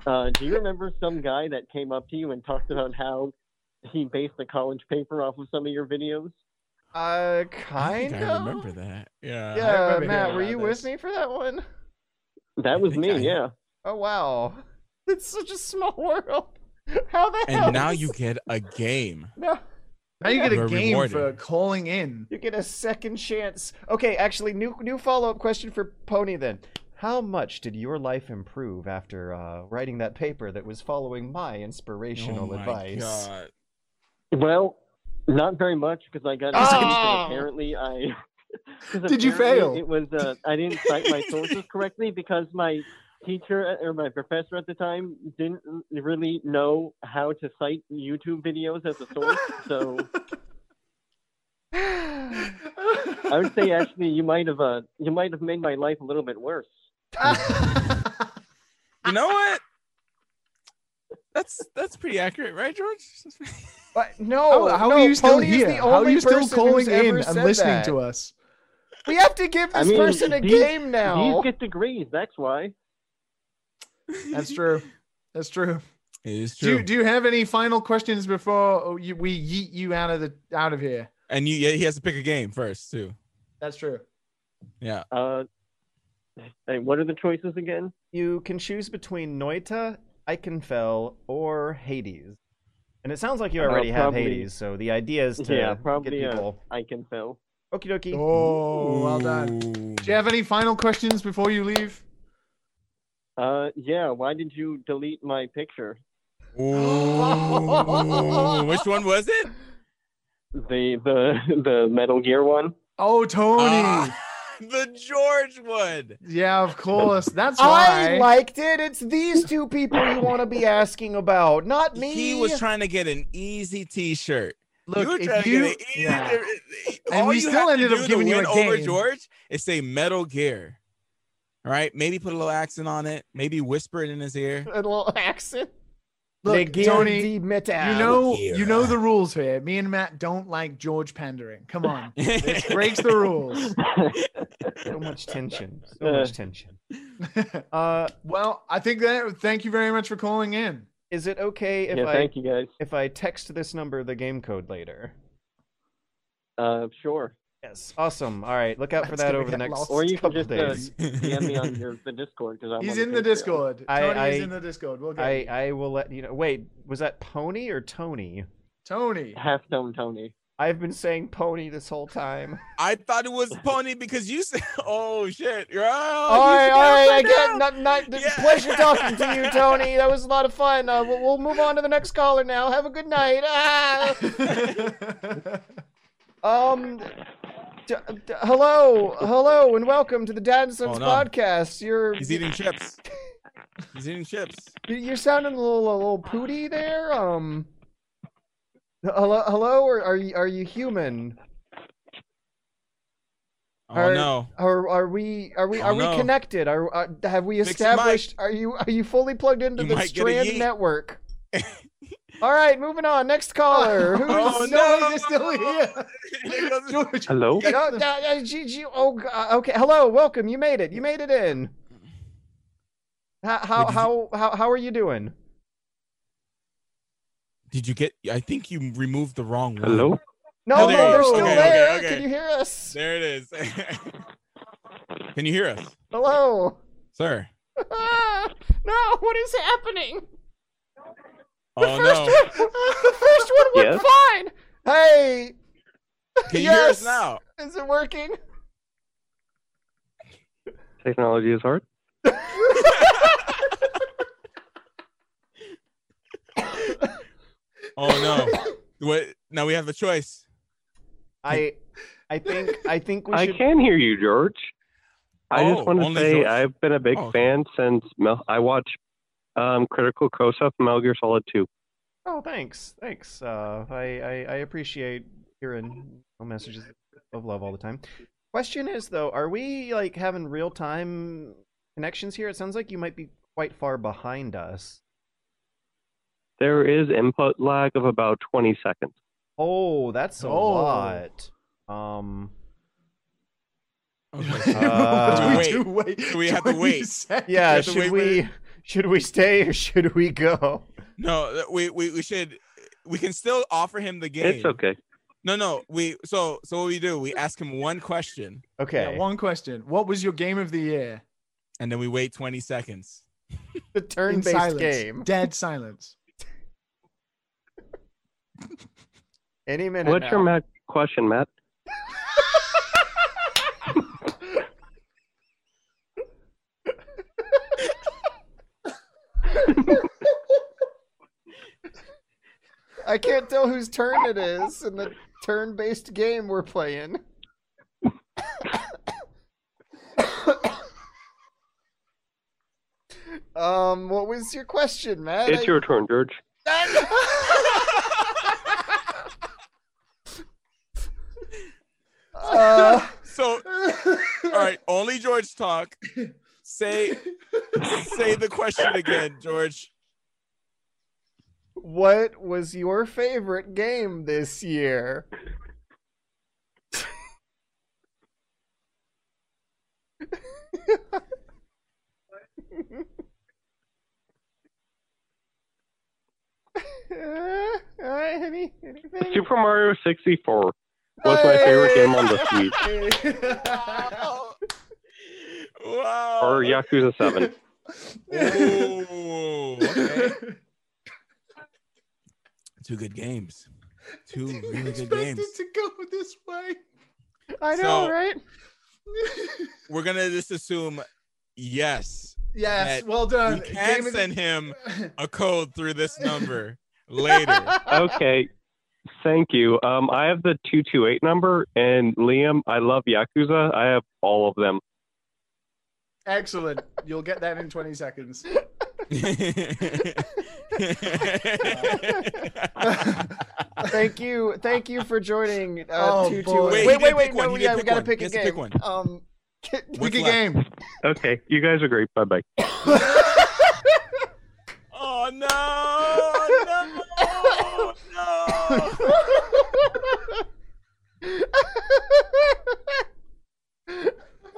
Uh, do you remember some guy that came up to you and talked about how he based a college paper off of some of your videos? Uh, I kind think of. I remember that. Yeah. Yeah, Matt, were you this. with me for that one? That was me, I- yeah. Oh wow, it's such a small world. How the hell? And now is- you get a game. no, Now you get a game rewarded. for calling in. you get a second chance. Okay, actually, new new follow up question for Pony then. How much did your life improve after uh, writing that paper that was following my inspirational oh my advice? God. Well, not very much because I got accused and apparently I. Did you fail? It was uh, I didn't cite my sources correctly because my teacher or my professor at the time didn't really know how to cite YouTube videos as a source. So I would say actually you might have uh, you might have made my life a little bit worse. You know what? That's that's pretty accurate, right, George? But no, how, how no, are you still Pony here? How are you still calling in and listening that. to us? We have to give I this mean, person a these- game now. These get degrees. That's why. That's true. That's true. It is Do true. you, do you have any final questions before you, we yeet you out of the out of here? and you, yeah, he has to pick a game first too. That's true. Yeah. Uh, hey, what are the choices again? You can choose between Noita, Ikenfell, or Hades. And it sounds like you Uh, already have Hades, so the idea is to yeah, get probably. Uh, people. Ikenfell. Okie dokie. Oh, well done. Do you have any final questions before you leave? Uh, yeah. Why did you delete my picture? Ooh. Which one was it? The the the Metal Gear one. Oh, Tony. Ah, the George one. yeah, of course. That's why I liked it. It's these two people you want to be asking about, not me. He was trying to get an easy T-shirt. Look, you were if trying you- to get an easy. yeah. And we you still ended up giving you win a over. George is say Metal Gear. All right, maybe put a little accent on it. Maybe whisper it in his ear. A little accent. Look, Legion Tony, di Metal. you know, Gear. you know the rules here. Me and Matt don't like George pandering. Come on, this breaks the rules. so much tension. So Uh, much tension. Uh, well, I think that. Thank you very much for calling in. is it okay if yeah. I Thank you guys. if I text this number the game code later? Uh, sure. Yes. Awesome. All right. Look out for Matt's that gonna over the get next lost. Or you can couple just uh, days. DM me on your the Discord because I'm. He's on in the Patreon. Discord. I- Tony is I- in the Discord. We'll get I. I will let you know. Wait, was that Pony or Tony? Tony. Half Stone Tony. I've been saying pony this whole time. I thought it was pony because you said, "Oh shit!" You're, oh, all you right, should all right. I get get not, not, Yeah. pleasure talking to you, Tony. That was a lot of fun. Uh, we'll, we'll move on to the next caller now. Have a good night. Ah! Um, d- d- hello, hello, and welcome to the Dad and Sons Oh, no. podcast. You're. He's eating chips. He's eating chips. you- you're sounding a little a little pooty there. Um, hello, hello, or are you are you human? Oh Are- no. Are are we are we Oh, are we no. connected? Are, are have we established? Are you are you fully plugged into You the might get a Strand network? All right, moving on. Next caller. Who's Oh, no, no. you're still here. Here George, Hello? get No, the- no, G- G- oh, uh, okay. Hello, welcome. You made it. You made it in. How how Wait, did you- how, how how are you doing? Did you get? I think you removed the wrong one. Hello? No, Oh, no, there they're you go. still Okay, there. okay, okay. Can you hear us? There it is. Can you hear us, Hello. sir? no, what is happening? Oh first no. one, the first one went Yes? fine. Hey, Can you hear us Yes. now? is it working? Technology is hard. Oh no. What? Now we have a choice. I I think I think we I can hear you, George. I Oh, just want to say George. I've been a big Oh, okay. fan since Mel- I watched um, Critical Close-Up Metal Gear Solid 2. Oh, thanks, thanks. Uh, I, I I appreciate hearing messages of love all the time. Question is though, are we like having real time connections here? It sounds like you might be quite far behind us. There is input lag of about 20 seconds. Oh, that's a Oh. lot. Um, Okay. Uh, Do we wait. do wait? Do we have to wait? seconds? yeah. have to Should wait we should we stay or should we go? No, we, we we should. We can still offer him the game. It's okay. No, no. We so so what we do? We ask him one question, Okay. Yeah, one question. What was your game of the year? and then we wait twenty seconds. the turn-based game. Dead silence. Any minute. What's your now. Matt question, Matt? I can't tell whose turn it is in the turn-based game we're playing. um, what was your question, Matt? It's I- your turn, George. Uh, So all right, only George talk. Say say the question again, George. what was your favorite game this year? Uh, any. Super Mario 64 was my favorite game on the Switch. Wow. wow. Or Yakuza 7. Ooh, okay. Two good games. Two really good Expected games. to go this way. I know, So- right? We're gonna just assume yes. yes, That well done. we can Game of the- send him a code through this number later. Okay. Thank you. Um, I have the 228 number, and Liam, I love Yakuza. I have all of them. Excellent. You'll get that in 20 seconds. Thank you, thank you for joining. Uh, Oh, two, two, boy. wait, Wait, wait, wait, no, yeah, we gotta pick a game. pick one. Um, What's Pick a game. Okay. You guys are great. Bye bye. Oh no! No! No!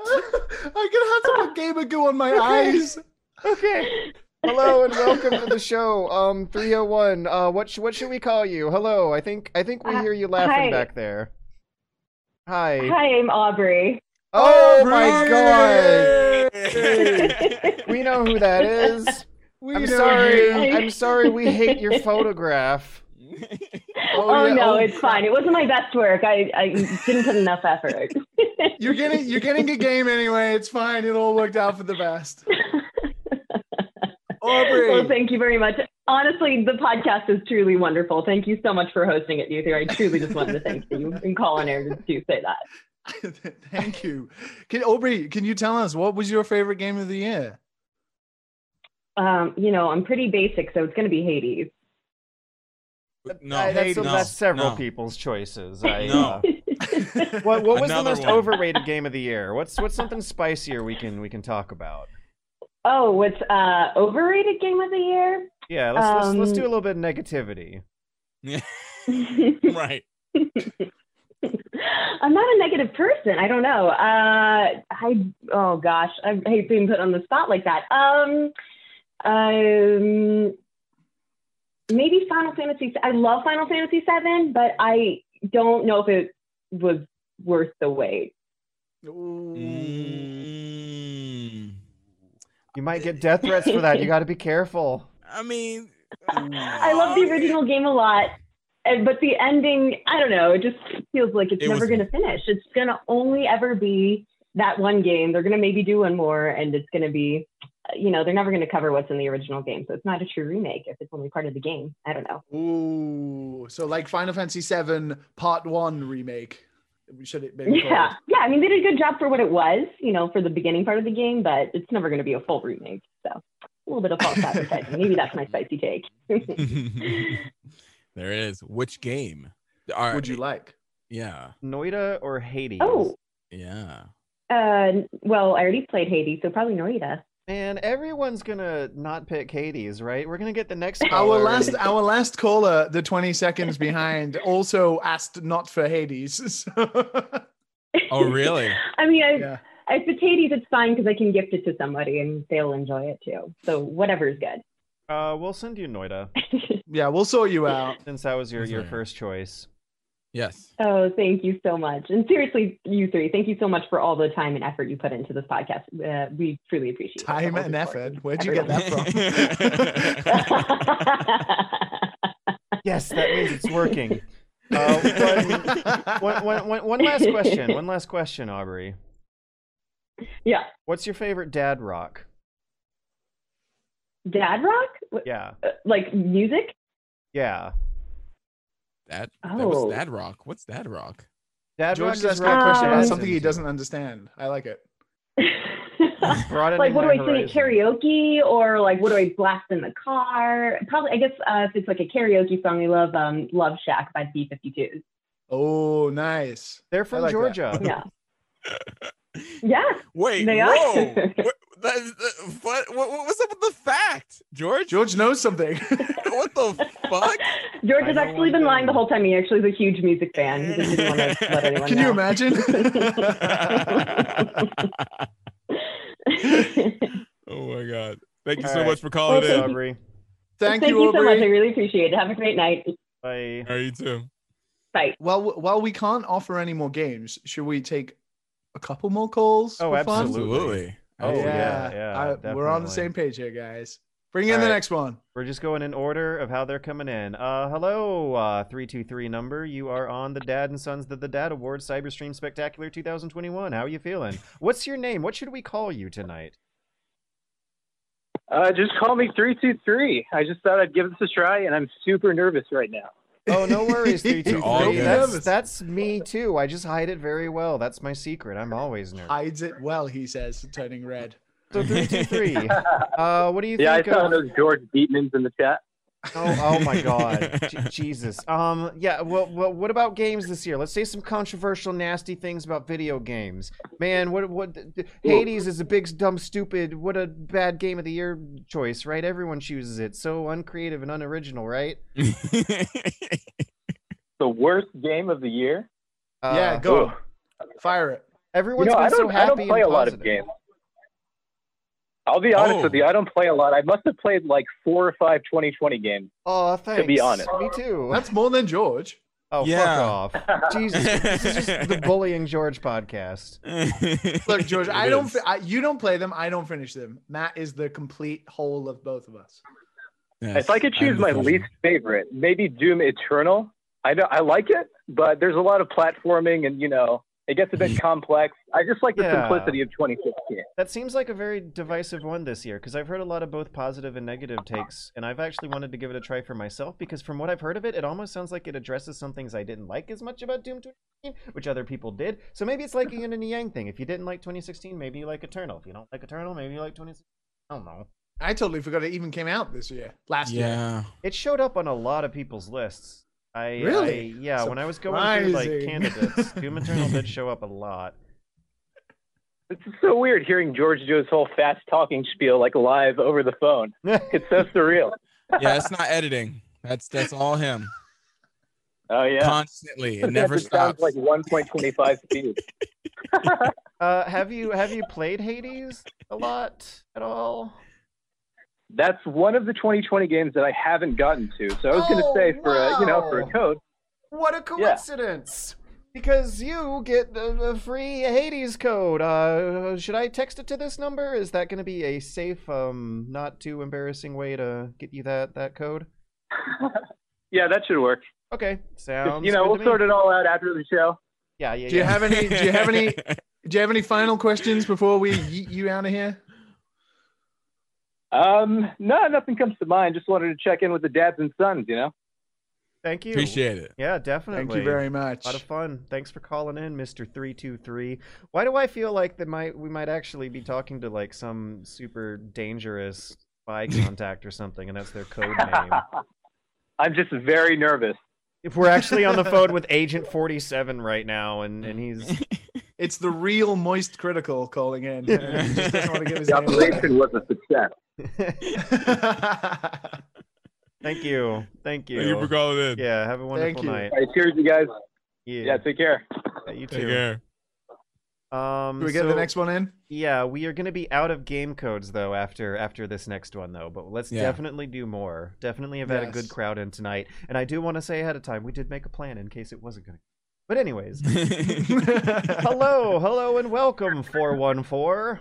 I'm gonna have some put Gamer Goo on my eyes. okay. Hello and welcome to the show. Um, 301. Uh, what sh- what should we call you? Hello. I think I think we Uh, hear you laughing hi. back there. Hi. Hi, I'm Aubrey. Oh my god. god! We know who that is. We I'm know sorry. you. I'm sorry we hate your photograph. Oh, yeah, no, oh, it's fine. It wasn't my best work. I, I didn't put enough effort. You're getting you're getting a game anyway. It's fine. It all worked out for the best. Aubrey. Well, thank you very much. Honestly, the podcast is truly wonderful. Thank you so much for hosting it, you three. I truly just wanted to thank you and call on air to say that. Thank you. Can Aubrey, can you tell us what was your favorite game of the year? Um, you know, I'm pretty basic, so it's going to be Hades. No, I- that's, no, that's several no. people's choices. I, No. uh, what what was the most one. overrated game of the year? What's what's something spicier we can we can talk about? Oh, what's uh overrated game of the year? Yeah, let's let's, let's Um, do a little bit of negativity. right. I'm not a negative person. I don't know. Uh, I oh gosh, I hate being put on the spot like that. Um, um, maybe Final Fantasy. I love Final Fantasy VII, but I don't know if it was worth the wait. Mm, You might get death threats for that. You got to be careful. I mean, I love the original game a lot, but the ending, I don't know. It just feels like it's It never was- going to finish. It's going to only ever be that one game. They're going to maybe do one more, and it's going to be, you know, they're never going to cover what's in the original game. So it's not a true remake if it's only part of the game. I don't know. Ooh, so like Final Fantasy VII Part One remake. Should it maybe? Yeah, yeah. I mean, they did a good job for what it was, you know, for the beginning part of the game, but it's never going to be a full remake. So a little bit of false advertising. Maybe that's my spicy take. there it is. Which game? Are, Would you like? Yeah. Noita or Hades? oh, Yeah. uh, well, I already played Hades, so probably Norita. Man, everyone's gonna not pick Hades, right? We're gonna get the next Our last our last caller, the 20 seconds behind, also asked not for Hades. so- Oh, really? I mean, I, yeah. if it's Hades, it's fine because I can gift it to somebody and they'll enjoy it too. So whatever is good. Uh, we'll send you Noita Yeah, we'll sort you out. since that was your, your first choice. Yes. oh, thank you so much. And seriously, you three, thank you so much for all the time and effort you put into this podcast. Uh, we truly appreciate it. Time All and the effort. Where'd you get that from? Yes, that means it's working. Uh, one, one, one, one last question. One last question, Aubrey. yeah. What's your favorite dad rock? Dad rock? Yeah, uh, Like music? yeah. That that Oh. was Dad Rock. What's Dad Rock? Dad George rock is is asking a question about something he doesn't understand. I like it. Broadening like what do my I sing at karaoke or like what do I blast in the car? Probably I guess uh, if it's like a karaoke song, we love um Love Shack by B52s. Oh, nice. They're from like that. Georgia. Yeah. yeah. Wait, They whoa! what, that, that- what, what, what's up with the fact, George? George knows something. what the fuck? George I has actually been lying the whole time. He actually is a huge music fan. He just didn't want to let anyone Can know. you imagine? oh my god! Thank you All so right. much for calling Well, in. thank you. Aubrey. Thank, Thank you, you so much. I really appreciate it. Have a great night. Bye. Are you too? Bye. Well, while we can't offer any more games, should we take a couple more calls? Oh, for absolutely. Absolutely. Oh, yeah, yeah, yeah, I- we're on the same page here, guys. Bring in All the right. next one. We're just going in order of how they're coming in. Uh, hello, uh, 323 number. You are on the Dad and Sons of the Dad Awards Cyberstream Spectacular 2021. How are you feeling? What's your name? What should we call you tonight? Uh, just call me 323. I just thought I'd give this a try, and I'm super nervous right now. Oh, no worries, 323. That's, that's me too. I just hide it very well. That's my secret. I'm always nervous. Hides it well, he says, turning red. So 323. uh, what do you think? yeah, I saw of... those George Beatmans in the chat. Oh, oh my God, J- Jesus. Um, yeah. Well, well, what about games this year? Let's say some controversial, nasty things about video games. Man, what, what? Hades is a big, dumb, stupid. What a bad game of the year choice, right? Everyone chooses it. So uncreative and unoriginal, right? The worst game of the year. yeah, Uh, go. Ugh. Fire it. Everyone's you know, been I don't, so I happy don't play a and lot of games. I'll be honest Oh. with you. I don't play a lot. I must have played like four or five 2020 games. Oh, thanks. To be honest. me too. That's more than George. Oh, Yeah. fuck off. Jesus, this is just the bullying George podcast. Look, George, It I don't. Fi- I, you don't play them. I don't finish them. Matt is the complete whole of both of us. Yes, if I could I'm choose my least one. favorite, maybe Doom Eternal. I know I like it, but there's a lot of platforming, and you know, it gets a bit complex. I just like the Yeah. simplicity of 2016. That seems like a very divisive one this year because I've heard a lot of both positive and negative takes, and I've actually wanted to give it a try for myself because from what I've heard of it, it almost sounds like it addresses some things I didn't like as much about Doom 2016, which other people did. So maybe it's like a yin and a yang thing. If you didn't like 2016, maybe you like Eternal. If you don't like Eternal, maybe you like 2016. I don't know. I totally forgot it even came out this year. Last year. Yeah. It showed up on a lot of people's lists. I, Really? I- yeah, when I was going through like candidates, Doom Eternal did show up a lot. It's so weird hearing George do his whole fast talking spiel like live over the phone. It's so surreal. Yeah, it's not editing. That's that's all him. Oh yeah, Constantly. It never It sounds stops. like 1.25 speed. Uh, have you have you played Hades a lot at all? That's one of the 2020 games that I haven't gotten to. So I was going to Oh, say for a, you know for a code. What a coincidence! Because you get a, a free Hades code. Uh, should I text it to this number? Is that going to be a safe, um, not too embarrassing way to get you that that code? Yeah, that should work. Okay, sounds. you know, good we'll to sort me. it all out after the show. Yeah, yeah. Do you have any? Do you have any? Do you have any final questions before we yeet you out of here? Um, no, nothing comes to mind. Just wanted to check in with the dads and sons. You know. Thank you. Appreciate it. Yeah, definitely. Thank you very much. A lot of fun. Thanks for calling in, Mister Three Two Three. Why do I feel like that might we might actually be talking to like some super dangerous spy contact or something, and that's their code name? I'm just very nervous. If we're actually on the phone with Agent Forty Seven right now, and and he's It's the real moist critical calling in. He just doesn't want to give his The name away. operation was a success. thank you, thank you. Thank you for calling in. Yeah, have a wonderful you. night. All right, cheers, you guys. Yeah, Yeah, take care. yeah, you Take care. Um, Can we get the next one in? Yeah, we are going to be out of game codes though after after this next one though, but let's Yeah. definitely do more. Definitely have had a good crowd in tonight, and I do want to say ahead of time we did make a plan in case it wasn't going to. But anyways, hello, hello, and welcome four one four.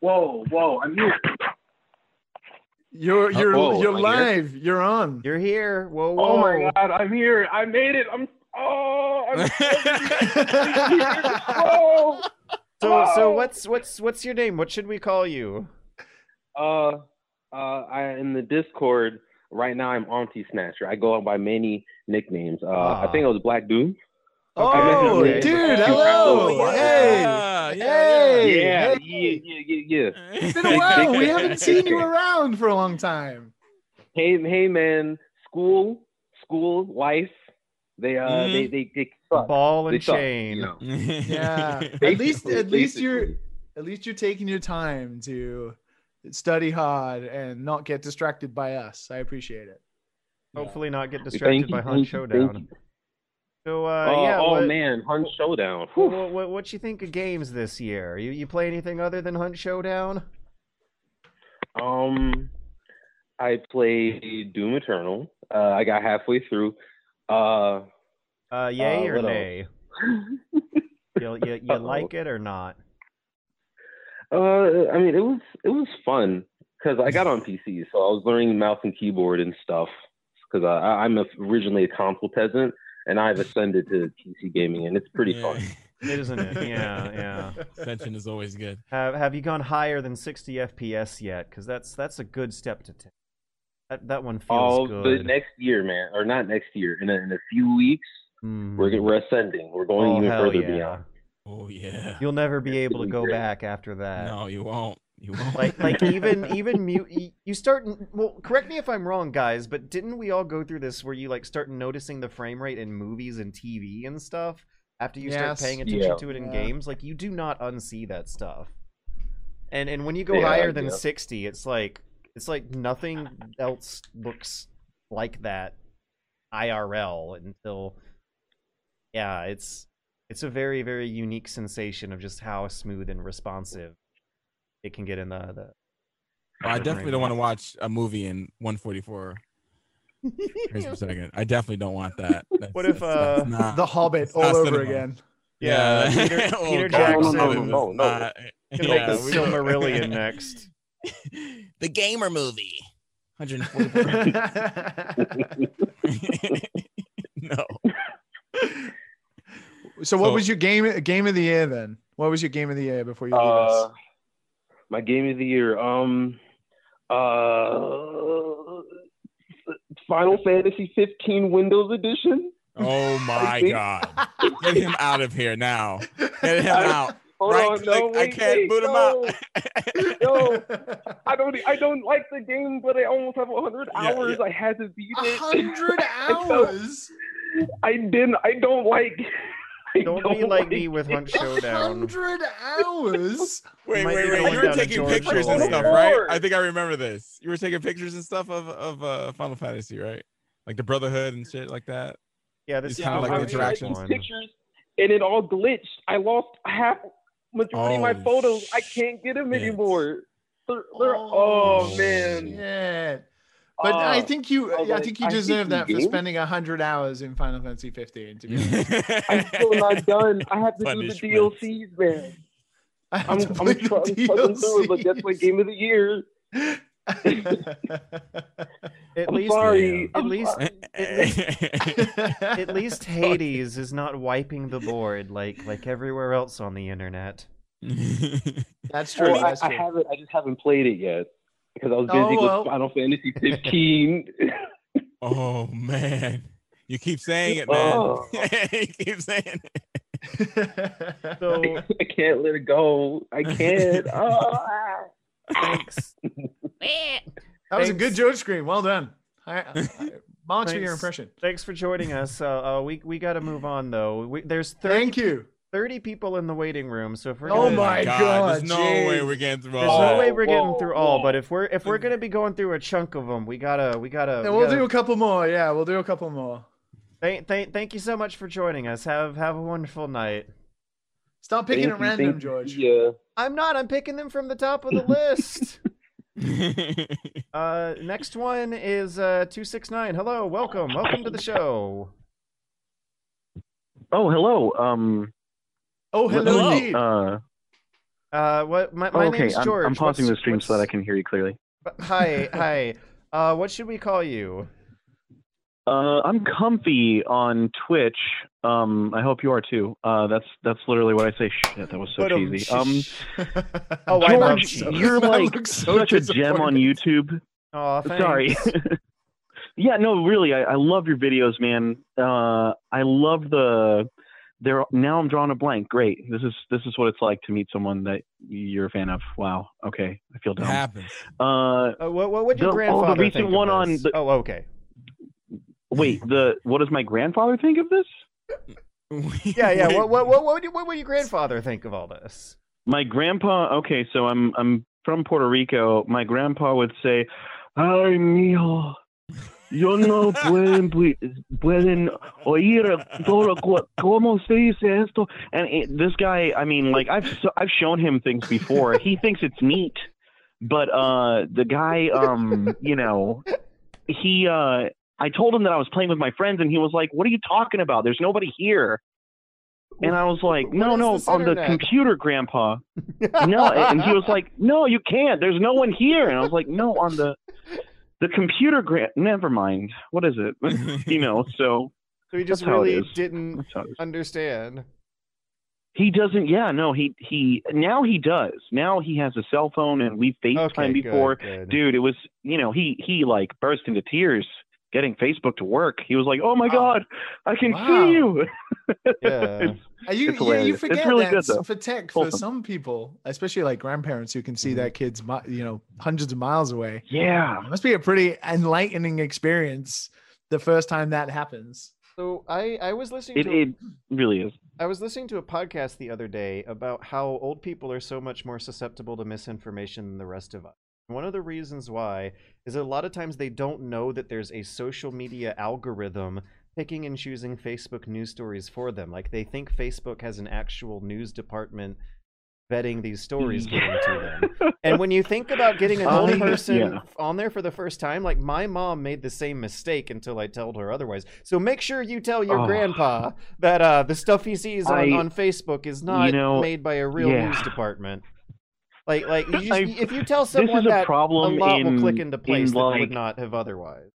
Whoa, whoa, I'm here. You're you're whoa, you're am I here? live. You're on. You're here. Whoa, whoa. Oh my god, I'm here. I made it. I'm. Oh, I'm. oh. So so Oh. what's what's what's your name? What should we call you? Uh, uh, I in the Discord right now. I'm Auntie Snatcher. I go by many nicknames. Uh, I Ah. think it was Black Doom. Oh, Okay. dude, hello. yeah. Hey. Yeah, Hey. Yeah, hey. yeah, yeah, yeah, yeah. It's been a while. We haven't seen you around for a long time. Hey, hey, man. School, school, life. They uh, Mhm. they they they suck. Ball They and suck, chain. you know. Yeah. at least at least you're at least you're taking your time to study hard and not get distracted by us. I appreciate it. Hopefully not get distracted by Hunt Showdown. So uh, oh, yeah, oh what, man, Hunt Showdown. what, Whew. what, what you think of games this year? You you play anything other than Hunt Showdown? Um, I played Doom Eternal. Uh, I got halfway through. Uh, Uh, yay Uh, or nay? You you, you like it or not? Uh, I mean, it was it was fun because I got on PC, so I was learning mouse and keyboard and stuff. Because I, I'm a, originally a console peasant, and I've ascended to PC gaming, and it's pretty Yeah. fun. It isn't it? Yeah, yeah. Ascension is always good. Have Have you gone higher than 60 FPS yet? Because that's that's a good step to take. That that one feels Oh, good. the next year, man, or not next year. In a, in a few weeks, Mm. we're we're ascending. We're going Oh, even further yeah. beyond. Oh yeah. You'll never be able to go back after that. No, you won't. You won't. like like even even mute you start well correct me if i'm wrong guys but didn't we all go through this where you like start noticing the frame rate in movies and tv and stuff after you start paying attention Yeah. to it in Yeah. games like you do not unsee that stuff and and when you go Yeah, higher than yeah. 60 it's like it's like nothing else looks like that irl until yeah it's it's a very very unique sensation of just how smooth and responsive it can get in the, the Oh, I definitely don't want to watch a movie in 144 frames per second. I definitely don't want that. That's, What if, that's- that's uh, not- The Hobbit all over cinema. again. Yeah, Yeah, Peter- Oh, Peter God, Jackson. no, No, no, no. not- yeah, make the we- Silmarillion next. the gamer movie. 144. no. So, what So- was your game game of the year then? What was your game of the year before you leave Uh, us? my game of the year. Um, uh, Final Fantasy 15 Windows Edition. Oh my god. Get him out of here now. Get him I- out. Hold Right on, no, click, I wait, can't wait, boot him no. out. no, I don't. I don't like the game, but I almost have hundred Yeah, hours. yeah. I had to beat it. hundred hours. I didn't. I don't like. I Don't be like me with Hunt Showdown. hundred hours. Wait, might wait, wait. You were taking pictures and stuff, right? I think I remember this. You were taking pictures and stuff of of uh, Final Fantasy, right? Like the Brotherhood and shit like that. Yeah, this It's is kinda like I the was first interactions. taking one. pictures, and it all glitched. I lost half majority of my Oh, photos. I can't get them shit. anymore. They're, they're, oh, man. Yeah. But I Uh, think you, I I think you deserve these that for games. spending a hundred hours in Final Fantasy 15. To be honest, I'm still not done. I have to do the DLCs, man. I have I'm, to I'm, play I'm the through it, but that's my game of the year. At I'm least, sorry. at I'm least, at least Hades is not wiping the board like like everywhere else on the internet. That's true. Well, I, that's I haven't. I just haven't played it yet because I was busy Oh, well. with Final Fantasy 15. oh man. You keep saying it, man. Oh. you keep saying it. So I can't let it go. I can't. Oh. thanks. that was a good George scream. Well done. I, I, March for your impression. Thanks for joining us. Uh, uh, we we got to move on though. We, there's 30, Thank you. 30 people in the waiting room, so if we're Oh gonna, my God, There's no jeez. way we're getting through there's all no way we're getting Whoa, through all. whoa. But if we're if we're gonna be going through a chunk of them, we gotta we gotta. Yeah, we we'll gotta- do a couple more. Yeah, we'll do a couple more. Thank, thank, thank you so much for joining us. Have have a wonderful night. Stop picking Thank at you, random, thank you. George. Yeah. I'm not. I'm picking them from the top of the list. uh, next one is uh two six nine. Hello, welcome, welcome to the show. Oh, hello. Um, Oh, hello, Hello. uh, Uh, what? My, my okay. name's I'm, George. I'm pausing What's- the stream so that I can hear you clearly. Hi, hi. Uh, what should we call you? Uh, I'm comfy on Twitch. Um, I hope you are too. Uh, that's that's literally what I say. Shit, that was so But, cheesy. Um, Oh, I love George, you. you're like so such a gem on. YouTube. Oh, thanks. Sorry. yeah, no, really, I, I love your videos, man. Uh, I love the. There now, I'm drawing a blank. Great. This is this is what it's like to meet someone that you're a fan of. Wow. Okay, I feel It dumb. happens. Uh, Uh, what what would your The- oh, the recent think of one on the- Oh, okay. wait, the what does my grandfather think of this? Yeah, yeah. What what what what would, you- what would your grandfather think of all this? My grandpa. Okay, so I'm I'm from Puerto Rico. My grandpa would say, "Ay, mijo, yo no pueden pueden oír todo cómo se dice esto." And it, this guy, I mean, like I've so, I've shown him things before. he thinks it's neat, but uh, the guy, um, you know, he uh. I told him that I was playing with my friends, and he was like, "What are you talking about? There's nobody here." And I was like, "No, no, on the computer, Grandpa." no, and he was like, "No, you can't. There's no one here." And I was like, "No, on the the computer, Grant. Never mind. What is it? you know." So So he just That's how it really didn't that's how it is. understand. he doesn't. Yeah, no, he he now he does. Now he has a cell phone, and we FaceTime Okay, good, before. good. Dude, it was you know he he like burst into tears getting Facebook to work. He was like, "Oh my god, I can Wow. see you." Yeah. It's- Uh, You, It's you, you hilarious. It's forget really that good, for tech, for Wholesome. some people, especially like grandparents who can Mm-hmm. see their kids, you know, hundreds of miles away. yeah. It must be a pretty enlightening experience the first time that happens. So I I was listening It to it really is. I was listening to a podcast the other day about how old people are so much more susceptible to misinformation than the rest of us. One of the reasons why is that a lot of times they don't know that there's a social media algorithm picking and choosing Facebook news stories for them. Like they think Facebook has an actual news department vetting these stories getting to them. And when you think about getting an old person yeah. on there for the first time, like my mom made the same mistake until I told her otherwise. So make sure you tell your Oh. grandpa that uh, the stuff he sees on, I- on Facebook is not know, made by a real yeah. news department. Like, like you just, if you tell someone a that problem a lot will click into place in, that like- would not have otherwise.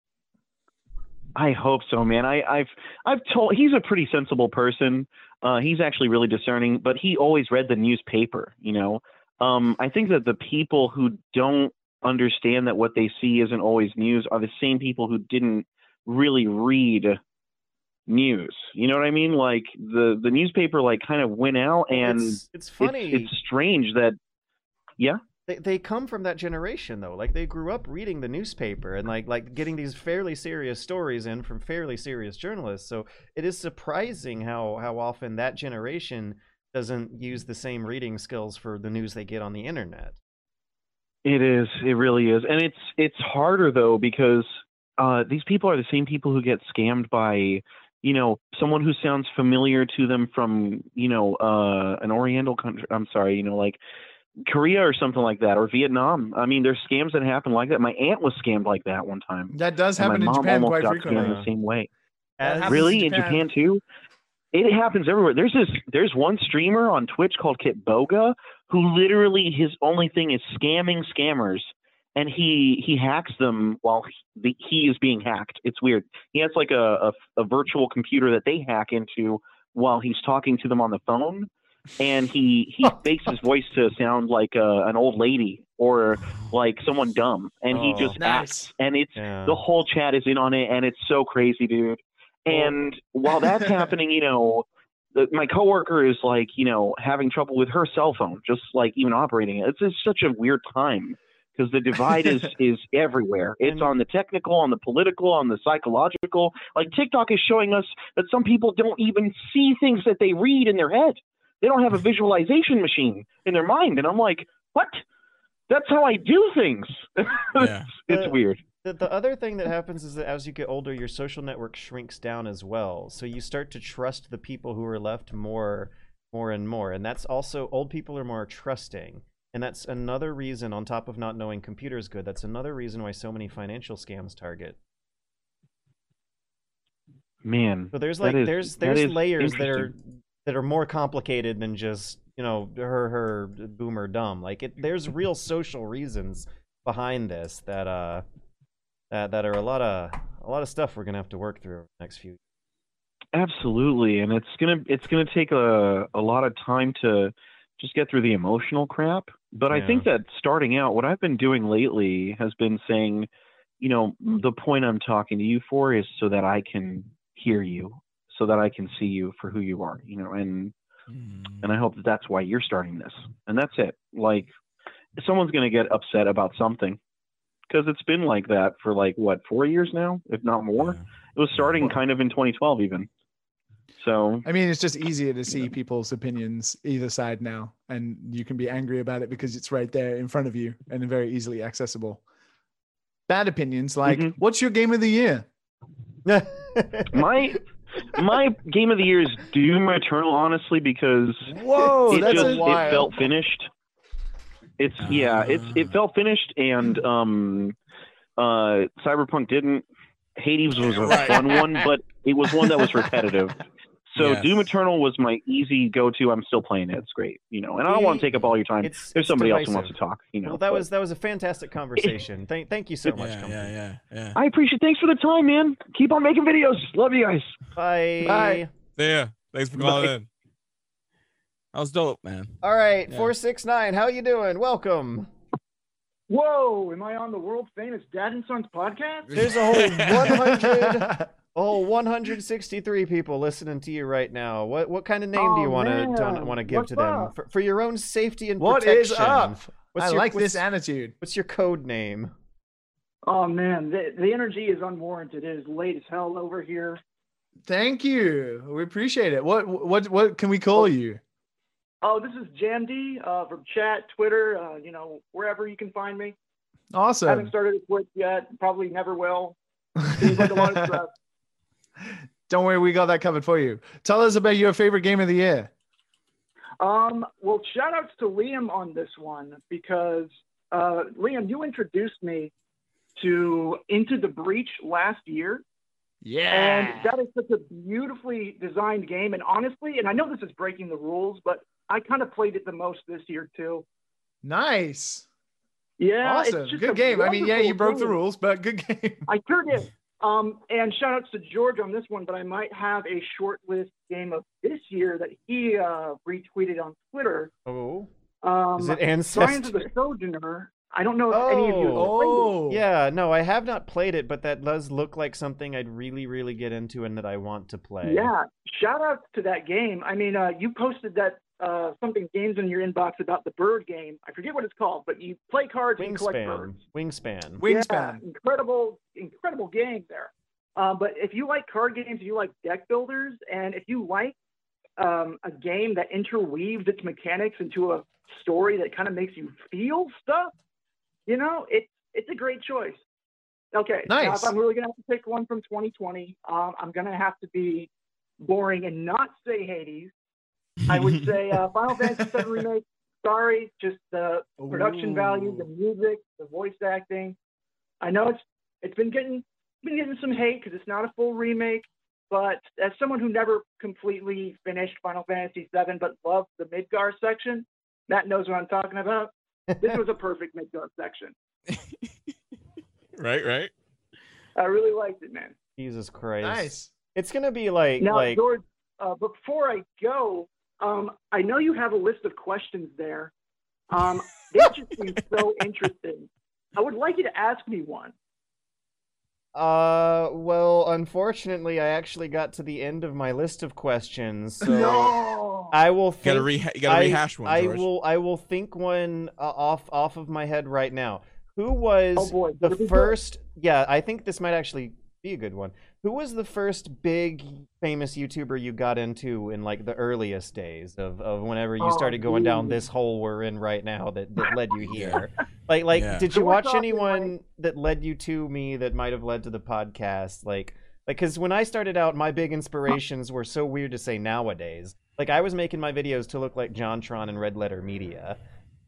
I hope so, man. I, I've I've told he's a pretty sensible person. Uh, he's actually really discerning, but he always read the newspaper. You know, um, I think that the people who don't understand that what they see isn't always news are the same people who didn't really read news. You know what I mean? Like the the newspaper like kind of went out, and it's, it's funny. It's, strange that, yeah. they, they come from that generation though like they grew up reading the newspaper and like like getting these fairly serious stories in from fairly serious journalists so it is surprising how how often that generation doesn't use the same reading skills for the news they get on the internet It is. It really is, and it's it's harder though because uh, these people are the same people who get scammed by, you know, someone who sounds familiar to them from, you know, uh, an Oriental country. I'm sorry, you know, like Korea or something like that, or Vietnam. I mean, there's scams that happen like that. My aunt was scammed like that one time. That does happen my in mom Japan almost quite got frequently. scammed the same way. That happens Really, in Japan too? It happens everywhere. There's this. There's one streamer on Twitch called Kitboga who literally his only thing is scamming scammers, and he he hacks them while he, the, he is being hacked. It's weird. He has like a, a a virtual computer that they hack into while he's talking to them on the phone, and he he makes his voice to sound like a, an old lady or like someone dumb, and he Oh. just Nice. acts, and it's Yeah. the whole chat is in on it, and it's so crazy, dude. And oh. while that's happening, you know, the, my coworker is like, you know, having trouble with her cell phone, just like even operating it. It's, it's such a weird time because the divide is is everywhere. It's on the technical, on the political, on the psychological. Like TikTok is showing us that some people don't even see things that they read in their head. They don't have a visualization machine in their mind, and I'm like, what? That's how I do things. Yeah. it's The- weird. The, the other thing that happens is that as you get older, your social network shrinks down as well. So you start to trust the people who are left more, more and more. And that's also old people are more trusting. And that's another reason, on top of not knowing computers good, that's another reason why so many financial scams target. Man, So there's like is- there's there's is layers that are interesting. That are more complicated than just you know her her boomer dumb. Like it, there's real social reasons behind this that uh that that are a lot of a lot of stuff we're gonna have to work through over the next few. Absolutely, and it's gonna it's gonna take a a lot of time to just get through the emotional crap. But I think that starting out, what I've been doing lately has been saying, you know, the point I'm talking to you for is so that I can hear you, so that I can see you for who you are, you know, and and I hope that that's why you're starting this, and that's it. Like, someone's gonna get upset about something because it's been like that for like what four years now, if not more. It was starting kind of in 2012 even. So I mean, it's just easier to see people's opinions either side now, and you can be angry about it because it's right there in front of you and very easily accessible. Bad opinions, like, Mm-hmm. what's your game of the year? my my game of the year is Doom Eternal, honestly, because Whoa, it that's just it felt finished. It's yeah, it's it felt finished, and um, uh, Cyberpunk didn't. Hades was a Right. fun one, but it was one that was repetitive. So Yes. Doom Eternal was my easy go-to. I'm still playing it. It's great, you know. And I don't want to take up all your time. It's- There's it's somebody else who wants to talk, you know. well, that but- was that was a fantastic conversation. thank thank you so much. Yeah, Comfy. yeah, yeah, yeah. I appreciate. Thanks for the time, man. Keep on making videos. Love you guys. Bye. Bye. See ya. Thanks for calling Bye. in. That was dope, man. All right, Yeah. four six nine. How are you doing? Welcome. Whoa, am I on the world famous Dad and Sons podcast? There's a whole 100 Oh, 163 people listening to you right now. What what kind of name do you Oh, want man. to want to give What's to them for, for your own safety and What protection? is up? What's I your- like this attitude. What's your code name? Oh man, the, the energy is unwarranted. It is late as hell over here. Thank you. We appreciate it. What what what can we call you? Oh, this is Jandy uh, from chat, Twitter, uh, you know, wherever you can find me. Awesome. I haven't started a Twitch yet. Probably never will. Seems like a lot of stress. Don't worry, we got that covered for you. Tell us about your favorite game of the year. Um, well, shout outs to Liam on this one because uh, Liam, you introduced me to Into the Breach last year. Yeah. And that is such a beautifully designed game. And honestly, and I know this is breaking the rules, but I kind of played it the most this year too. Nice. Yeah, awesome. Good game. I mean, yeah, you broke the rules, but good game. I sure did. Um, and shout outs to George on this one, but I might have a short list game of this year that he uh, retweeted on Twitter. Oh. Um, Is it Signs Ancestor? of the Sojourner. I don't know if any of you have played Oh. it. Yeah, no, I have not played it, but that does look like something I'd really, really get into and that I want to play. Yeah, shout out to that game. I mean, uh, you posted that uh, something games in your inbox about the bird game. I forget what it's called, but you play cards and collect Wingspan. birds. Wingspan. Yeah, incredible, incredible game there. Uh, but if you like card games, if you like deck builders, and if you like um, a game that interweaves its mechanics into a story that kind of makes you feel stuff, you know, it's it's a great choice. Okay, now Nice. if I'm really gonna have to pick one from 2020, um, I'm gonna have to be boring and not say Hades. I would say uh, Final Fantasy VII Remake. Sorry, just the production value, the music, the voice acting. I know it's it's been getting been getting some hate because it's not a full remake. But as someone who never completely finished Final Fantasy VII but loved the Midgar section, Matt knows what I'm talking about. This was a perfect Midgar section. Right, right. I really liked it, man. Jesus Christ. Nice. It's gonna be like Now, like George, uh, before I go, um, I know you have a list of questions there. Um, they just seem so interesting. I would like you to ask me one. Uh, well, unfortunately, I actually got to the end of my list of questions, so No. I will. Think, Gotta reha- you gotta I- rehash one, I George. will. I will think one uh, off off of my head right now. Who was Oh, boy, the better be good. first? Yeah, I think this might actually be a good one. Who was the first big famous YouTuber you got into in like the earliest days of, of whenever you Oh, started going down this hole we're in right now that, that led you here? Like like Yeah. did you we're watch talking, anyone that led you to me that might have led to the podcast? Like like because when I started out, my big inspirations were so weird to say nowadays. Like I was making my videos to look like JonTron and Red Letter Media.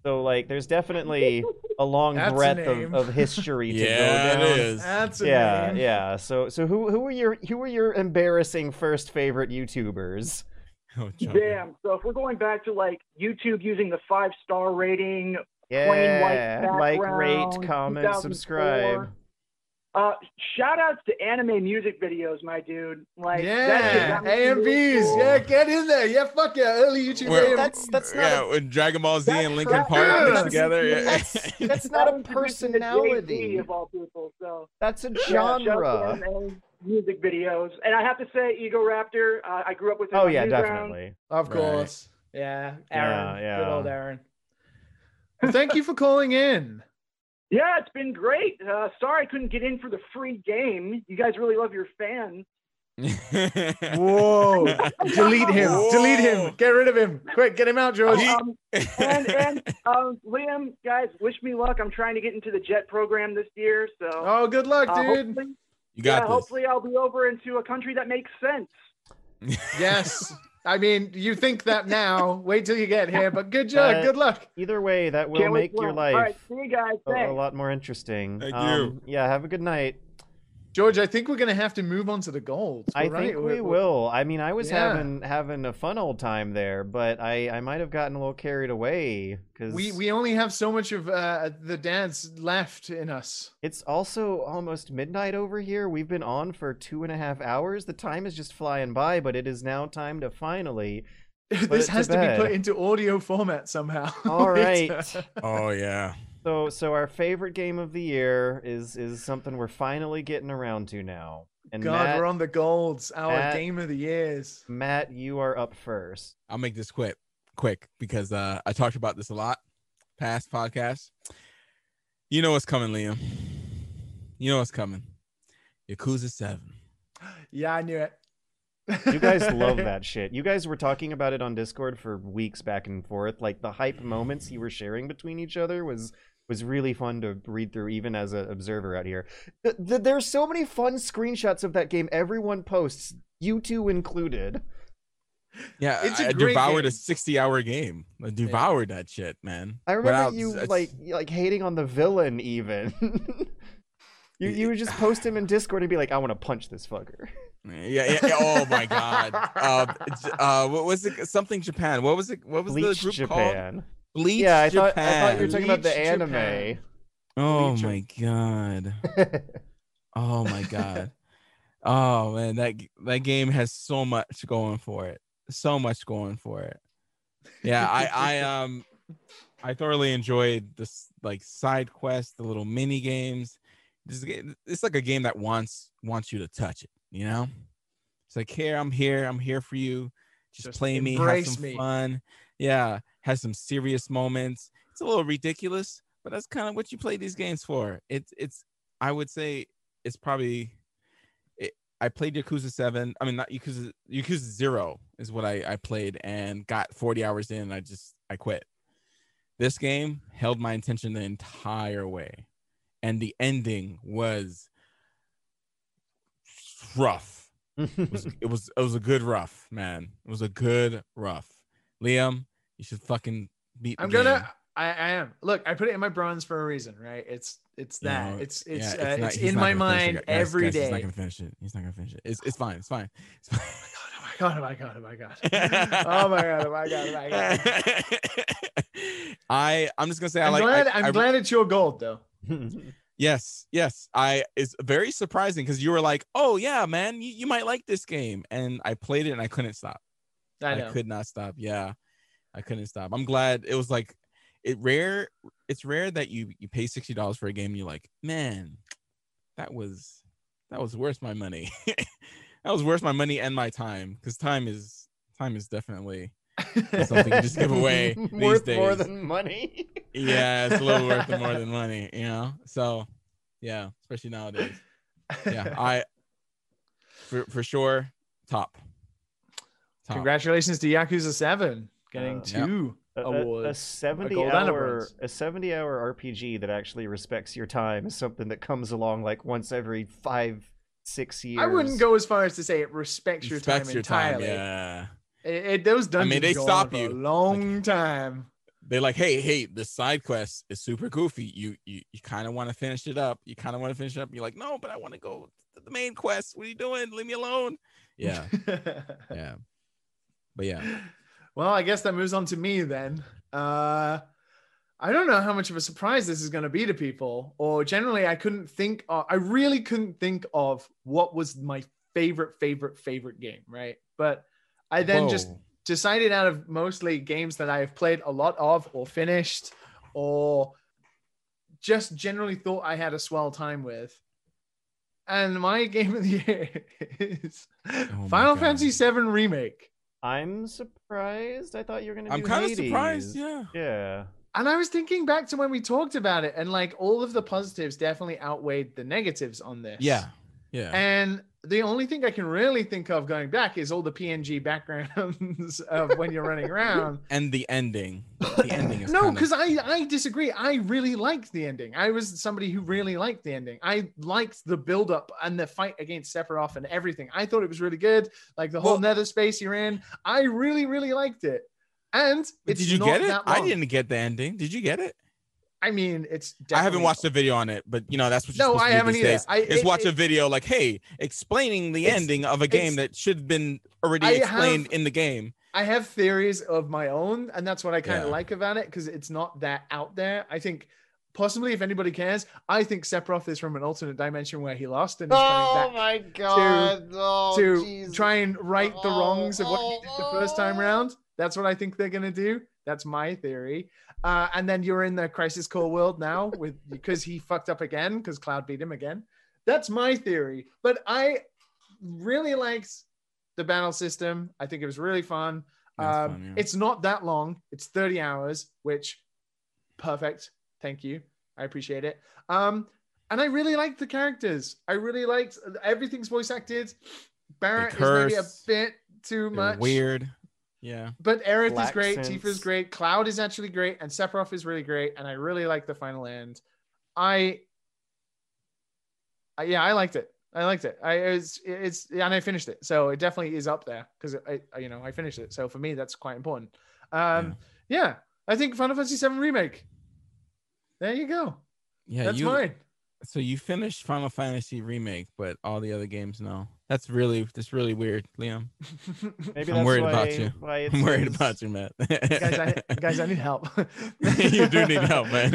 So like there's definitely a long That's breadth name. of, of history to Yeah, go it down. is. That's a Yeah, name. yeah. So so who who were your who were your embarrassing first favorite YouTubers? Oh, Damn. So if we're going back to like YouTube using the five star rating, plain Yeah, white like, rate, comment, subscribe. Uh, shout outs to anime music videos, my dude. Like that Yeah, got AMVs. school. Yeah, get in there. Yeah, fuck yeah. Early YouTube Well, AMVs. That's that's not yeah, a, when Dragon Ball Z and Linkin Park right. together. Yeah. that's that's That not a introduced me to personality. Of all people. So That's a yeah, shout out to genre. anime music videos, and I have to say, Egoraptor. Uh, I grew up with him. Oh yeah, Newgrounds. definitely. Of Right. course. Yeah, Aaron. Yeah, Good old Aaron. Well, thank you for calling in. Yeah, it's been great. Uh, sorry I couldn't get in for the free game. You guys really love your fans. Whoa. Delete him. Delete him. Get rid of him. Quick, get him out, George. Um, and and um, Liam, guys, wish me luck. I'm trying to get into the jet program this year, so Oh, good luck, uh, dude. You got yeah, this. hopefully I'll be over into a country that makes sense. Yes. I mean, you think that now. Wait till you get here, but good job. Uh, good luck. Either way, that will Can't make your life All right, see you guys. a, a lot more interesting. Thank Um, Yeah, have a good night. George, I think we're going to have to move on to the golds. I right. think we We're- we're- will. I mean, I was Yeah. having having a fun old time there, but I I might have gotten a little carried away because We, we only have so much of uh, the dance left in us. It's also almost midnight over here. We've been on for two and a half hours. The time is just flying by, but it is now time to finally. this has to, be put into audio format somehow. All right. oh yeah. So so our favorite game of the year is is something we're finally getting around to now. And God, Matt, we're on the golds. Our Matt- game of the years. Matt, you are up first. I'll make this quick, quick because uh, I talked about this a lot past podcasts. You know what's coming, Liam. You know what's coming. Yakuza Seven. Yeah, I knew it. You guys love that shit. You guys were talking about it on Discord for weeks back and forth. Like the hype moments you were sharing between each other was was really fun to read through, even as an observer out here. Th- th- there's so many fun screenshots of that game. Everyone posts, you two included. Yeah, It's a I, I devoured game. a sixty-hour game. I devoured that shit, man. I remember Without- you it's- like like hating on the villain even. you you would just post him in Discord and be like, I want to punch this fucker. Yeah, yeah, yeah. Oh my god. Uh, uh, what was it? Something Japan. What was it? What was Bleach the group Japan. called? Bleach yeah, I thought I thought you were talking about the anime. Japan. Oh Bleach my god. Oh my god. Oh man, that that game has so much going for it. So much going for it. Yeah, I I um I thoroughly enjoyed this like side quest, the little mini games. This game, it's like a game that wants wants you to touch it, you know? It's like, here, I'm here, I'm here for you. Just, Just play me, have some me. fun. Yeah, has some serious moments. It's a little ridiculous, but that's kind of what you play these games for. It's it's I would say it's probably it, I played Yakuza 7. I mean not Yakuza Yakuza 0 is what I I played and got 40 hours in and I just I quit. This game held my attention the entire way. And the ending was rough. It was, it was it was a good rough, man. It was a good rough. Liam, you should fucking beat I'm gonna. I, I am. Look, I put it in my bronze for a reason, right? It's it's You that. know, it's it's yeah, uh, not- it's in my it, mind guys. every Guys, day. He's not gonna finish it. He's not gonna finish it. It's it's fine. It's fine. It's fine. Oh my god! Oh my god! Oh my god! Oh my god! Oh my god! Oh my god! I I'm just gonna say I I'm like. glad. I, I'm I- glad it's your gold though. Yes, yes. I it's very surprising because you were like, "Oh yeah, man, you, you might like this game," and I played it and I couldn't stop. I know. could not stop. Yeah, I couldn't stop. I'm glad it was like it rare. It's rare that you you pay sixty dollars for a game. And you're like, man, that was that was worth my money. that was worth my money and my time because time is time is definitely something you just give away these Worth days. more than money. yeah, it's a little worth more than money, you know. So, yeah, especially nowadays. Yeah, I for for sure top. Top. Congratulations to Yakuza Seven getting Uh, two A- a- awards. A, 70 gold and a hour bronze. a 70 hour RPG that actually respects your time is something that comes along like once every five, six years. I wouldn't go as far as to say it respects your Respects time your time, entirely. yeah. It, it- those I dungeons mean, they go on stop for you. a long time. They're like, hey, hey, the side quest is super goofy. You you you kind of want to finish it up. You kind of want to finish it up. You're like, no, but I want to go to the main quest. What are you doing? Leave me alone. Yeah, yeah, but yeah. Well, I guess that moves on to me then. Uh, I don't know how much of a surprise this is going to be to people, or generally, I couldn't think. Of, I really couldn't think of what was my favorite, favorite, favorite game, right? But I then just decided out of mostly games that I have played a lot of, or finished, or just generally thought I had a swell time with. And my game of the year is Oh Final God. Fantasy VII Remake. I'm surprised. I thought you were going to be I'm kinda surprised, yeah. Yeah. And I was thinking back to when we talked about it, and like all of the positives definitely outweighed the negatives on this. Yeah, yeah. And the only thing I can really think of going back is all the PNG backgrounds of when you're running around. and the ending. The ending is No, because I I disagree. I really liked the ending. I was somebody who really liked the ending. I liked the build up and the fight against Sephiroth and everything. I thought it was really good. Like the whole Well- nether space you're in. I really really liked it. And it's did you get it? I didn't get the ending. Did you get it? I mean, it's. I haven't watched the video on it, but you know that's what you're No, I to haven't these either. days. I- is it- watch a video like, hey, explaining the ending of a game that should have been already I explained have- in the game. I have theories of my own, and that's what I kind of Yeah. like about it because it's not that out there. I think possibly if anybody cares, I think Sephiroth is from an alternate dimension where he lost and he's Oh coming back my god. oh, to jeez. try and right the oh, wrongs of what he did the first time oh. round. That's what I think they're gonna do. That's my theory. Uh, and then you're in the Crisis Core world now with because he fucked up again because Cloud beat him again. That's my theory. But I really liked the battle system. I think it was really fun. Um, fun, yeah. It's not that long. It's 30 hours, which perfect. Thank you. I appreciate it. Um, and I really liked the characters. I really liked everything's voice acted. Barrett is maybe a bit too They're much. Weird. Yeah. But Aerith is great, sense. Tifa's great, Cloud is actually great, and Sephiroth is really great, and I really like the final end. I, I yeah, I liked it. I liked it. I it's it's and I finished it, so it definitely is up there because I, I you know I finished it. So for me, that's quite important. Um, yeah, I think Final Fantasy VII remake. There you go. Yeah. that's you, mine. So you finished Final Fantasy remake, but all the other games no. That's really that's really weird, Liam. Maybe I'm that's worried why- about you. I'm worried says- about you, Matt. guys, I, guys, I need help. you do need help, man.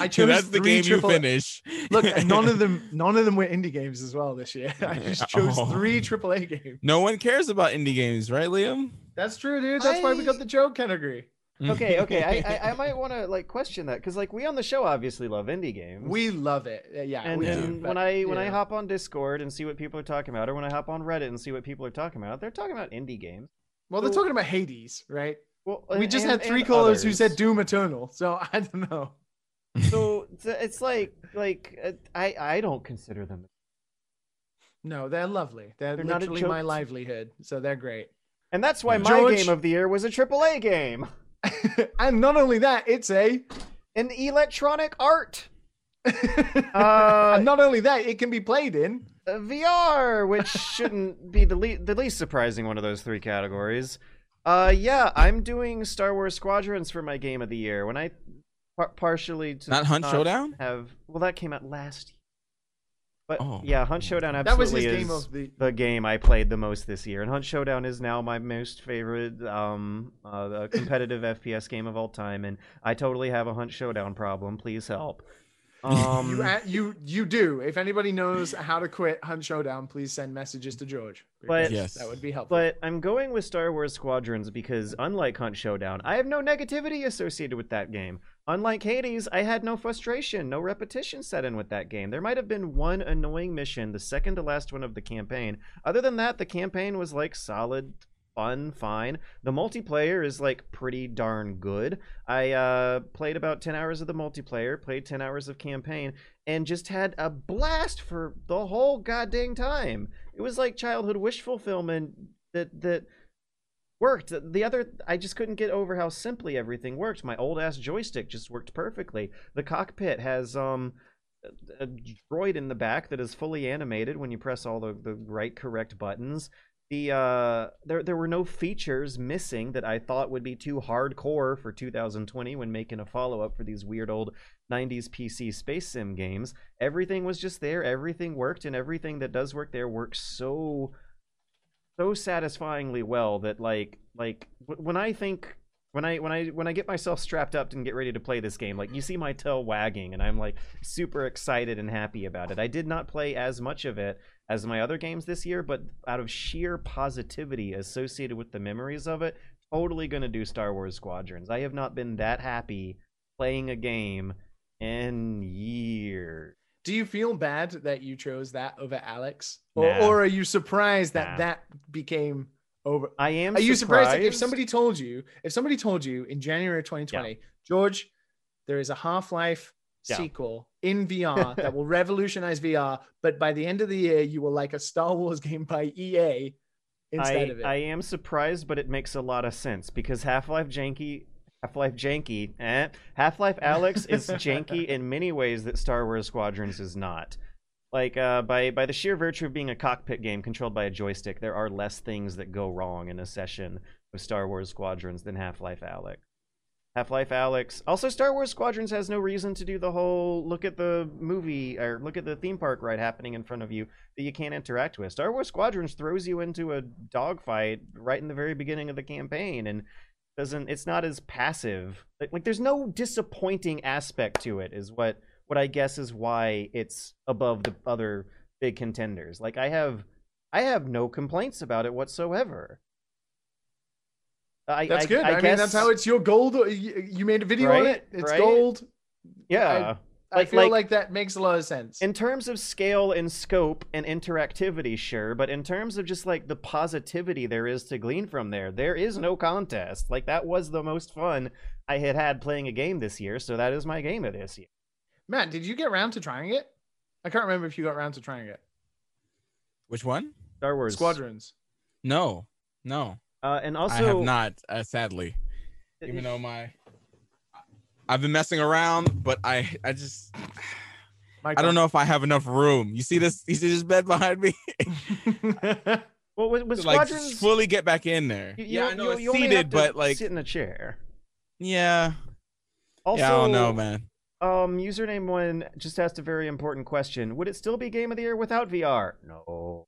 I chose That's the game triple- you finish. Look, none of them, none of them were indie games as well this year. I just chose Oh. three AAA games. No one cares about indie games, right, Liam? That's true, dude. That's why we got the joke category. Okay, okay. I, I, I might want to like question that because like we on the show obviously love indie games. We love it. Uh, Yeah, and, we do, and but, when I when I hop on Discord and see what people are talking about, or when I hop on Reddit and see what people are talking about, they're talking about indie games. well, they're talking about Hades, right? Well, we just and- had three callers who said Doom Eternal, so I don't know. So it's, it's like like uh, I I don't consider them. No, they're lovely. They're, They're literally joke my livelihood, so they're great. And that's why my George- game of the year was a AAA game. and not only that, it's a an electronic art. uh, and not only that, it can be played in uh, VR, which shouldn't be the le- the least surprising one of those three categories. Uh, yeah, I'm doing Star Wars Squadrons for my game of the year. When I par- partially to Not Hunt Showdown? have well, that came out last year. But Oh. yeah, Hunt Showdown That was absolutely his game is of the- the game I played the most this year, and Hunt Showdown is now my most favorite um uh, competitive FPS game of all time, and I totally have a Hunt Showdown problem. Please help. Um, you, a- you you do. If anybody knows how to quit Hunt Showdown, please send messages to George. But because that would be helpful. But I'm going with Star Wars Squadrons because unlike Hunt Showdown, I have no negativity associated with that game. Unlike Hades, I had no frustration, no repetition set in with that game. There might have been one annoying mission, the second to last one of the campaign. Other than that, the campaign was like solid, fun, fine. The multiplayer is like pretty darn good. I uh, played about 10 hours of the multiplayer, played 10 hours of campaign, and just had a blast for the whole goddamn time. It was like childhood wish fulfillment that that worked. The other, I just couldn't get over how simply everything worked. My old ass joystick just worked perfectly. The cockpit has um a droid in the back that is fully animated when you press all the, the right correct buttons. The uh there there were no features missing that I thought would be too hardcore for 2020 when making a follow-up for these weird old 90s PC space sim games. Everything was just there, everything worked and everything that does work there works so so satisfyingly well that like like when I think when I when I when I get myself strapped up and get ready to play this game, like you see my tail wagging and I'm like super excited and happy about it. I did not play as much of it as my other games this year, but out of sheer positivity associated with the memories of it, totally gonna do Star Wars Squadrons. I have not been that happy playing a game in years. Do you feel bad that you chose that over Alyx, or, Nah. or are you surprised that Nah. that became over? I am Are you surprised, like, if somebody told you, if somebody told you in January of 2020, George, there is a Half Life Yeah. sequel in VR that will revolutionize VR, but by the end of the year, you will like a Star Wars game by EA instead I, of it. I am surprised, but it makes a lot of sense because Half Life Janky, Half Life Janky, eh? Half Life Alyx is janky in many ways that Star Wars Squadrons is not. Like uh, by by the sheer virtue of being a cockpit game controlled by a joystick, there are less things that go wrong in a session of Star Wars Squadrons than Half Life Alyx. Half Life Alyx. Also, Star Wars Squadrons has no reason to do the whole look at the movie or look at the theme park ride happening in front of you that you can't interact with. Star Wars Squadrons throws you into a dogfight right in the very beginning of the campaign and doesn't it's not as passive. Like, like there's no disappointing aspect to it is what what I guess is why it's above the other big contenders. Like I have I have no complaints about it whatsoever. I, that's I- good. I, I mean, guess- that's how it's your gold. You, you made a video on it. It's Right? gold. Yeah. I, I feel like, that makes a lot of sense. In terms of scale and scope and interactivity, sure, but in terms of just like the positivity there is to glean from there, there is no contest. Like that was the most fun I had had playing a game this year, so that is my game of this year. Matt, did you get around to trying it? I can't remember if you got around to trying it. Which one? Star Wars Squadrons. No, no. Uh, and also, I have not, uh, sadly. Even though my, I've been messing around, but I, I just, I don't know if I have enough room. You see this? You see this bed behind me? Well, with, with To, like Squadrons, fully get back in there. you, yeah, you, I know you, it's you only have seated, to but like, sit in a chair. yeah. Also, yeah, I don't know, man. Um, username one just asked a very important question. Would it still be game of the year without VR? No.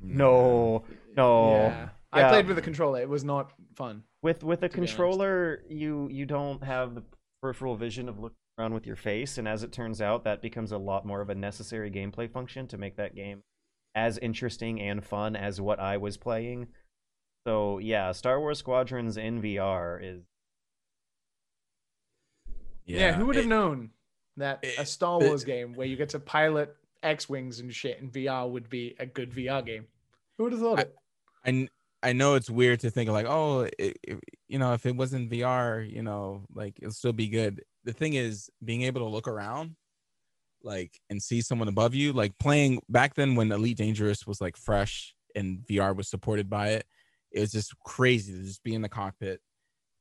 no, no. Yeah. I played with a controller. It was not fun. With with a to be honest. controller, you you don't have the peripheral vision of looking around with your face, and as it turns out, that becomes a lot more of a necessary gameplay function to make that game as interesting and fun as what I was playing. So yeah, Star Wars Squadrons in VR is Yeah, who would have known that a Star it- Wars game where you get to pilot X-wings and shit in VR would be a good VR game? Who would have thought it? I I know it's weird to think like, oh, it, it- you know, if it wasn't VR, you know, like it'll still be good. The thing is, being able to look around, like, and see someone above you, like playing back then when Elite Dangerous was like fresh and VR was supported by it, it was just crazy to just be in the cockpit,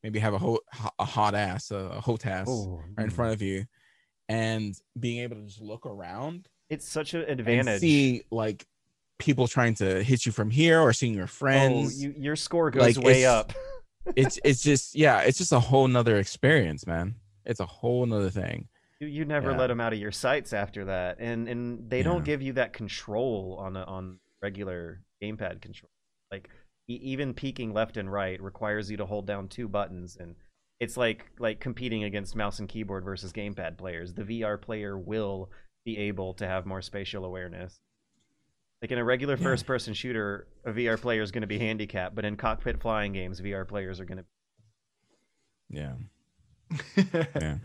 maybe have a ho- a hot ass, a, a hotas Oh, right in front of you, and being able to just look around it's such an advantage. see like people trying to hit you from here or seeing your oh, friends. Oh, you, your score goes way it's- up. it's it's just yeah, it's just a whole nother experience, man. It's a whole nother thing. You, you never Yeah. let them out of your sights after that, and and they Yeah. don't give you that control on a, on regular gamepad control. Like e- even peeking left and right requires you to hold down two buttons, and it's like like competing against mouse and keyboard versus gamepad players. The VR player will be able to have more spatial awareness. Like in a regular Yeah. first-person shooter, a VR player is going to be handicapped, but in cockpit flying games, VR players are going to. Yeah. yeah.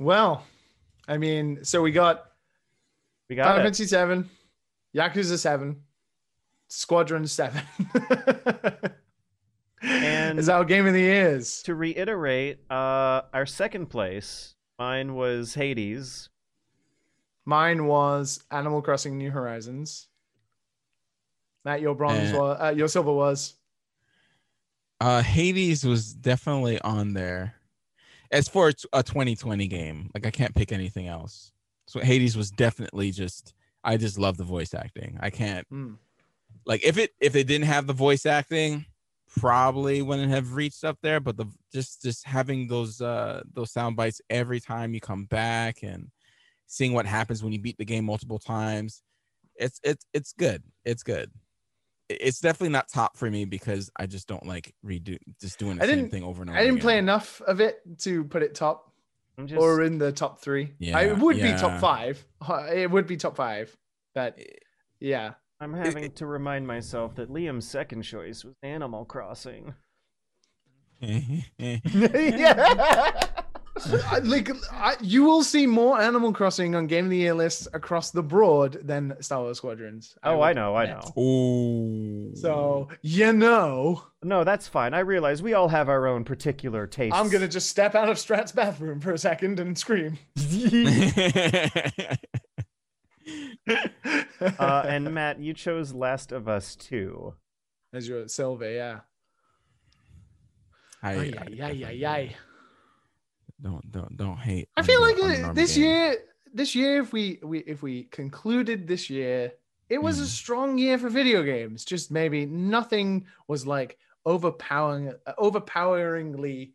Well, I mean, so we got We Final got it. Fantasy Seven, Yakuza Seven, Squadron Seven. And is our game of the years. To reiterate, uh, our second place, mine was Hades. Mine was Animal Crossing: New Horizons. Matt, your bronze Eh. was uh, your silver was. Uh Hades was definitely on there. As for a 2020 game, like I can't pick anything else. So Hades was definitely just I just love the voice acting. I can't Hmm. like if it if it didn't have the voice acting, probably wouldn't have reached up there. But the just just having those uh those sound bites every time you come back and seeing what happens when you beat the game multiple times, it's it's it's good. It's good. It's definitely not top for me because I just don't like redo just doing the I same didn't. thing over and over. I didn't again. play enough of it to put it top I'm just, or in the top three. I Yeah, it would be top five. It would be top five, but yeah. I'm having to remind myself that Liam's second choice was Animal Crossing. yeah. I- like I, you will see more Animal Crossing on Game of the Year lists across the board than Star Wars Squadrons. Oh, would I know, I know. Oh, So you know, No, that's fine. I realize we all have our own particular tastes. I'm gonna just step out of Strat's bathroom for a second and scream. uh, and Matt, you chose Last of Us 2. As your silver, yeah. I, Ay, ay, ay, ay, ay. Don't don't don't hate. I feel like on the normal this game. year, this year, if we, we if we concluded this year, it was a mm. strong year for video games. Just maybe nothing was like overpowering, overpoweringly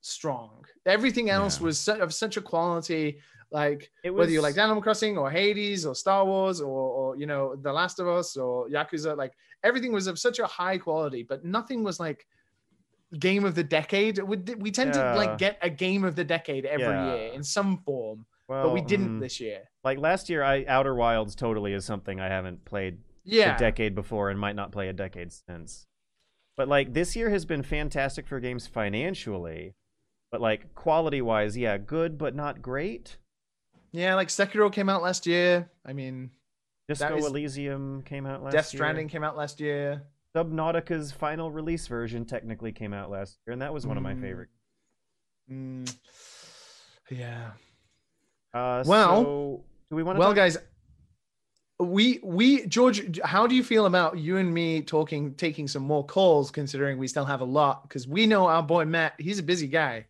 strong. Everything else Yeah. was su- of such a quality. Like It whether you was- liked Animal Crossing or Hades or Star Wars or, or you know The Last of Us or Yakuza, like everything was of such a high quality, but nothing was like game of the decade. We, we tend to like get a game of the decade every Yeah. year in some form, Well, but we didn't mm, this year. Like last year, I Outer Wilds totally is something I haven't played Yeah. a decade before and might not play a decade since. But like this year has been fantastic for games financially, but like quality wise, yeah, good but not great. Yeah, like Sekiro came out last year. I mean, Disco is- Elysium came out last Death year. Stranding came out last year. Subnautica's final release version technically came out last year, and that was one of my Mm. favorite. Mm, yeah. Uh, Well- so do we want to? Well, guys, we we George, how do you feel about you and me talking, taking some more calls, considering we still have a lot? Because we know our boy Matt, he's a busy guy.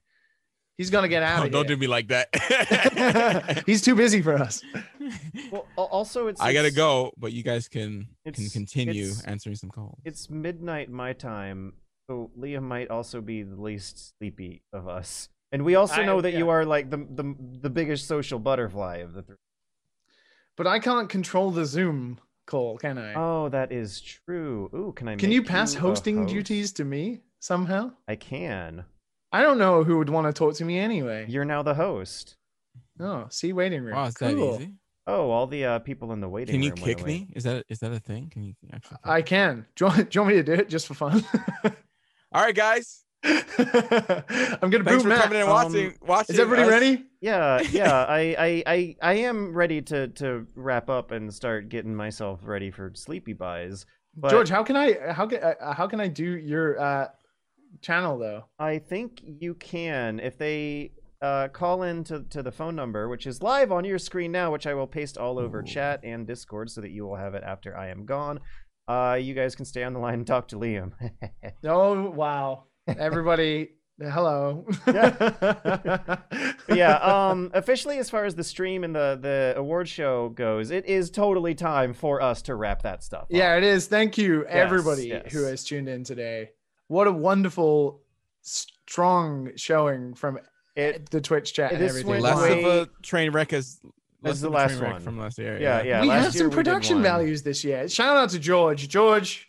He's gonna get out Oh, of don't here. do me like that. he's too busy for us. well, also it's I gotta it's- go, but you guys can can continue answering some calls. It's midnight my time, so Liam might also be the least sleepy of us. And we also I- know that you are like the, the the biggest social butterfly of the three. But I can't control the Zoom call, can I? Oh, that is true. Ooh, can I? can make you pass a hosting host? duties to me somehow? I can. I don't know who would want to talk to me anyway. You're now the host. Oh, see, waiting room. Wow, is that Cool. easy? Oh, all the uh, people in the waiting room. Can you room. kick me? Is that is that a thing? Can you actually? I can. Do you, want, do you want me to do it just for fun? All right, guys. I'm gonna Thanks boot for Matt. coming and watching. watching Is everybody us. ready? Yeah, yeah. I, I, I, I am ready to to wrap up and start getting myself ready for sleepy buys. But George, how can I how can uh, how can I do your uh, channel though? I think you can if they uh, call in to, to the phone number, which is live on your screen now, which I will paste all over chat and Discord so that you will have it after I am gone. Uh, you guys can stay on the line and talk to Liam. Oh wow! Everybody, hello. But yeah, um, officially, as far as the stream and the the award show goes, it is totally time for us to wrap that stuff. up. Yeah, it is. Thank you, everybody yes. who has tuned in today. What a wonderful, strong showing from the Twitch chat and everything. went Less way- of a train wreck as less is the last wreck one. from last year. Yeah, yeah. we last had some we production values this year. Shout out to George. George,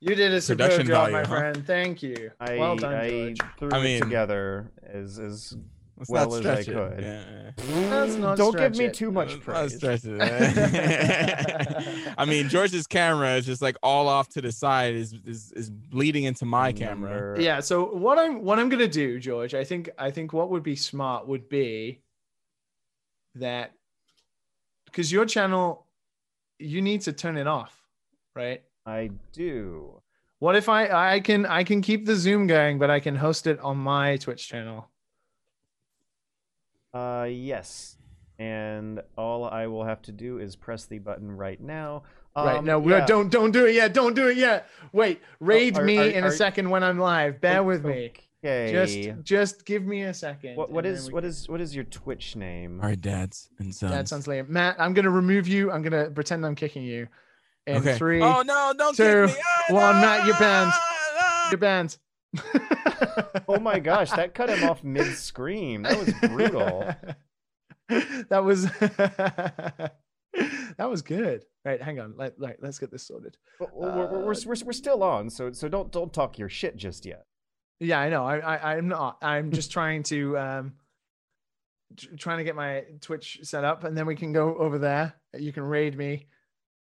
you did a superb job, value, my huh? friend. Thank you. I, well done, I George. threw I it mean, together as as Let's well as I could. Yeah. Let's not Don't give me it. too much Let's praise. stretch it. I mean, George's camera is just like all off to the side is is, is bleeding into my camera. Yeah. So what I'm what I'm gonna do, George? I think I think what would be smart would be that because your channel, you need to turn it off, right? I do. What if I I can I can keep the Zoom going, but I can host it on my Twitch channel? Uh, yes. And all I will have to do is press the button right now. right. Um, No, we yeah. don't don't do it yet. Don't do it yet. Wait. Raid are- me are- in are- a second when I'm live. Bear with me. Okay. Just just give me a second. what what and is then we what is what is your Twitch name? All right, dads and sons. That sounds lame. Matt, I'm gonna remove you. I'm gonna pretend I'm kicking you. In Okay. three, Oh no! Don't two, kick me! Ah, one. no! Matt, you're banned. You're banned. Oh my gosh, that cut him off mid scream. That was brutal. that was that was good. Right, hang on. Let, let, let's get this sorted. We're, we're, we're, we're, we're still on, so so don't don't talk your shit just yet. Yeah, I know. I, I I'm not. I'm just trying to um trying to get my Twitch set up, and then we can go over there. You can raid me.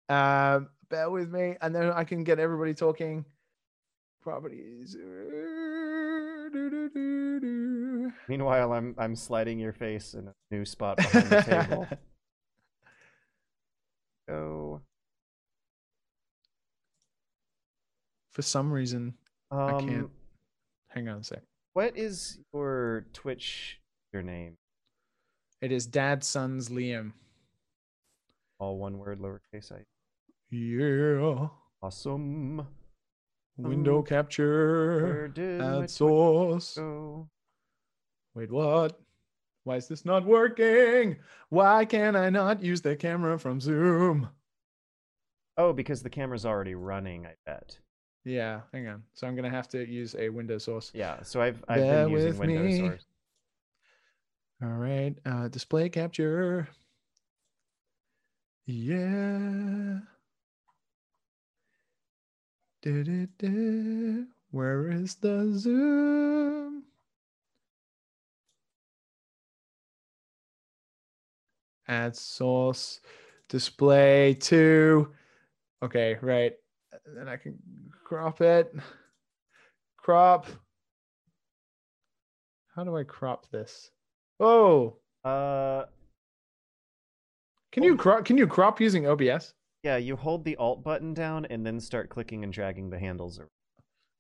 Um, bear with me, and then I can get everybody talking. Properties. Meanwhile, I'm I'm sliding your face in a new spot behind the table. Go. For some reason, I can't. Um, Hang on a sec. what is your Twitch your name? It is Dad Sons Liam. All one word, lowercase i. Yeah. Awesome. Window Um, capture. Add source. go? Wait, what? Why is this not working? Why can I not use the camera from Zoom? Oh, because the camera's already running. I bet. Yeah, hang on. So I'm gonna have to use a window source. Yeah. So I've I've Bear been using Windows me. Source. All right. Uh, display capture. Yeah. Where is the zoom? Add source. Display to. Okay, right. Then I can crop it. Crop. How do I crop this? Oh, Uh, can you crop? Can you crop using OBS? Yeah. You hold the Alt button down and then start clicking and dragging the handles. around.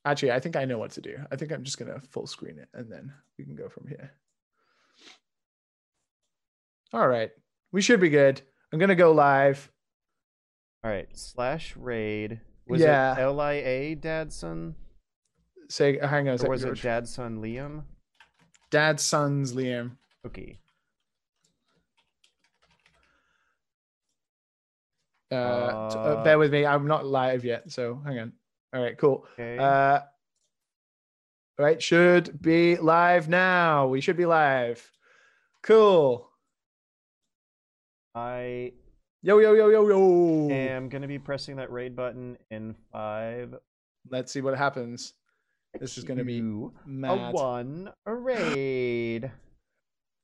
Actually, I think I know what to do. I think I'm just gonna full screen it, and then we can go from here. All right, we should be good. I'm gonna go live. All right. Slash raid. Was Yeah. it L I A Dadson? Say, hang on Or second. was it Dadson Liam? Dad, sons, Liam. Okay. Uh, t- uh, bear with me. I'm not live yet, so hang on. All right, cool. Okay. Uh, all right, should be live now. We should be live. Cool. I Yo, yo, yo, yo, yo. am gonna be pressing that raid button in five. Let's see what happens. This is gonna be two, a one, a raid.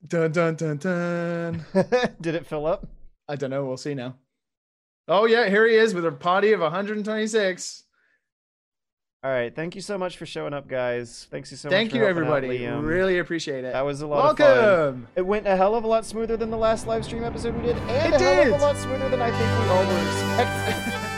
Dun dun dun dun. Did it fill up? I don't know. We'll see now. Oh yeah, here he is with a party of 126. All right. Thank you so much for showing up, guys. Thanks you so Thank much. you, helping out, everybody. Liam. Really appreciate it. That was a lot of fun. Welcome. It went a hell of a lot smoother than the last live stream episode we did, and It a hell of a lot smoother than I think we all were expecting.